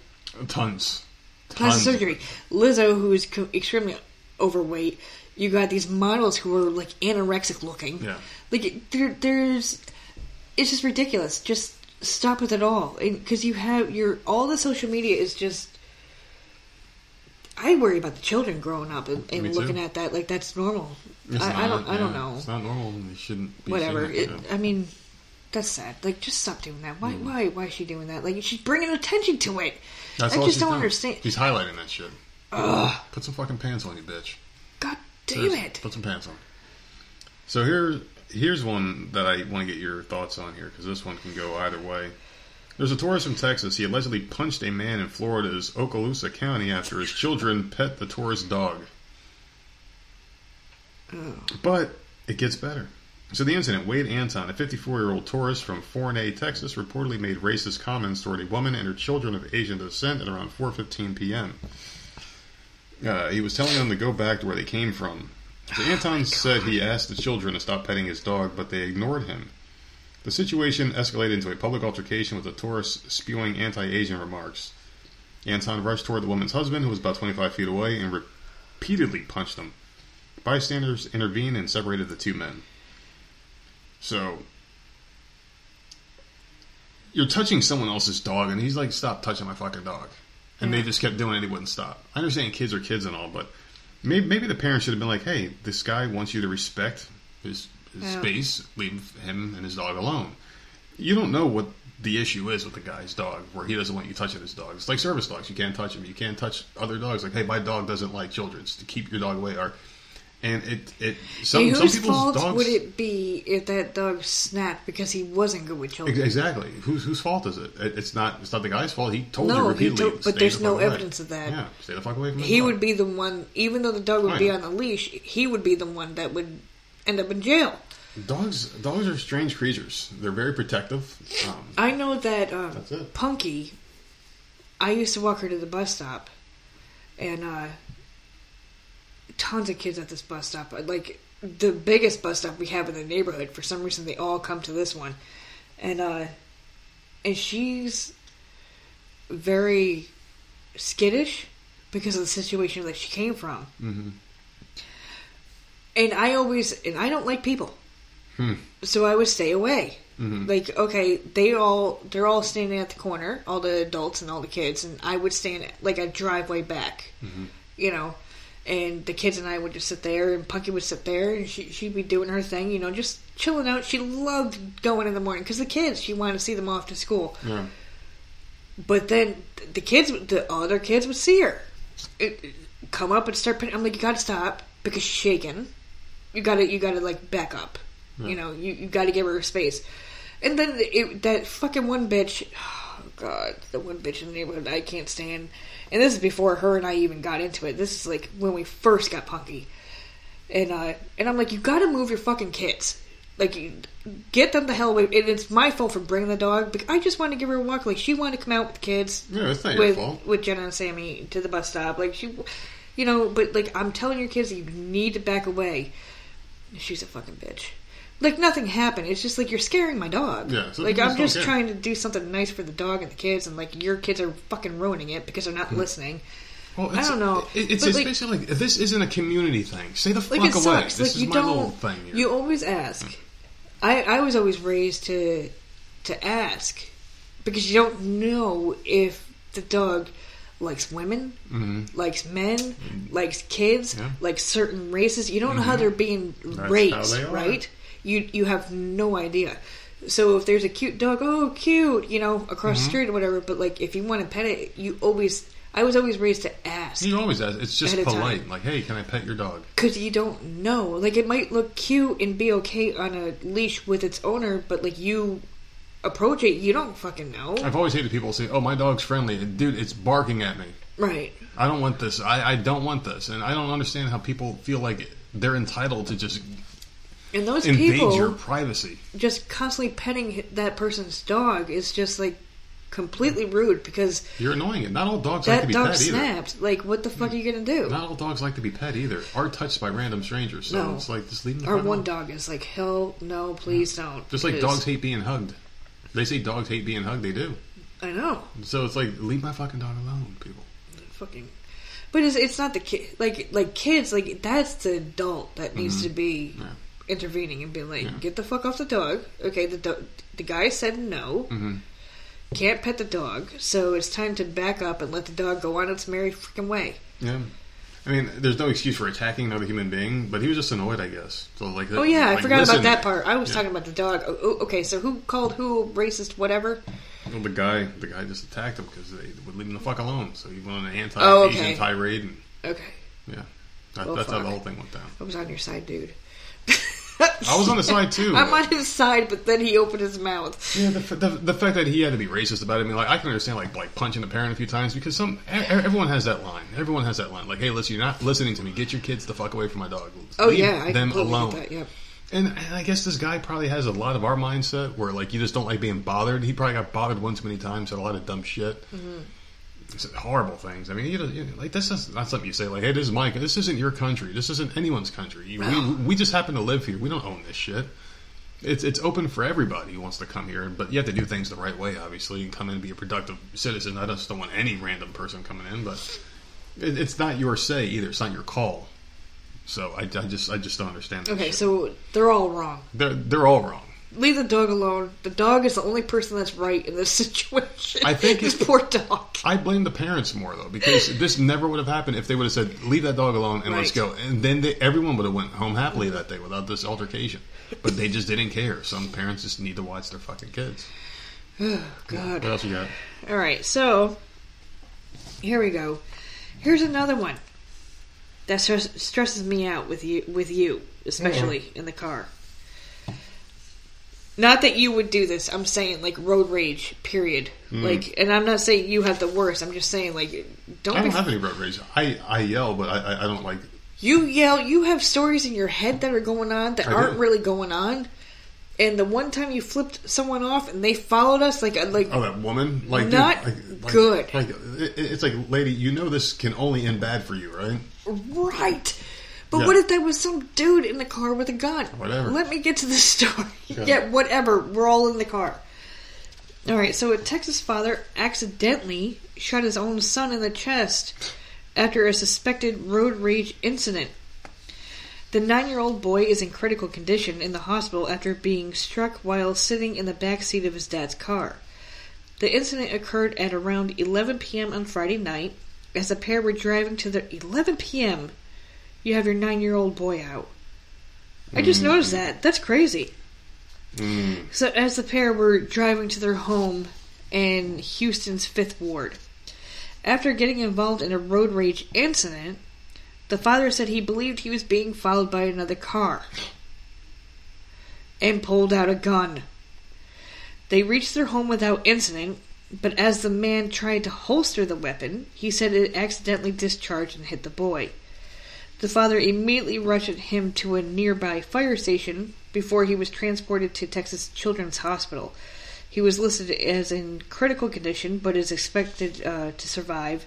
Tons, plastic Tons. surgery. Lizzo, who is co- extremely overweight. You got these models who are like anorexic looking. Yeah. Like there, there's, it's just ridiculous. Just stop with it all, because you have your all the social media is just. I worry about the children growing up and, and looking at that like that's normal. I, I not, don't. I don't know. It's not normal. and You shouldn't. Be Whatever. It, I mean, that's sad. Like, just stop doing that. Why? Mm. Why? Why is she doing that? Like, she's bringing attention to it. That's I just don't done. understand. She's highlighting that shit. Ugh. Put some fucking pants on, you bitch. God damn Seriously, it. Put some pants on. So here, here's one that I want to get your thoughts on here because this one can go either way. There's a tourist from Texas. He allegedly punched a man in Florida's Okaloosa County after his children pet the tourist dog. Oh. But it gets better. So the incident, Wade Anton, a 54-year-old tourist from Forney, Texas, reportedly made racist comments toward a woman and her children of Asian descent at around 4:15 p.m. Uh, he was telling them to go back to where they came from. So Anton said he asked the children to stop petting his dog, but they ignored him. The situation escalated into a public altercation with the tourist spewing anti-Asian remarks. Anton rushed toward the woman's husband, who was about 25 feet away, and repeatedly punched him. Bystanders intervened and separated the two men. So, you're touching someone else's dog, and he's like, "Stop touching my fucking dog," and they just kept doing it. He wouldn't stop. I understand kids are kids and all, but maybe, maybe the parents should have been like, "Hey, this guy wants you to respect his, his Yeah. space. Leave him and his dog alone." You don't know what the issue is with the guy's dog, where he doesn't want you touching his dog. It's like service dogs; you can't touch them. You can't touch other dogs. Like, hey, my dog doesn't like children. It's to keep your dog away. Or and it it some, and some whose people's fault dogs would it be if that dog snapped because he wasn't good with children? Exactly whose whose fault is it? it? It's not it's not the guy's fault. He told No, you repeatedly. told- but there's the no away. evidence of that. Yeah, stay the fuck away from He dog. would be the one, even though the dog would I be know. on the leash, he would be the one that would end up in jail. Dogs dogs are strange creatures. They're very protective. Um, I know that um, That's it. Punky. I used to walk her to the bus stop, and uh, tons of kids at this bus stop. Like the biggest bus stop we have in the neighborhood. For some reason, they all come to this one, and uh, and she's very skittish because of the situation that she came from. mhm. And I always and I don't like people. Hmm. So I would stay away. Mhm. Like, okay, they all they're all standing at the corner, all the adults and all the kids, and I would stand like a driveway back. Mm-hmm. You know. And the kids and I would just sit there, and Punky would sit there, and she, she'd be doing her thing, you know, just chilling out. She loved going in the morning because the kids, she wanted to see them off to school. Yeah. But then the kids, the other kids would see her, it, it- come up and start. putting- I'm like, you got to stop because she's shaking. You got to, you got to like back up. Yeah. You know, you, you got to give her space. And then it, that fucking one bitch, god, the one bitch in the neighborhood I can't stand. And this is before her and I even got into it. This is like when we first got punky. And uh, and I'm like, you got to move your fucking kids. Like, you, get them the hell away. And it's my fault for bringing the dog. Because I just wanted to give her a walk. Like, she wanted to come out with the kids Yeah, that's not your fault. with Jenna and Sammy to the bus stop. Like she, you know, but like I'm telling your kids, you need to back away. She's a fucking bitch. Like nothing happened. It's just like you're scaring my dog. Yeah, so like I'm just trying to do something nice for the dog and the kids, and like your kids are fucking ruining it because they're not Hmm. listening. Well, I don't know. It, it's, it's like- basically like this isn't a community thing. Say the fuck Like away. sucks. This like is you my don't. little thing. Here. You always ask. I I was always raised to to ask because you don't know if the dog likes women, Mhm. likes men, likes kids, Yeah. likes certain races. You don't know how they're being how raised, they right? You you have no idea. So if there's a cute dog, oh cute, you know, across Mm-hmm. the street or whatever. But like if you want to pet it, you always. I was always raised to ask You always ask. It's just time. polite. Like, hey, can I pet your dog? because you don't know. Like it might look cute and be okay on a leash with its owner, but like you approach it, you don't fucking know, I've always hated people say, "Oh, my dog's friendly." Dude, it's barking at me. right? I don't want this. I, I don't want this, and I don't understand how people feel like they're entitled to just And those invade people your privacy. just constantly petting that person's dog is just like completely rude because You're annoying it. Not all dogs like to that be dog pet either. snapped. Like, what the fuck are you gonna do? Not all dogs like to be pet either, or touched by random strangers. So No. it's like just leave them. the Our one alone. dog is like, hell no, please don't. Just like dogs hate being hugged. They say dogs hate being hugged. They do. I know. So it's like leave my fucking dog alone, people. fucking but it's, it's not the kid like like kids like that's the adult that needs to be Mm-hmm. Yeah. Intervening and being like Yeah. get the fuck off the dog okay the do- the guy said no Mhm. can't pet the dog so it's time to back up and let the dog go on its merry freaking way Yeah. I mean, there's no excuse for attacking another human being, but he was just annoyed, I guess. So like, oh yeah i forgot listen- about that part i was Yeah. talking about the dog oh, oh, okay so who called who racist whatever Well, the guy, the guy just attacked him because they would leave him the fuck alone. So he went on an anti-Asian Oh, okay. tirade, and okay yeah, that, Well, that's how the whole thing went down. i was on your side dude I was on the side too. i'm on his side but then he opened his mouth Yeah, the, the, the fact that he had to be racist about it, I mean, like I can understand like like punching a parent a few times because some everyone has that line. Everyone has that line. Like, hey, listen, you're not listening to me. Get your kids the fuck away from my dog. oh Leave yeah i them alone. that yeah And, and I guess this guy probably has a lot of our mindset where like you just don't like being bothered. He probably got bothered one too many times, said a lot of dumb shit, Mm-hmm. Horrible things. I mean, you know, like this is not something you say like, "Hey, this is my, this isn't your country. This isn't anyone's country. We, we just happen to live here. We don't own this shit." It's it's open for everybody who wants to come here, but you have to do things the right way. Obviously, and come in and be a productive citizen. I just don't want any random person coming in, but it, it's not your say either. It's not your call. So I, I just I just don't understand. That okay shit. so they're all wrong they're they're all wrong. Leave the dog alone. The dog is the only person that's right in this situation. I think this poor dog. I blame the parents more though because this never would have happened if they would have said leave that dog alone and let's go, and then they, everyone would have went home happily that day without this altercation. But they just didn't care. Some parents just need to watch their fucking kids. Oh, God. What else you got? All right, so here we go. Here's another one. That stress, stresses me out with you, with you, especially Mm-hmm. in the car. Not that you would do this. I'm saying like road rage. Period. Mm-hmm. Like, and I'm not saying you have the worst. I'm just saying like don't. I don't be- have any road rage. I, I yell, but I, I, I don't like. you yell. You have stories in your head that are going on that I aren't do. really going on. And the one time you flipped someone off and they followed us, like like Oh, that woman, like dude, Not like, like- good. Like it, it's like, lady, you know this can only end bad for you, right? Right. But Yeah. what if there was some dude in the car with a gun? Whatever. Let me get to the story. Yeah. yeah, whatever. We're all in the car. All right, so a Texas father accidentally shot his own son in the chest after a suspected road rage incident. The nine year old boy is in critical condition in the hospital after being struck while sitting in the back seat of his dad's car. The incident occurred at around 11 p.m. on Friday night as the pair were driving to their 11 p.m. You have your nine year old boy out. I just mm. noticed that. That's crazy. Mm. So, as the pair were driving to their home in Houston's Fifth Ward, after getting involved in a road rage incident, the father said he believed he was being followed by another car and pulled out a gun. They reached their home without incident, but as the man tried to holster the weapon, he said it accidentally discharged and hit the boy. The father immediately rushed him to a nearby fire station before he was transported to Texas Children's Hospital. He was listed as in critical condition, but is expected uh, to survive.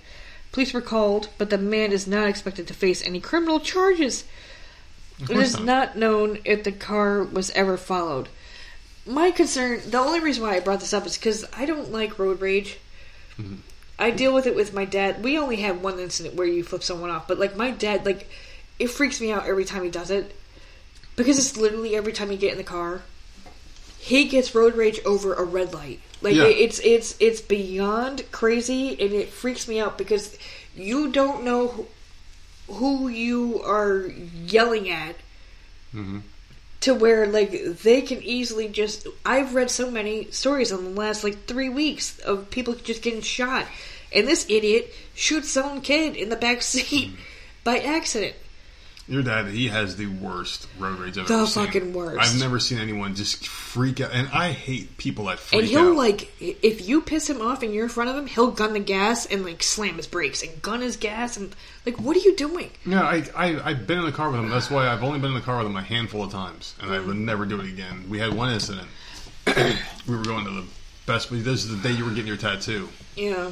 Police were called, but the man is not expected to face any criminal charges. It is not. not known if the car was ever followed. My concern, the only reason why I brought this up is because I don't like road rage. I deal with it with my dad. We only had one incident where you flip someone off, but like my dad, like it freaks me out every time he does it because it's literally every time you get in the car, he gets road rage over a red light. Like Yeah. it, it's it's it's beyond crazy, and it freaks me out because you don't know who, who you are yelling at mm-hmm. To where like they can easily just I've read so many stories in the last like three weeks of people just getting shot and this idiot shoots some kid in the back seat hmm. by accident. Your dad, he has the worst road rage I've The ever seen. The fucking worst. I've never seen anyone just freak out, and I hate people that freak out. And he'll out. like if you piss him off and you're in front of him, he'll gun the gas and like slam his brakes and gun his gas and like what are you doing? Yeah, I, I, I've been in the car with him. That's why I've only been in the car with him a handful of times, and I would never do it again. We had one incident. we were going to the Best. This is the day you were getting your tattoo, Yeah.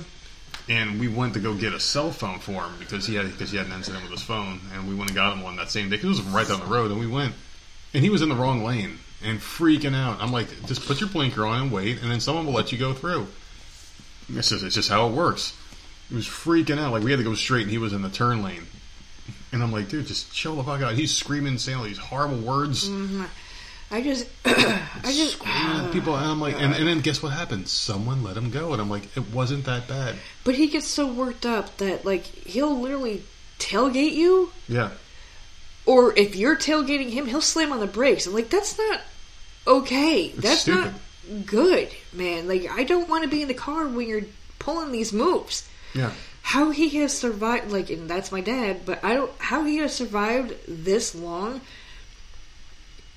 And we went to go get a cell phone for him because he had because he had an incident with his phone, and we went and got him one that same day because it was right down the road, and we went, and he was in the wrong lane and freaking out. I'm like, just put your blinker on and wait, and then someone will let you go through. It's just, it's just how it works. He was freaking out. Like we had to go straight, and he was in the turn lane. And I'm like, dude, just chill the fuck out. He's screaming, saying all these horrible words, mm-hmm. I just I just screaming at people, and I'm like, and, and then guess what happened? Someone let him go, and I'm like, it wasn't that bad. but he gets so worked up that like he'll literally tailgate you Yeah, or if you're tailgating him, he'll slam on the brakes. I'm like, that's not okay. That's stupid. not good, man. Like, I don't want to be in the car when you're pulling these moves. yeah. How he has survived, like, and that's my dad, but I don't, how he has survived this long,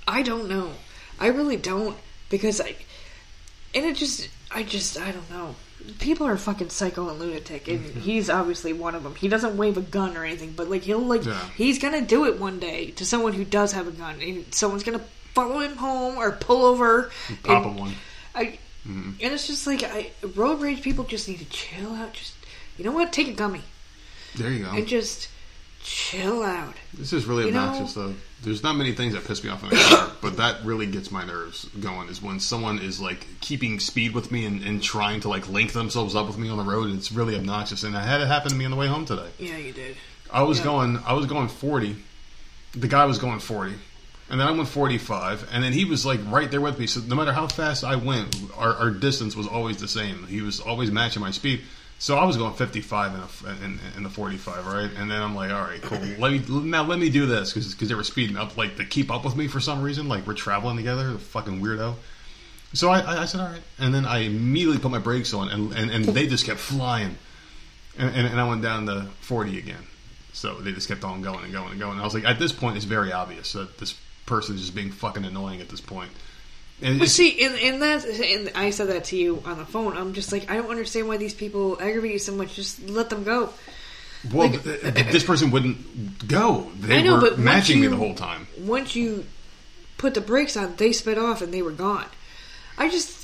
I don't know. I really don't, because I, and it just, I just, I don't know. People are fucking psycho and lunatic, and mm-hmm. he's obviously one of them. He doesn't wave a gun or anything, but like he'll like Yeah. he's gonna do it one day to someone who does have a gun, and someone's gonna follow him home or pull over. Pop and him one. I, mm-hmm. and it's just like I, road rage people just need to chill out. Just you know what, take a gummy There you go. and just chill out. This is really You know- obnoxious, though. There's not many things that piss me off in a car, but that really gets my nerves going. Is when someone is like keeping speed with me and, and trying to like link themselves up with me on the road. And it's really obnoxious, and I had it happen to me on the way home today. Yeah, you did. I was Yeah. going, I was going 40. The guy was going 40, and then I went 45, and then he was like right there with me. So no matter how fast I went, our, our distance was always the same. He was always matching my speed. So I was going 55 in, a, in, in the 45, right? And then I'm like, all right, cool. Let me now let me do this because they were speeding up like to keep up with me for some reason. Like we're traveling together, the fucking weirdo. So I, I, I said, all right, and then I immediately put my brakes on, and, and, and they just kept flying, and, and, and I went down to 40 again. So they just kept on going and going and going. And I was like, at this point, it's very obvious that this person is just being fucking annoying at this point. And But see, and, and that, and I said that to you on the phone. I'm just like, I don't understand why these people aggravate you so much. Just let them go. well, like- th- th- this person wouldn't go. They I know, were but matching me the whole time. Once you put the brakes on, they sped off and they were gone. I just,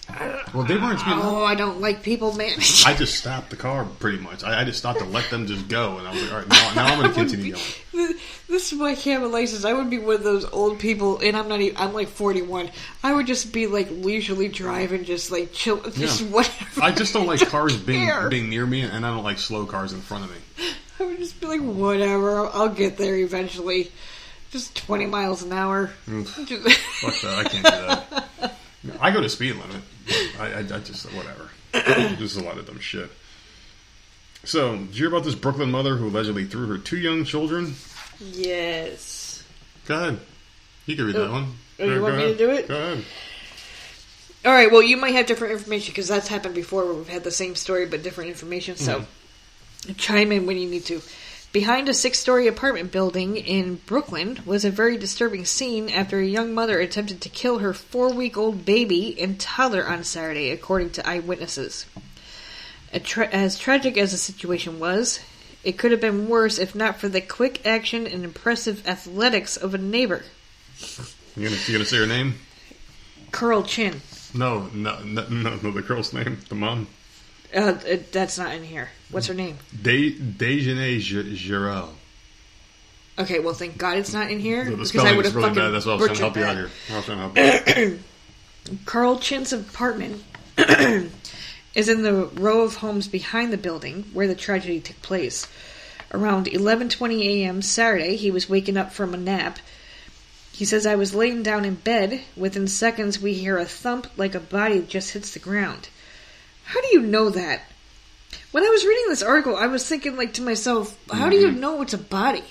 Well, they weren't speeding. oh, I don't like people, man. I just stopped the car pretty much. I, I just stopped to let them just go, and I was like, all right, now, now I'm going to continue going. This is my camera license. I would be one of those old people, and I'm not. Even, I'm like 41. I would just be like leisurely driving, just like chill, just Yeah. whatever. I just don't like cars being care. being near me, and I don't like slow cars in front of me. I would just be like, whatever. I'll, get there eventually. Just 20 miles an hour. Just- Fuck that, I can't do that. I go to speed limit. I, I, I just whatever. There's a lot of dumb shit. So, did you hear about this Brooklyn mother who allegedly threw her two young children? yes. Go ahead. You can read that oh. one. oh, you want me to do it? Go ahead. All right. Well, you might have different information because that's happened before where we've had the same story but different information. So hmm. chime in when you need to. Behind a six story apartment building in Brooklyn was a very disturbing scene after a young mother attempted to kill her four week old baby and toddler on Saturday, according to eyewitnesses. Tra- as tragic as the situation was, it could have been worse if not for the quick action and impressive athletics of a neighbor, You gonna, you gonna say her name? Carl Chin. No, no, no, no, no the girl's name, the mom. Uh, it, that's not in here. What's her name? De, Dejeuner Giral. Okay, well, thank God it's not in here The because I would have really fucking bad. That's why I was trying to help you out here. I was trying to help you. Carl Chin's apartment is in the row of homes behind the building where the tragedy took place. Around 11:20 a.m. Saturday, he was waking up from a nap. He says, "I was laying down in bed. Within seconds, we hear a thump like a body just hits the ground." How do you know that? When I was reading this article, I was thinking, like to myself, "How do you mm-hmm. know it's a body?"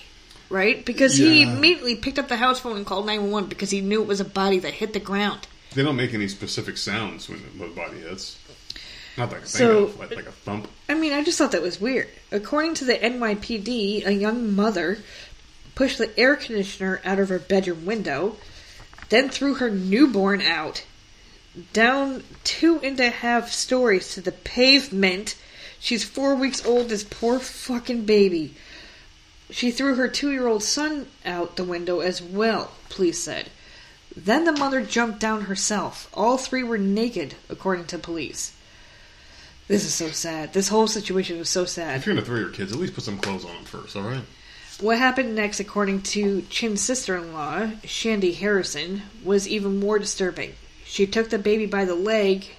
Right? Because he immediately picked up the house phone and called 911 because he knew it was a body that hit the ground. They don't make any specific sounds when the body hits. Not like a So- like, like a thump. I mean, I just thought that was weird. According to the NYPD, a young mother pushed the air conditioner out of her bedroom window, then threw her newborn out, down two and a half stories to the pavement. She's four weeks old, this poor fucking baby. She threw her two year old son out the window as well, police said. Then the mother jumped down herself. All three were naked, according to police. This is so sad. This whole situation is so sad. If you're gonna throw your kids, at least put some clothes on them first, all right? What happened next, according to Chin's sister in law, Shandy Harrison, was even more disturbing. She took the baby by the leg,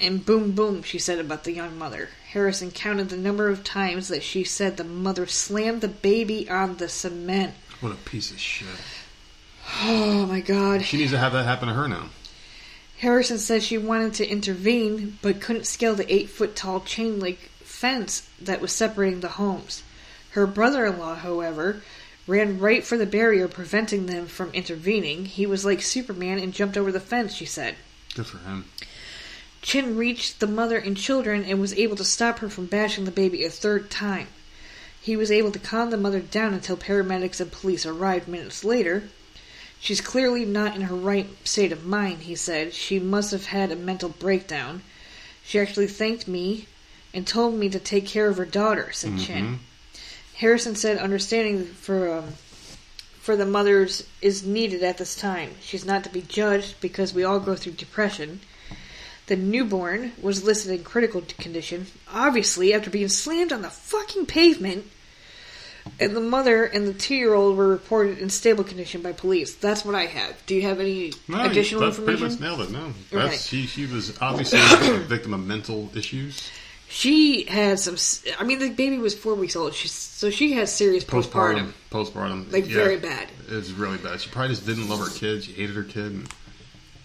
and boom, boom, she said about the young mother. Harrison counted the number of times that she said the mother slammed the baby on the cement. What a piece of shit. Oh my god. She needs to have that happen to her now. Harrison said she wanted to intervene but couldn't scale the eight foot tall chain link fence that was separating the homes. Her brother in law, however, ran right for the barrier, preventing them from intervening. He was like Superman and jumped over the fence, she said. Good for him. Chin reached the mother and children and was able to stop her from bashing the baby a third time. He was able to calm the mother down until paramedics and police arrived minutes later. She's clearly not in her right state of mind, he said. She must have had a mental breakdown. She actually thanked me and told me to take care of her daughter, said mm-hmm. Chin. Harrison said understanding for um, for the mothers is needed at this time. She's not to be judged because we all go through depression. The newborn was listed in critical condition, obviously after being slammed on the fucking pavement. And the mother and the two-year-old were reported in stable condition by police. That's what I have. Do you have any No, additional that's pretty much information? nailed it. No, Okay. that's she. She was obviously a victim of mental issues. She had some. I mean, the baby was four weeks old. She's so she has serious postpartum. Postpartum, postpartum, Like, yeah. very bad. It's really bad. She probably just didn't love her kid. She hated her kid. And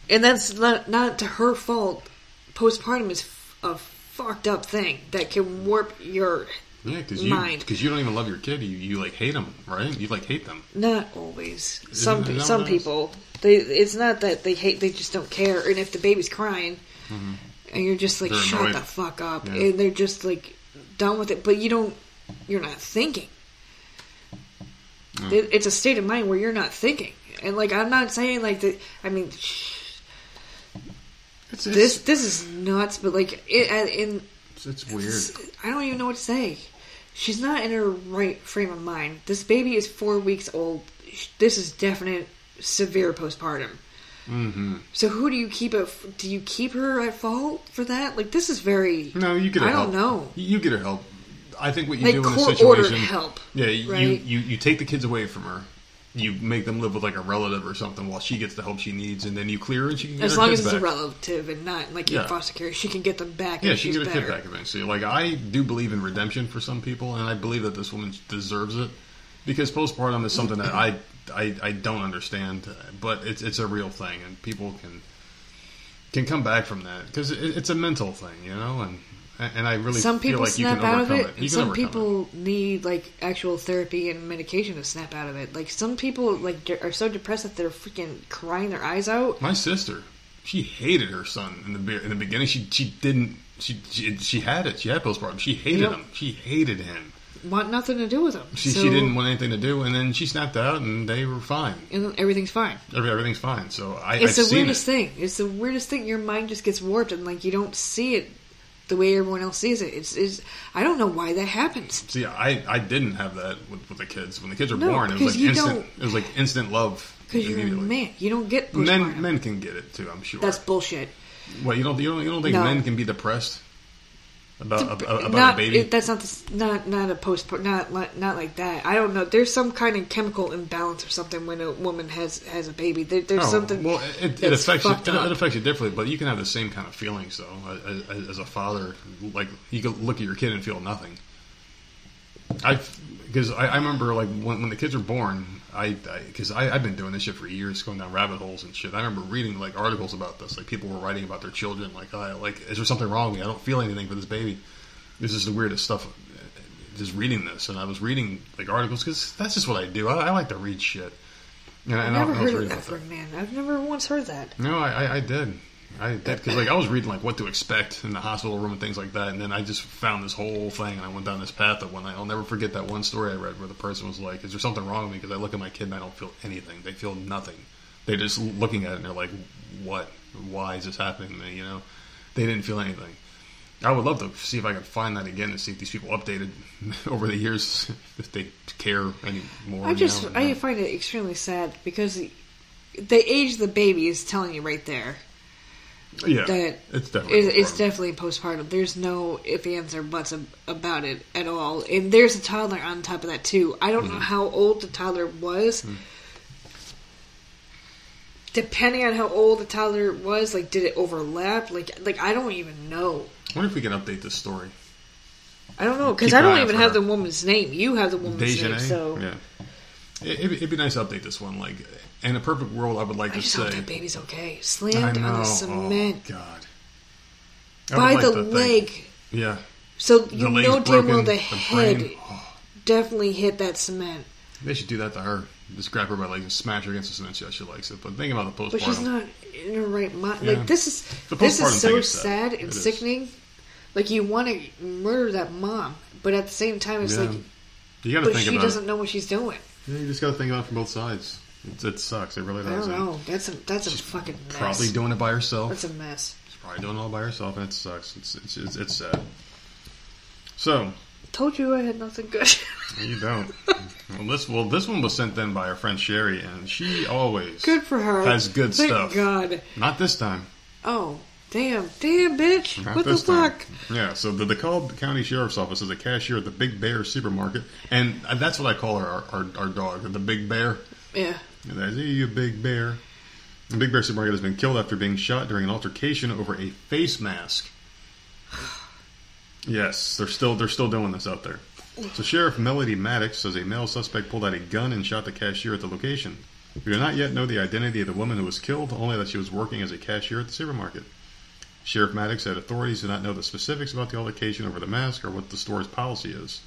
and that's not not to her fault. Postpartum is a fucked up thing that can warp your. yeah, because you Mind. because you don't even love your kid. You you like hate them, right? You like hate them. Not always. Some Isn't some what it is? people they it's not that they hate. They just don't care. And if the baby's crying, mm-hmm. And you're just like. They're shut annoyed. the fuck up, Yeah. and they're just like done with it. But you don't. You're not thinking. It, it's a state of mind where you're not thinking, and like I'm not saying like that. I mean, It's, this this is nuts, but like it uh, in it's, it's weird. I don't even know what to say. She's not in her right frame of mind. This baby is four weeks old. This is definite severe postpartum. Hmm So who do you keep at? Do you keep her at fault for that? Like this is very No, you get her I don't help. know. You get her help. I think what you like do in a court situation. help. Yeah, you, right? you you take the kids away from her. You make them live with like a relative or something while she gets the help she needs, and then you clear her and she can get As her long as it's a relative and not like Yeah. in foster care, she can get them back. Yeah, she can get a kid back eventually. Like I do believe in redemption for some people, and I believe that this woman deserves it because postpartum is something that I I, I don't understand, but it's it's a real thing, and people can can come back from that because it, it's a mental thing, you know, and and I really Some feel people like you snap can out of it, it. You and can some overcome it. people need like actual therapy and medication to snap out of it. Like some people like de- are so depressed that they're freaking crying their eyes out. My sister, she hated her son in the be- in the beginning. She she didn't she she, she had it. She had postpartum. She hated Yep. him. She hated him. Want nothing to do with them. She so, she didn't want anything to do, and then she snapped out, and they were fine. and everything's fine. Every, everything's fine. So I, It's I've the weirdest it. thing. It's the weirdest thing. Your mind just gets warped, and like you don't see it the way everyone else sees it. It's, it's I don't know why that happens. See, I, I didn't have that with, with the kids. When the kids were No, born, it was like instant. It was like instant love. Because you're a man. You don't get postpartum. Men men can get it too. I'm sure. That's bullshit. well, you don't you don't you don't think No. men can be depressed about about, about not, a baby? it- that's not the, not not a post not like- not like that. I don't know. There's some kind of chemical imbalance or something when a woman has has a baby. There, there's Oh, something. Well, it, it affects you. It, it affects you differently, but you can have the same kind of feelings though. As, as a father, like you can look at your kid and feel nothing. I because I, I remember like when, when the kids were born, I because I, I've been doing this shit for years, going down rabbit holes and shit. I remember reading like articles about this, like people were writing about their children, like I like is there something wrong with me? I don't feel anything for this baby. This is the weirdest stuff. Just reading this, and I was reading like articles because that's just what I do. I, I like to read shit. And, I've I- never I was heard that a man. I've never once heard that. no, I, I, I did. I because like I was reading like what to expect in the hospital room and things like that, and then I just found this whole thing, and I went down this path of one. I'll never forget that one story I read where the person was like, "Is there something wrong with me?" Because I look at my kid and I don't feel anything. They feel nothing. They're just looking at it and they're like, "What? Why is this happening to me?" You know, they didn't feel anything. I would love to see if I could find that again and see if these people updated over the years if they care anymore. I just now. I find it extremely sad because the age of the baby is telling you right there. Yeah, that it's definitely It, it's postpartum. definitely postpartum. There's no ifs, ands, or buts about it at all. And there's a toddler on top of that too. I don't Mm-hmm. know how old the toddler was. Mm. Depending on how old the toddler was, like did it overlap? Like, like I don't even know. I wonder if we can update this story. I don't know because I don't even have her. the woman's name. You have the woman's name, so yeah. It, it'd be nice to update this one. Like, in a perfect world, I would like I to just say. hope that baby's okay. Slammed on the oh, cement Oh, God. I by would the like to think- leg, yeah. so The you leg's know damn broken, well the, the head brain. Oh, definitely hit that cement. they should do that to her. Just grab her by the legs and smash her against the cement. Yeah, she likes it. But think about the postpartum. But she's not in her right mind. Yeah. Like this is The this postpartum is so thing is sad. sad It and is. sickening. Like you want to murder that mom, but at the same time, it's Yeah. like, you got to but think she about doesn't know what she's doing. Yeah, you just got to think about it from both sides. It, it sucks. It really I does. don't know. That's a that's a She's fucking mess. Probably doing it by herself. That's a mess. She's probably doing it all by herself, and it sucks. It's it's it's, it's sad. So Told you I had nothing good. you don't. well, this well this one was sent in by our friend Sherry, and she always good for her. Has good Thank stuff. God. Not this time. Oh damn, damn bitch. Not what the this time. fuck? Yeah, so the DeKalb County Sheriff's Office is a cashier at the Big Bear Supermarket, and that's what I call our our, our dog, the Big Bear. Yeah. And "Hey, you Big Bear. The Big Bear Supermarket has been killed after being shot during an altercation over a face mask. Yes, they're still they're still doing this out there. So Sheriff Melody Maddox says a male suspect pulled out a gun and shot the cashier at the location. We do not yet know the identity of the woman who was killed, only that she was working as a cashier at the supermarket. Sheriff Maddox said authorities do not know the specifics about the altercation over the mask or what the store's policy is.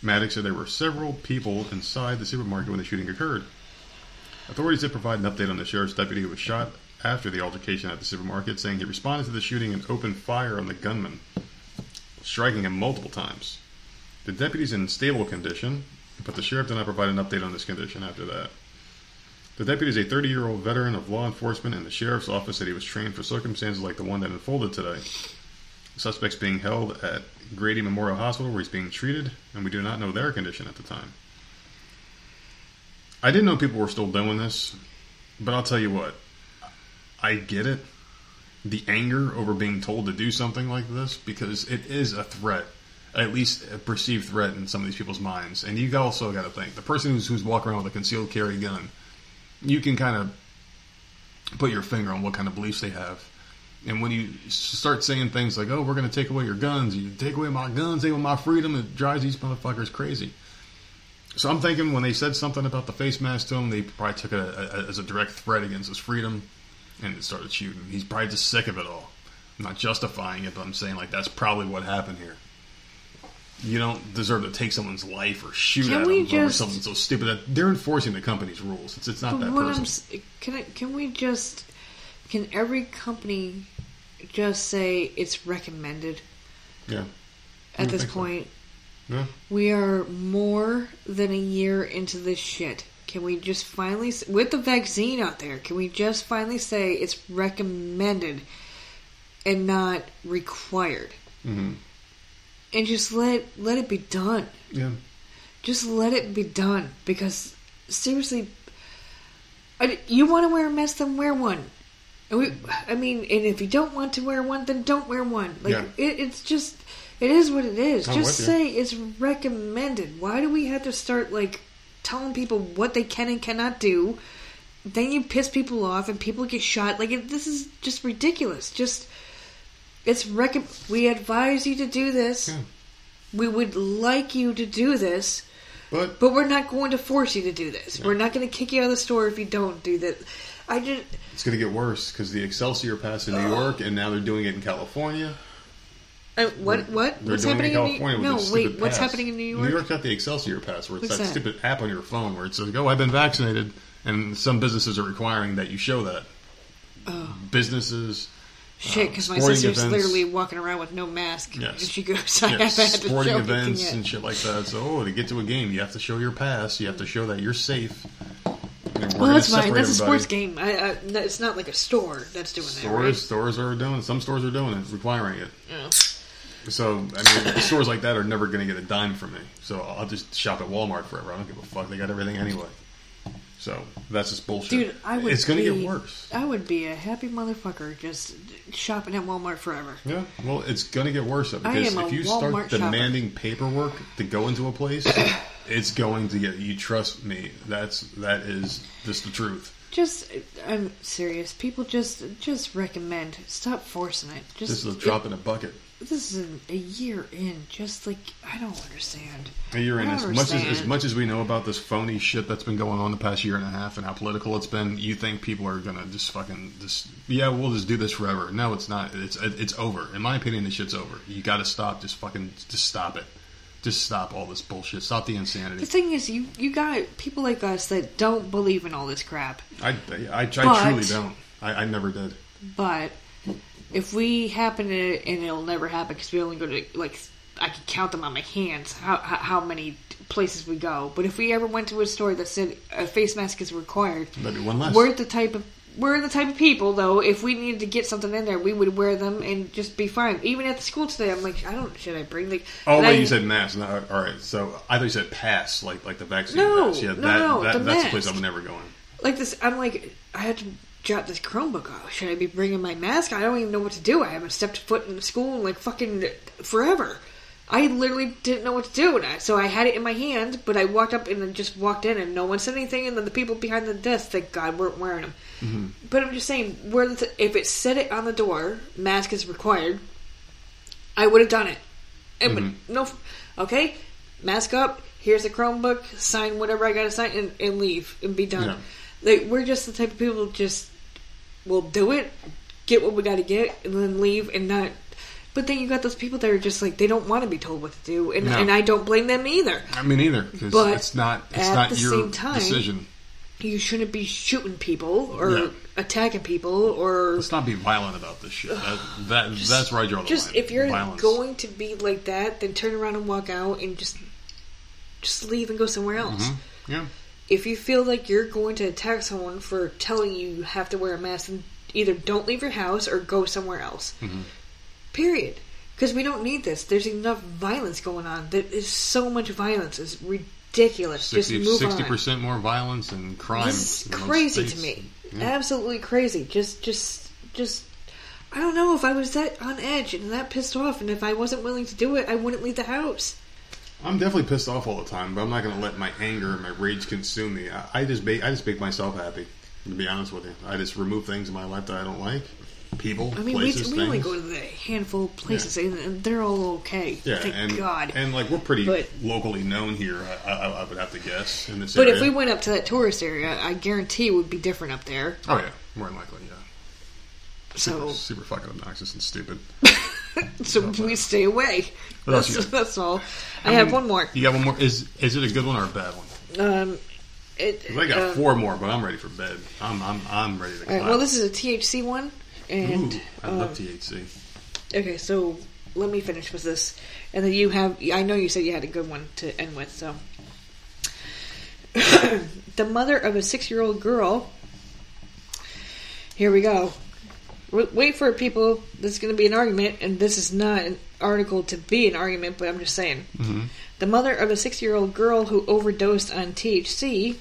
Maddox said there were several people inside the supermarket when the shooting occurred. Authorities did provide an update on the sheriff's deputy who was shot after the altercation at the supermarket, saying he responded to the shooting and opened fire on the gunman, striking him multiple times. The deputy's in stable condition. but the sheriff did not provide an update on this condition after that. The deputy is a 30 year old veteran of law enforcement, and the sheriff's office said he was trained for circumstances like the one that unfolded today. The suspect's being held at Grady Memorial Hospital where he's being treated, and we do not know their condition at the time. I didn't know people were still doing this, but I'll tell you what, I get it. The anger over being told to do something like this because it is a threat, at least a perceived threat in some of these people's minds. And you also got to think the person who's, who's walking around with a concealed carry gun, you can kind of put your finger on what kind of beliefs they have. And when you start saying things like, "Oh, we're going to take away your guns," you take away my guns, take away my freedom, it drives these motherfuckers crazy. So I'm thinking when they said something about the face mask to him, they probably took it a, a, as a direct threat against his freedom, and it started shooting. He's probably just sick of it all. I'm not justifying it, but I'm saying like that's probably what happened here. You don't deserve to take someone's life or shoot Can at them over something so stupid. That they're enforcing the company's rules. It's it's not that what I'm person. can I, can we just can every company just say it's recommended Yeah, at this point. so. Yeah. We are more than a year into this shit. Can we just finally, with the vaccine out there, can we just finally say it's recommended and not required? hmm And just let let it be done. Yeah. Just let it be done because seriously, I, you want to wear a mask, then wear one. And we, I mean, and if you don't want to wear one, then don't wear one. Like Yeah. it, it's just, it is what it is. I'm just say it's recommended. Why do we have to start like telling people what they can and cannot do? Then you piss people off and people get shot. Like it, this is just ridiculous. Just it's rec. We advise you to do this. Yeah. We would like you to do this. But But we're not going to force you to do this. We're not going to kick you out of the store if you don't do that. I just it's going to get worse because the Excelsior passed in New York, and now they're doing it in California. Uh, what what They're what's doing happening in in California New with No, wait, what's pass. happening in New York? New York got the Excelsior pass, where it's that, that? stupid app on your phone where it says, "Oh, I've been vaccinated," and some businesses are requiring that you show that. Oh. Businesses, Shit, because my sister's events. literally walking around with no mask. Yes. And she goes, I yeah, haven't to sporting events and shit like that. So, oh, to get to a game, you have to show your pass. You have to show that you're safe. Well, that's fine. That's a sports game. I, I, it's not like a store that's doing that, Stores, right? stores are doing it. Some stores are doing it, requiring it. Yeah. So, I mean, stores like that are never going to get a dime from me. So I'll just shop at Walmart forever. I don't give a fuck. They got everything anyway. So that's just bullshit. Dude, I would. It's going to get worse. I would be a happy motherfucker just shopping at Walmart forever. Yeah. Well, it's going to get worse though, because if you Walmart start shopper. demanding paperwork to go into a place, it's going to get. You trust me. That's that is just the truth. Just, I'm serious. People just, just recommend. Stop forcing it. Just This is a drop in a bucket. This is a year in. Just like I don't understand. A year in as much as as much as we know about this phony shit that's been going on the past year and a half and how political it's been. You think people are gonna just fucking just yeah, we'll just do this forever? No, it's not. It's it's over. In my opinion, this shit's over. You got to stop. Just fucking just stop it. Just stop all this bullshit. Stop the insanity. The thing is, you you got people like us that don't believe in all this crap. I I, I, But- truly don't. I, I never did. But if we happen to, and it'll never happen because we only go to like I can count them on my hands how how, many places we go. But if we ever went to a store that said a face mask is required, That'd one less. we're the type of we're the type of people though. If we needed to get something in there, we would wear them and just be fine. Even at the school today, I'm like, I don't. Should I bring like? Oh wait, I- you said mask. No, all right. So I thought you said pass, like like the vaccine No, pass. Yeah, no, that, no, that that's the place. I'm never going. like this. I'm like, I had to jot this Chromebook off. Should I be bringing my mask? I don't even know what to do. I haven't stepped foot in school in like fucking forever. I literally didn't know what to do, I, so I had it in my hand. But I walked up and then just walked in, and no one said anything. And then the people behind the desk, thank God, weren't wearing them. Mm-hmm. But I'm just saying, where the if it said it on the door, mask is required, I would have done it. And but mm-hmm. no, okay, mask up. Here's a Chromebook. Sign whatever I got to sign and, and leave and be done. Yeah. Like we're just the type of people just will do it, get what we got to get, and then leave and not. But then you got those people that are just like they don't want to be told what to do, and, No. and I don't blame them either. I mean, either because it's not it's at not the your same time- decision. You shouldn't be shooting people or attacking people or Let's not be violent about this shit. That, that that's where I draw the just line. if you're Violence. going to be like that, then turn around and walk out and just just leave and go somewhere else. Mm-hmm. Yeah. If you feel like you're going to attack someone for telling you you have to wear a mask, then either don't leave your house or go somewhere else. Mhm. Period. Because we don't need this. There's enough violence going on. There is so much violence. It's ridiculous. 60, Just move on. percent more violence and crime. This is crazy to me. Yeah. Absolutely crazy. Just, just, just. I don't know if I was that on edge and that pissed off, and if I wasn't willing to do it, I wouldn't leave the house. I'm definitely pissed off all the time, but I'm not going to let my anger and my rage consume me. I, I just make I just make myself happy. To be honest with you, I just remove things in my life that I don't like. People, I mean, places, we, we only go to the handful of places, and, and they're all okay. yeah, Thank and God. and like we're pretty But- locally known here. I, I, I would have to guess in this but area. if we went up to that tourist area, I guarantee it would be different up there. oh yeah, more than likely, yeah. So, super fucking obnoxious and stupid. so we stay away. What That's, that's all. I, have one more. You got one more? Is is it a good one or a bad one? Um, it, I got uh, four more, but I'm ready for bed. I'm I'm I'm ready to. All right, well, this is a THC one, and Ooh, I um, love THC. okay, so let me finish with this, and then you have. I know you said you had a good one to end with, so. the mother of a six-year-old girl. Here we go. Wait for it, people. This is going to be an argument, and this is not an article to be an argument, but I'm just saying. Mhm. The mother of a six-year-old girl who overdosed on THC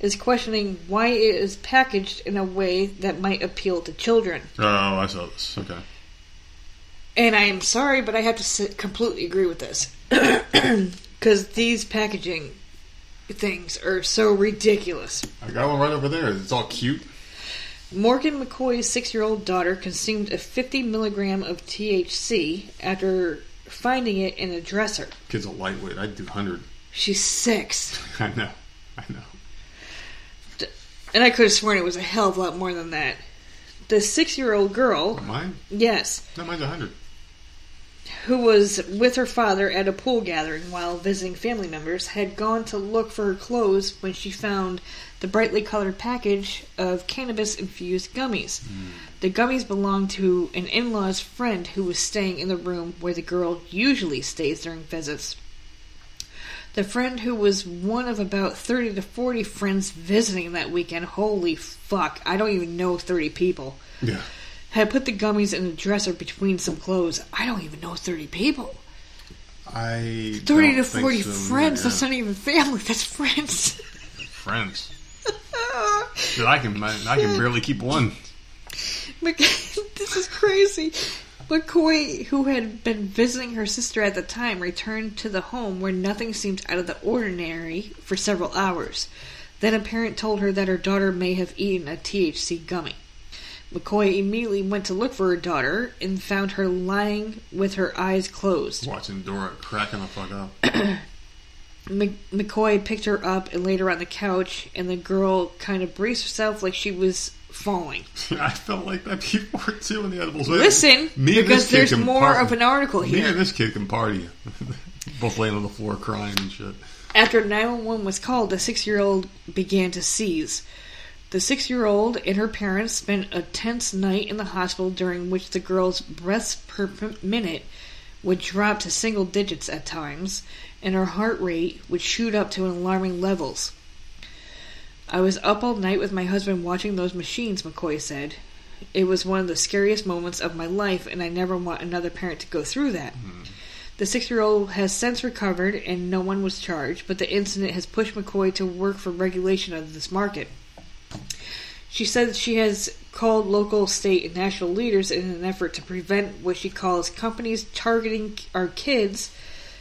is questioning why it is packaged in a way that might appeal to children. Oh, I saw this. Okay. And I am sorry, but I have to completely agree with this. Because these packaging things are so ridiculous. I got one right over there. It's all cute. Morgan McCoy's six year old daughter consumed a 50 milligram of THC after finding it in a dresser. Kid's a lightweight. I'd do 100. She's six. I know. I know. And I could have sworn it was a hell of a lot more than that. The six year old girl, oh, Mine? yes, No, mine's 100. who was with her father at a pool gathering while visiting family members, had gone to look for her clothes when she found the brightly colored package of cannabis infused gummies. Hmm. The gummies belonged to an in law's friend who was staying in the room where the girl usually stays during visits. The friend who was one of about 30 to 40 friends visiting that weekend, holy fuck, I don't even know 30 people Yeah. had put the gummies in a dresser between some clothes. I don't even know 30 people. I 30 don't to think 40 so friends. yeah. That's not even family. That's friends. Friends. Dude, I can I can barely keep one. This is crazy. McCoy, who had been visiting her sister at the time, returned to the home where nothing seemed out of the ordinary for several hours. Then a parent told her that her daughter may have eaten a THC gummy. McCoy immediately went to look for her daughter and found her lying with her eyes closed. Watching Dora cracking the fuck up. Mc- McCoy picked her up and laid her on the couch, and the girl kind of braced herself like she was falling. I felt like that before too in the edibles. Listen, Me and because this kid there's more of an article here. Me and this kid can party. Both laying on the floor crying and shit. After 911 was called, the six year old began to seize. The six year old and her parents spent a tense night in the hospital during which the girl's breaths per minute would drop to single digits at times, and her heart rate would shoot up to alarming levels. I was up all night with my husband watching those machines, McCoy said. It was one of the scariest moments of my life, and I never want another parent to go through that. The six year old has since recovered and no one was charged, but the incident has pushed McCoy to work for regulation of this market. She said she has called local, state, and national leaders in an effort to prevent what she calls companies targeting our kids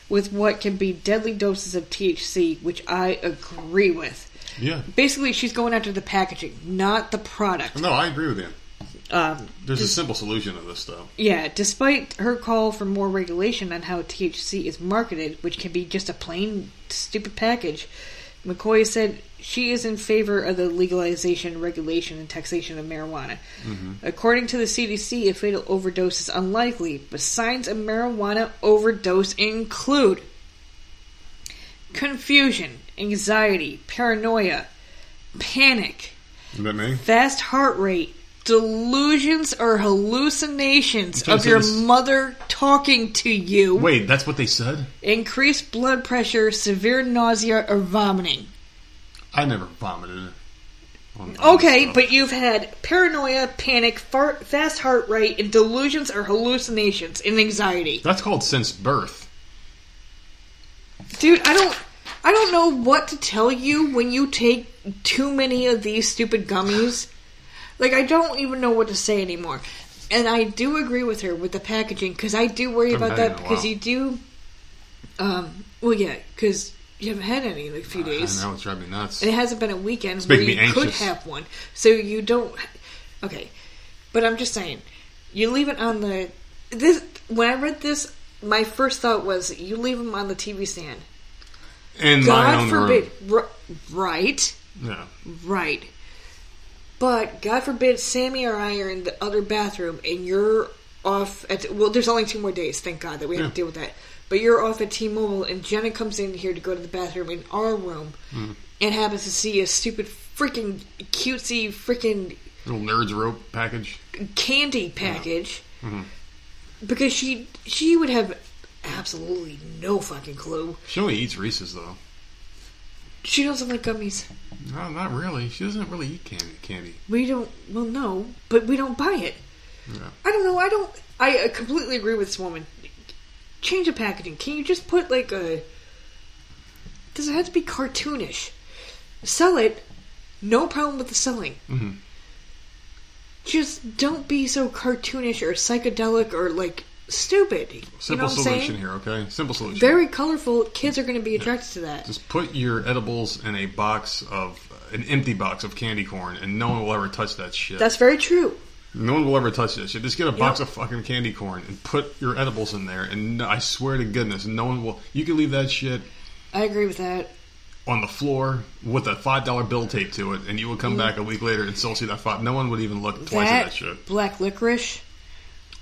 with what can be deadly doses of THC, which I agree with. Yeah. Basically, she's going after the packaging, not the product. No, I agree with you. Um, There's a simple solution to this, though. yeah, despite her call for more regulation on how THC is marketed, which can be just a plain stupid package, McCoy said she is in favor of the legalization, regulation, and taxation of marijuana. Mm-hmm. According to the CDC, a fatal overdose is unlikely, but signs of marijuana overdose include confusion, anxiety, paranoia, panic, that fast heart rate, delusions or hallucinations of your this- mother talking to you, Wait, that's what they said? increased blood pressure, severe nausea, or vomiting. I never vomited. Okay, but you've had paranoia, panic, far, fast heart rate, and delusions or hallucinations and anxiety. That's called since birth. Dude, I don't I don't know what to tell you when you take too many of these stupid gummies. Like I don't even know what to say anymore. And I do agree with her with the packaging cuz I do worry about that because you do um well yeah, cuz you haven't had any in like a few I days. know it's driving me nuts. And it hasn't been a weekend where you could have one. So you don't. Okay, but I'm just saying, you leave it on the. This when I read this, my first thought was you leave them on the TV stand. In my God forbid, r- right, Yeah. right. But God forbid, Sammy or I are in the other bathroom, and you're off at. Well, there's only two more days. Thank God that we have Yeah. to deal with that. But you're off at T-Mobile, and Jenna comes in here to go to the bathroom in our room, Mm-hmm. and happens to see a stupid freaking cutesy freaking Little nerds rope package. candy package Mm-hmm. because she she would have absolutely no fucking clue. She only eats Reese's though. She doesn't like gummies. No, not really. She doesn't really eat candy. Candy. We don't. Well, no, but we don't buy it. Yeah. I don't know. I don't. I uh, completely agree with this woman. Change the packaging. Can you just put like a? Does it have to be cartoonish? Sell it. No problem with the selling. Mhm. Just don't be so cartoonish or psychedelic or like stupid. you know Simple solution saying? here, okay? Simple solution. Very colorful. Kids are going to be attracted to that. Just put your edibles in a box of an empty box of candy corn, and no one will ever touch that shit. That's very true. No one will ever touch that shit. Just get a box Yep. of fucking candy corn and put your edibles in there, and I swear to goodness, no one will. You can leave that shit I agree with that. on the floor with a five dollar bill taped to it, and you would come back a week later and still see that five. No one would even look twice at that that shit. black licorice.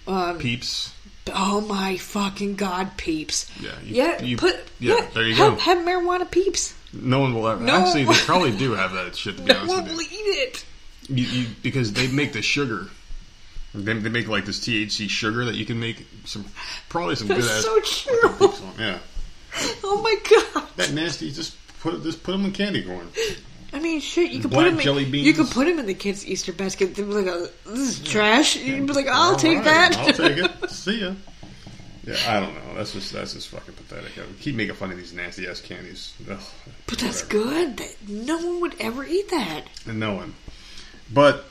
Um, Peeps. oh my fucking god, peeps! Yeah, you- yeah, you- put yeah, yeah, there you have, go. Have marijuana peeps. No one will ever. No. Actually, they probably do have that shit. To be No honest one will eat it. You, you, because they make the sugar. They, they make like this THC sugar that you can make some probably some good That's ass. so true. Yeah, Oh my god! that nasty. Just put. Just put them in candy corn. I mean, shit. You could Black put them. jelly in, beans. You could put them in the kids' Easter basket. They'd be like, oh, "This is trash." You'd be like, "I'll All take right, that." I'll take it. See ya. Yeah, I don't know. That's just that's just fucking pathetic. I keep making fun of these nasty ass candies. Ugh, but that's whatever. good. No one would ever eat that. And no one. But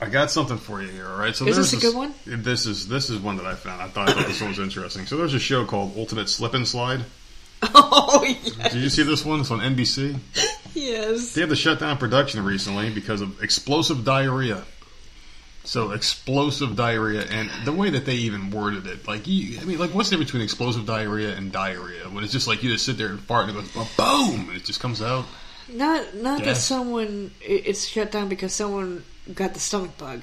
I got something for you here. All right. So Is this a good one? This is this is one that I found. I thought, I thought this one was interesting. So there's a show called Ultimate Slip and Slide. Oh yes, Did you see this one? It's on NBC. yes. They had to shut down production recently because of explosive diarrhea. So explosive diarrhea, and the way that they even worded it, like you, I mean, like what's the difference between explosive diarrhea and diarrhea? When it's just like you just sit there and fart and it goes boom, and it just comes out. Not not that someone it's shut down because someone got the stomach bug.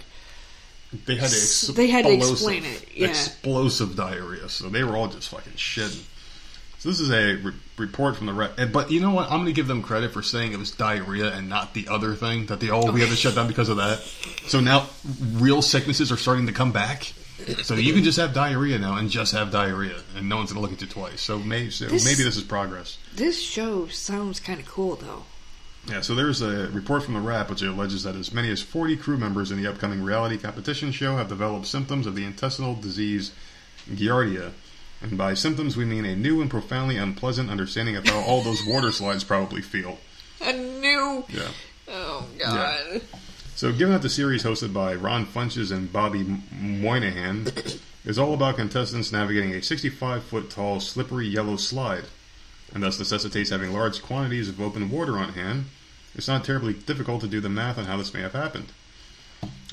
They had to ex- they had to explain it, yeah. Explosive diarrhea. So they were all just fucking shitting. So this is a re- report from the re- eh, but you know what? I'm going to give them credit for saying it was diarrhea and not the other thing that they all we had to shut down because of that. So now real sicknesses are starting to come back. So you can just have diarrhea now and just have diarrhea, and no one's going to look at you twice. So maybe so This- maybe this is progress. This show sounds kind of cool though. Yeah, so there's a report from the Wrap which alleges that as many as 40 crew members in the upcoming reality competition show have developed symptoms of the intestinal disease Giardia. And by symptoms, we mean a new and profoundly unpleasant understanding of how all those water slides probably feel. A new. Yeah. Oh god. Yeah. So, given that the series hosted by Ron Funches and Bobby Moynihan is all about contestants navigating a 65 foot tall, slippery yellow slide, and thus necessitates having large quantities of open water on hand, it's not terribly difficult to do the math on how this may have happened.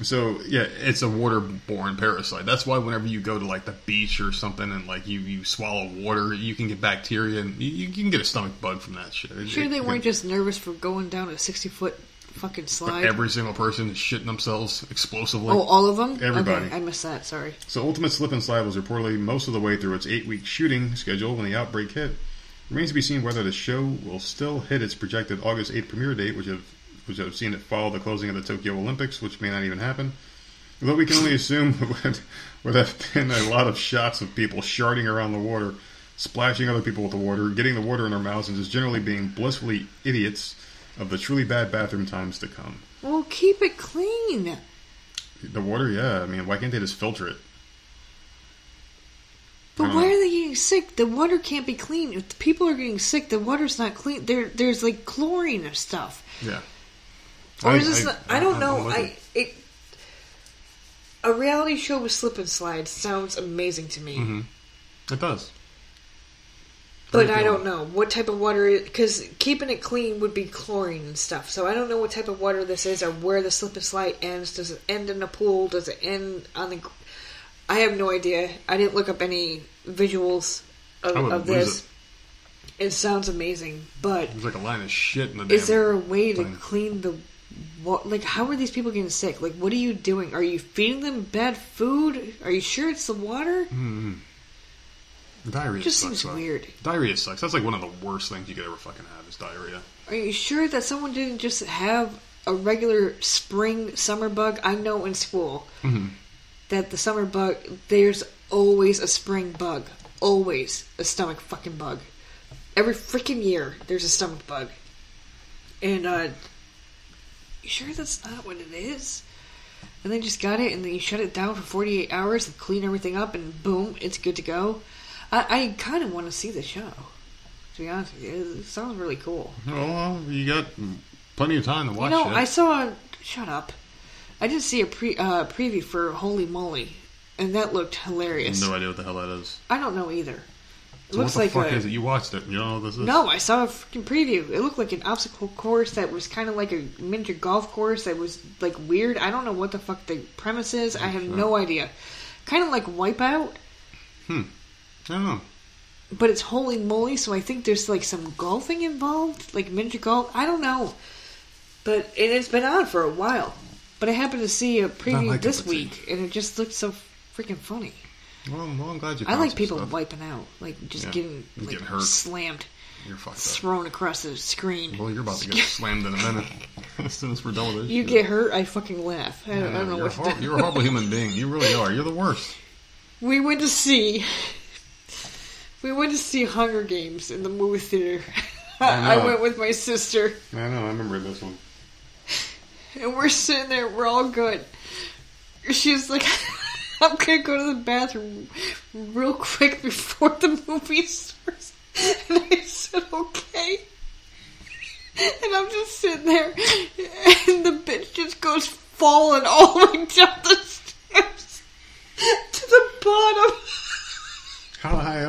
So, yeah, it's a waterborne parasite. That's why whenever you go to like the beach or something and like you, you swallow water, you can get bacteria and you, you can get a stomach bug from that shit. It- Sure, it- they weren't just nervous for going down a sixty foot fucking slide. every single person is shitting themselves explosively. oh, all of them. Everybody. Okay, I missed that. Sorry. So Ultimate Slip and Slide was reportedly most of the way through its eight-week shooting schedule when the outbreak hit. Remains to be seen whether the show will still hit its projected August 8th premiere date, which have which I've seen it follow the closing of the Tokyo Olympics, which may not even happen, Although we can only assume would, would have been a lot of shots of people sharding around the water, splashing other people with the water, getting the water in their mouths, and just generally being blissfully idiots of the truly bad bathroom times to come. Well, keep it clean. The water, yeah. I mean, why can't they just filter it? But why know. are they getting sick? The water can't be clean. If the people are getting sick, the water's not clean. There, there's like chlorine and stuff. Yeah. Or is this? not- I, don't know. I it. A reality show with slip and slide sounds amazing to me, Mhm. It does. but I don't know what type of water. Because keeping it clean would be chlorine and stuff. So I don't know what type of water this is or where the slip and slide ends. Does it end in a pool? Does it end on the? I have no idea. I didn't look up any visuals of, I would of lose this. It sounds amazing, but There's like a line of shit in the Is damn there a way to thing. clean the wa Like, how are these people getting sick? Like, what are you doing? Are you feeding them bad food? Are you sure it's the water? Mm-hmm. Diarrhea It just sucks, seems though. weird. Diarrhea sucks. That's like one of the worst things you could ever fucking have is diarrhea. Are you sure that someone didn't just have a regular spring summer bug? I know in school Mhm. That the summer bug, there's always a spring bug. Always a stomach fucking bug. Every freaking year, there's a stomach bug. And, uh, you sure that's not what it is? And they just got it and then you shut it down for 48 hours and clean everything up and boom, it's good to go. I, I kind of want to see the show. To be honest with you, it sounds really cool. Well, you got plenty of time to watch You know, it. I saw. Shut up. I did see a pre uh, preview for Holey Moley, and that looked hilarious. no idea what the hell that is. I don't know either. It So looks what the like fuck a. is it? You watched it. You know this is? No, I saw a freaking preview. It looked like an obstacle course that was kind of like a miniature golf course that was like weird. I don't know what the fuck the premise is. I have no idea. Kind of like Wipeout, I don't know. but it's Holey Moley, so I think there's like some golfing involved, like miniature golf. I don't know, but and it's been on for a while. But I happened to see a preview cup this week, and it just looked so freaking funny. Well, well, I'm glad you. I like people stuff. wiping out, like just Yeah, getting like getting hurt. slammed, You're fucked up. thrown across the screen. Well, you're about to get slammed in a minute. as soon as we're done with this. You shit. get hurt, I fucking laugh. I don't, I don't know you're, what a hor- you're a horrible human being. You really are. You're the worst. We went to see. We went to see Hunger Games in the movie theater. I I went with my sister, I know. I remember this one. And we're sitting there. We're all good. She's like, "I'm gonna go to the bathroom real quick before the movie starts," and I said, "Okay." And I'm just sitting there, and the bitch just goes falling all the way down the stairs to the bottom.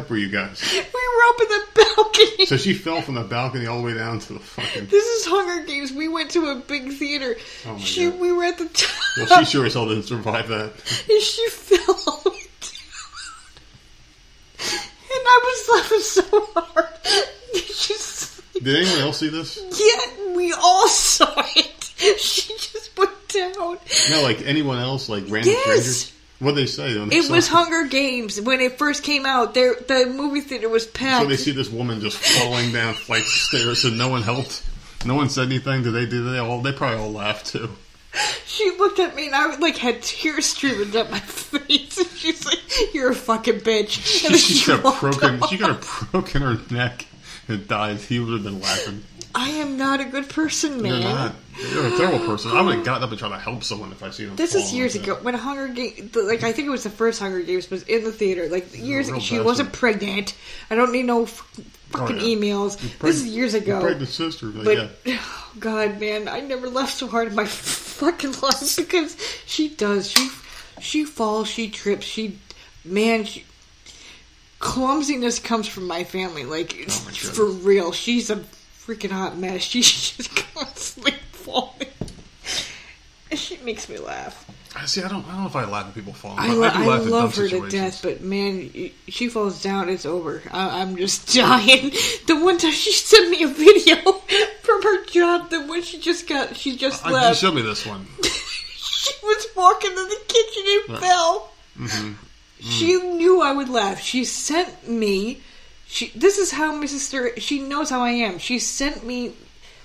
Up were you guys? We were up in the balcony. So she fell from the balcony all the way down to the fucking. This is Hunger Games. We went to a big theater. Oh my she, God. we were at the top. Well, she sure as hell didn't survive that. and she fell all the way down. And I was laughing so hard. She's Did anyone else see this? yeah, we all saw it. She just went down. No, like anyone else, like random Yes. strangers. What they say? They It saw was Hunger Games when it first came out. There, the movie theater was packed. So they see this woman just falling down flights of stairs, and no one helped. No one said anything. Did they? Did they all? They probably all laughed too. She looked at me and I like had tears streaming down my face. And she's like, "You're a fucking bitch." And then She she got broken. off. She got a broken her neck and died. He would have been laughing. I am not a good person, man. You're not. You're a terrible person. I would have gotten up and tried to help someone if I seen them. This is years like ago when Hunger Games, like I think it was the first Hunger Games, was in the theater. Like years, ago, she bastard. wasn't pregnant. I don't need no f- oh, fucking Oh, yeah. emails. Preg- this is years ago. Pregnant sister. Like, But yeah. oh God, man, I never laughed so hard in my fucking life because she does. She she falls, she trips, she man, she, clumsiness comes from my family. Like Oh, my for real, she's a freaking hot mess. She's just constantly falling. And She makes me laugh. I see. I don't. I don't know if I laugh at people falling. I, lo- I, I love her to death, but man, she falls down, it's over. I, I'm just dying. The one time she sent me a video from her job, the one she just got, she just I, you left. showed me this one. she was walking to the kitchen and Right. fell. Mm-hmm. She knew I would laugh. She sent me. She. This is how my sister. She knows how I am. She sent me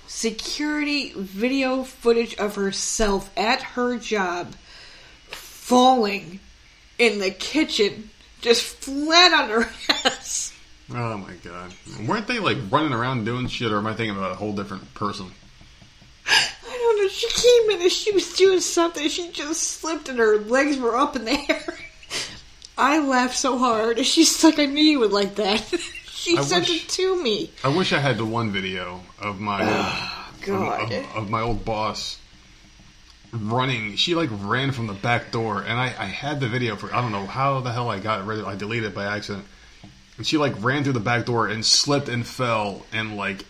security video footage of herself at her job falling in the kitchen, just flat on her ass. Oh my god. Weren't they like running around doing shit, or am I thinking about a whole different person? I don't know. She came in and she was doing something. She just slipped and her legs were up in the air. I laughed so hard. She's like, I knew you would like that. She I sent wish- it to me. I wish I had the one video of my God. of, of my old boss running. She like ran from the back door, and I, I had the video for I don't know how the hell I got rid of. I deleted it by accident. And she like ran through the back door and slipped and fell and like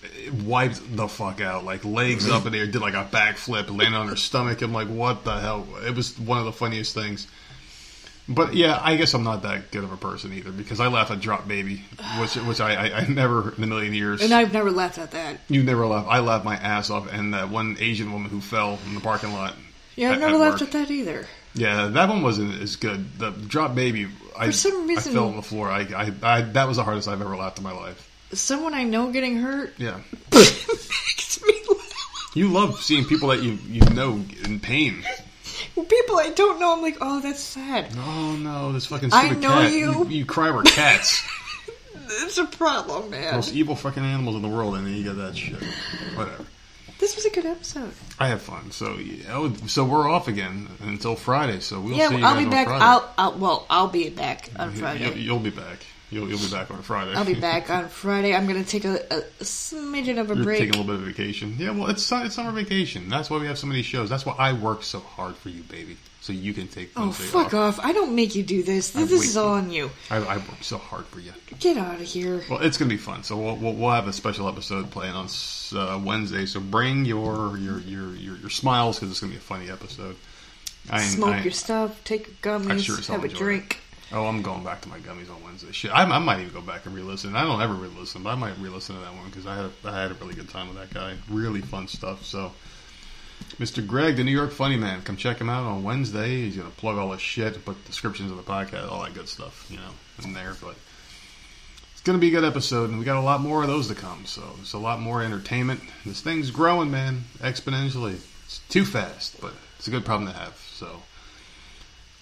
wiped the fuck out, like legs up in the air, did like a backflip, landed on her stomach. I'm like, what the hell? It was one of the funniest things. But yeah, I guess I'm not that good of a person either because I laugh at Drop Baby, which which I, I, I never in a million years. And I've never laughed at that. You never laugh. I laughed my ass off, and that one Asian woman who fell in the parking lot. Yeah, I've at- never at laughed work. at that either. Yeah, that one wasn't as good. The drop baby, I, For some reason- I fell on the floor. I, I, I, that was the hardest I've ever laughed in my life. Someone I know getting hurt Yeah, makes me laugh. you love seeing people that you you know in pain. People I don't know, I'm like, oh, that's sad. Oh no, this fucking I stupid know cat. you. you. cry over cats. It's a problem, man. Most evil fucking animals in the world, and then you get that shit. Whatever. This was a good episode. I had fun. So, yeah, oh, so we're off again until Friday. So we'll yeah, see you I'll be back. Friday. I'll, I'll well, I'll be back on Friday. You'll, be back. You'll, you'll be back on Friday. I'll be back on Friday. I'm gonna take a, a smidgen of a You're break. taking a little bit of vacation. Yeah, well, it's it's summer vacation. That's why we have so many shows. That's why I work so hard for you, baby, so you can take oh, Wednesday fuck off. off! I don't make you do this. This, I'm this is all on you. I, I work so hard for you. Get out of here. Well, it's gonna be fun. So we'll we'll, we'll have a special episode playing on uh, Wednesday. So bring your your your your, your smiles because it's gonna be a funny episode. I, Smoke I- your stuff. Take your gummies. Sure have a drink. Oh, I'm going back to my gummies on Wednesday. Shit, I, I might even go back and re-listen. I don't ever re-listen, but I might re-listen to that one because I had a, I had a really good time with that guy. Really fun stuff. So, Mr. Greg, the New York Funny Man, come check him out on Wednesday. He's gonna plug all his shit, put descriptions of the podcast, all that good stuff, you know, in there. But it's gonna be a good episode, and we got a lot more of those to come. So there's a lot more entertainment. This thing's growing, man, exponentially. It's too fast, but it's a good problem to have. So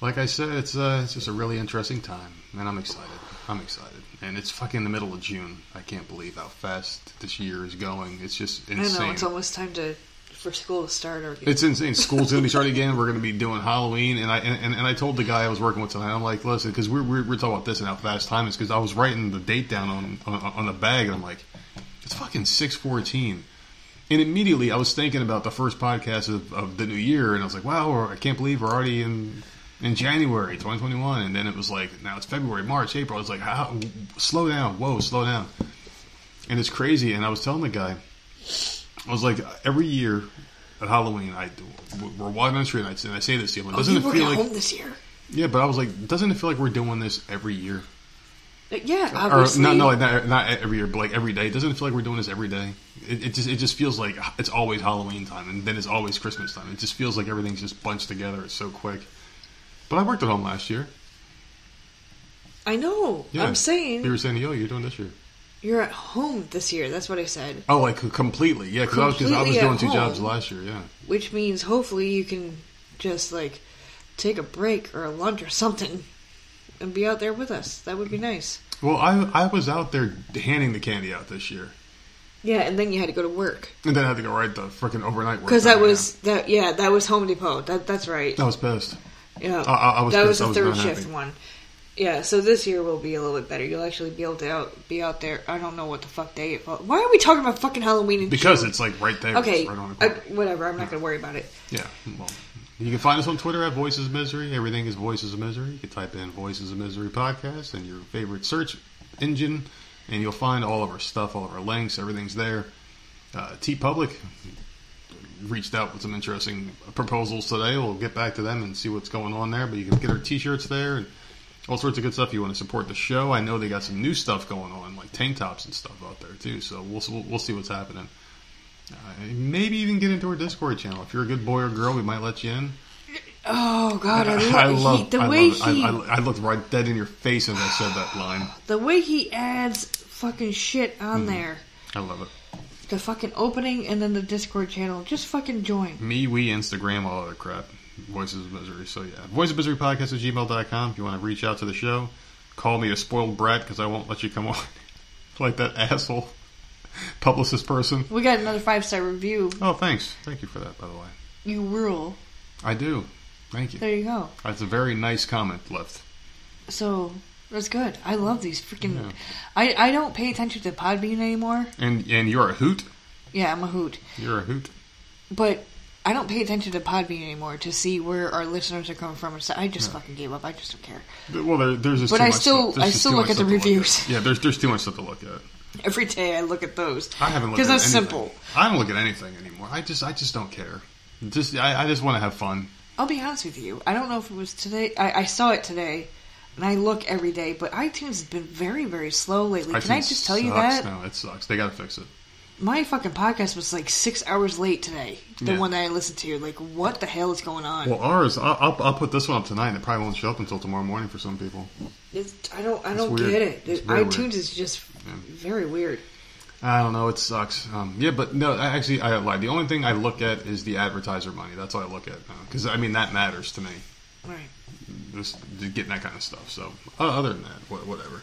like I said, it's uh, it's just a really interesting time, and I'm excited. I'm excited, and it's fucking the middle of June. I can't believe how fast this year is going. It's just I insane. know it's almost time to for school to start. Or It's insane. School's to be starting again. We're going to be doing Halloween, and I and, and I told the guy I was working with tonight. I'm like, listen, because we're, we're we're talking about this and how fast time is. Because I was writing the date down on, on on the bag, and I'm like, it's fucking six fourteen. And immediately I was thinking about the first podcast of, of the new year, and I was like, wow, I can't believe we're already in in January 2021. And then it was like, now it's February, March, April. I was like, how? Slow down, whoa, slow down. And it's crazy. And I was telling the guy, I was like, every year at Halloween, I we're walking down the street, and I, and I say this to him. oh, Doesn't you it feel like? home this year? Yeah, but I was like, doesn't it feel like we're doing this every year? Uh, yeah, Or obviously. not, no, like not, not every year, but like every day. Doesn't it feel like we're doing this every day? It, it just it just feels like it's always Halloween time, and then it's always Christmas time. It just feels like everything's just bunched together. It's so quick. But I worked at home last year. I know. Yeah, I'm saying you were saying, "Yo, you're doing this year." you're at home this year. That's what I said. Oh, like completely, yeah. Because I was, 'cause I was doing two jobs last year. Yeah. Which means hopefully you can just like take a break or a lunch or something and be out there with us. That would be nice. Well, I I was out there handing the candy out this year, Yeah, and then you had to go to work and then I had to go right the freaking overnight work. because that was that. Yeah, that was Home Depot. That that's right. That was pissed. Yeah, I- I- was that was the was third shift happy. one. Yeah, so this year will be a little bit better. You'll actually be able to out, be out there. I don't know what the fuck day it falls. Why are we talking about fucking Halloween? Because June? it's like right there. okay, right on the I, whatever. I'm not gonna worry about it. Yeah. Well, you can find us on Twitter at Voices of Misery. Everything is Voices of Misery. You can type in Voices of Misery podcast and your favorite search engine, and you'll find all of our stuff, all of our links. Everything's there. Uh, TeePublic reached out with some interesting proposals today. We'll get back to them and see what's going on there. But you can get our T-shirts there and all sorts of good stuff. If You want to support the show? I know they got some new stuff going on, like tank tops and stuff out there too. So we'll we'll, we'll see what's happening. Uh, maybe even get into our Discord channel. If you're a good boy or girl, we might let you in. Oh God, I, I love, he, the I way love he, I, I, I looked right dead in your face as I said that line. the way he adds fucking shit Mm-hmm. on there. I love it. The fucking opening and then the Discord channel. Just fucking join. MeWe, Instagram, all other crap. Voices of Misery. So yeah, Voice of Misery podcast at gmail.com. If you want to reach out to the show, call me a spoiled brat because I won't let you come on like that asshole publicist person. We got another five star review. Oh, thanks. Thank you for that, by the way. You rule. I do. Thank you. There you go. That's a very nice comment left. So that's good. I love these freaking. Yeah. I I don't pay attention to Podbean anymore. And and you're a hoot. Yeah, I'm a hoot, You're a hoot. but I don't pay attention to Podbean anymore to see where our listeners are coming from. and stuff. I just fucking gave up. I just don't care. Well, there, there's just But I still- I still look at the stuff to look reviews. at. Yeah, there's there's too much stuff to look at. Every day I look at those. I haven't looked because at that's anything. simple. I don't look at anything anymore. I just I just don't care. Just I, I just want to have fun. I'll be honest with you. I don't know if it was today. I, I saw it today, and I look every day. But iTunes has been very, very slow lately. Can I just tell you that No, it sucks. They got to fix it. my fucking podcast was like six hours late today? The Yeah. one that I listened to. Like, what the hell is going on? Well, ours I'll, I'll, I'll put this one up tonight. and It probably won't show up until tomorrow morning for some people. It's, I don't. I It's don't weird. get It- iTunes weird. is just Yeah. very weird. I don't know. It sucks. Um, yeah, but no. I Actually, I lied. The only thing I look at is the advertiser money. That's all I look at because I mean that matters to me. Right. Just getting that kind of stuff. So uh, other than that, wha- whatever.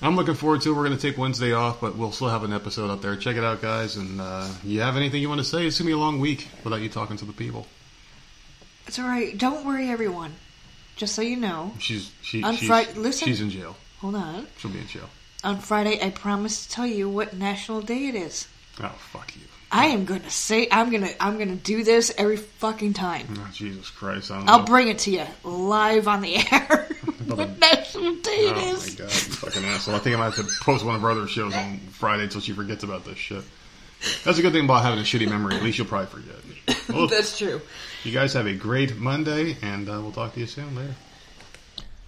I'm looking forward to. it. We're going to take Wednesday off, but we'll still have an episode up there. Check it out, guys. And uh, you have anything you want to say? It's gonna be a long week without you talking to the people. It's all right. Don't worry, everyone. Just so you know, She's she, On she's, Fri- listen. she's in jail. hold on. She'll be in jail. On Friday, I promise to tell you what national day it is. Oh fuck you! I am gonna say I'm gonna I'm gonna do this every fucking time. Oh, Jesus Christ! I don't I'll know. bring it to you live on the air. what national day it Oh is? my god, you fucking asshole! I think I might have to post one of our other shows on Friday until she forgets about this shit. That's a good thing about having a shitty memory. At least you'll probably forget. Well, That's true. You guys have a great Monday, and uh, we'll talk to you soon later.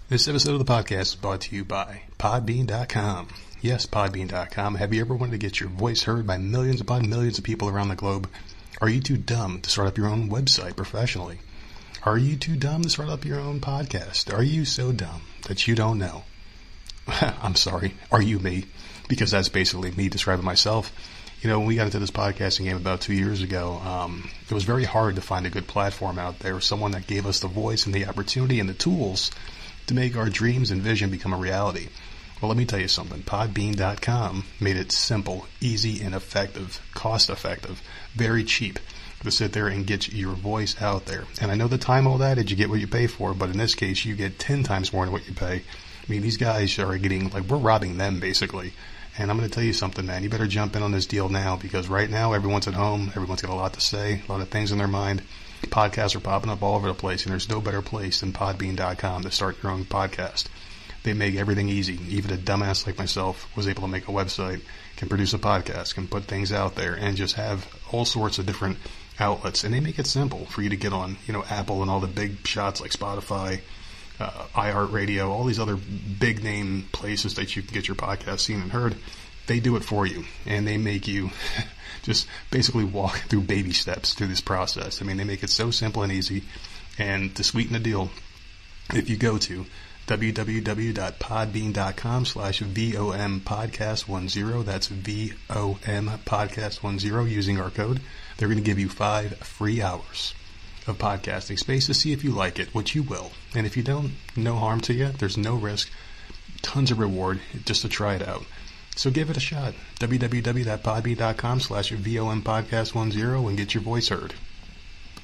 This episode of the podcast is brought to you by Podbean.com. Yes, Podbean.com. Have you ever wanted to get your voice heard by millions upon millions of people around the globe? Are you too dumb to start up your own website professionally? Are you too dumb to start up your own podcast? Are you so dumb that you don't know? I'm sorry. Are you me? Because that's basically me describing myself. You know, when we got into this podcasting game about two years ago, um, it was very hard to find a good platform out there, someone that gave us the voice and the opportunity and the tools to make our dreams and vision become a reality. Well, let me tell you something. Podbean.com made it simple, easy, and effective, cost effective, very cheap to sit there and get your voice out there. And I know the time old adage, you get what you pay for, but in this case, you get 10 times more than what you pay. I mean, these guys are getting, like, we're robbing them basically. And I'm going to tell you something, man. You better jump in on this deal now because right now everyone's at home. Everyone's got a lot to say, a lot of things in their mind. Podcasts are popping up all over the place, and there's no better place than Podbean.com to start your own podcast. They make everything easy. Even a dumbass like myself was able to make a website, can produce a podcast, can put things out there, and just have all sorts of different outlets. And they make it simple for you to get on, you know, Apple and all the big shots like Spotify, uh, iHeartRadio, all these other big name places that you can get your podcast seen and heard. They do it for you, and they make you just basically walk through baby steps through this process. I mean, they make it so simple and easy. And to sweeten the deal, if you go to www.podbean.com slash VOM podcast 10, that's VOM podcast 10 using our code, they're going to give you five free hours of podcasting space to see if you like it, which you will. And if you don't, no harm to you. There's no risk. Tons of reward just to try it out. So give it a shot. www.podbean.com slash VOM podcast 10 and get your voice heard.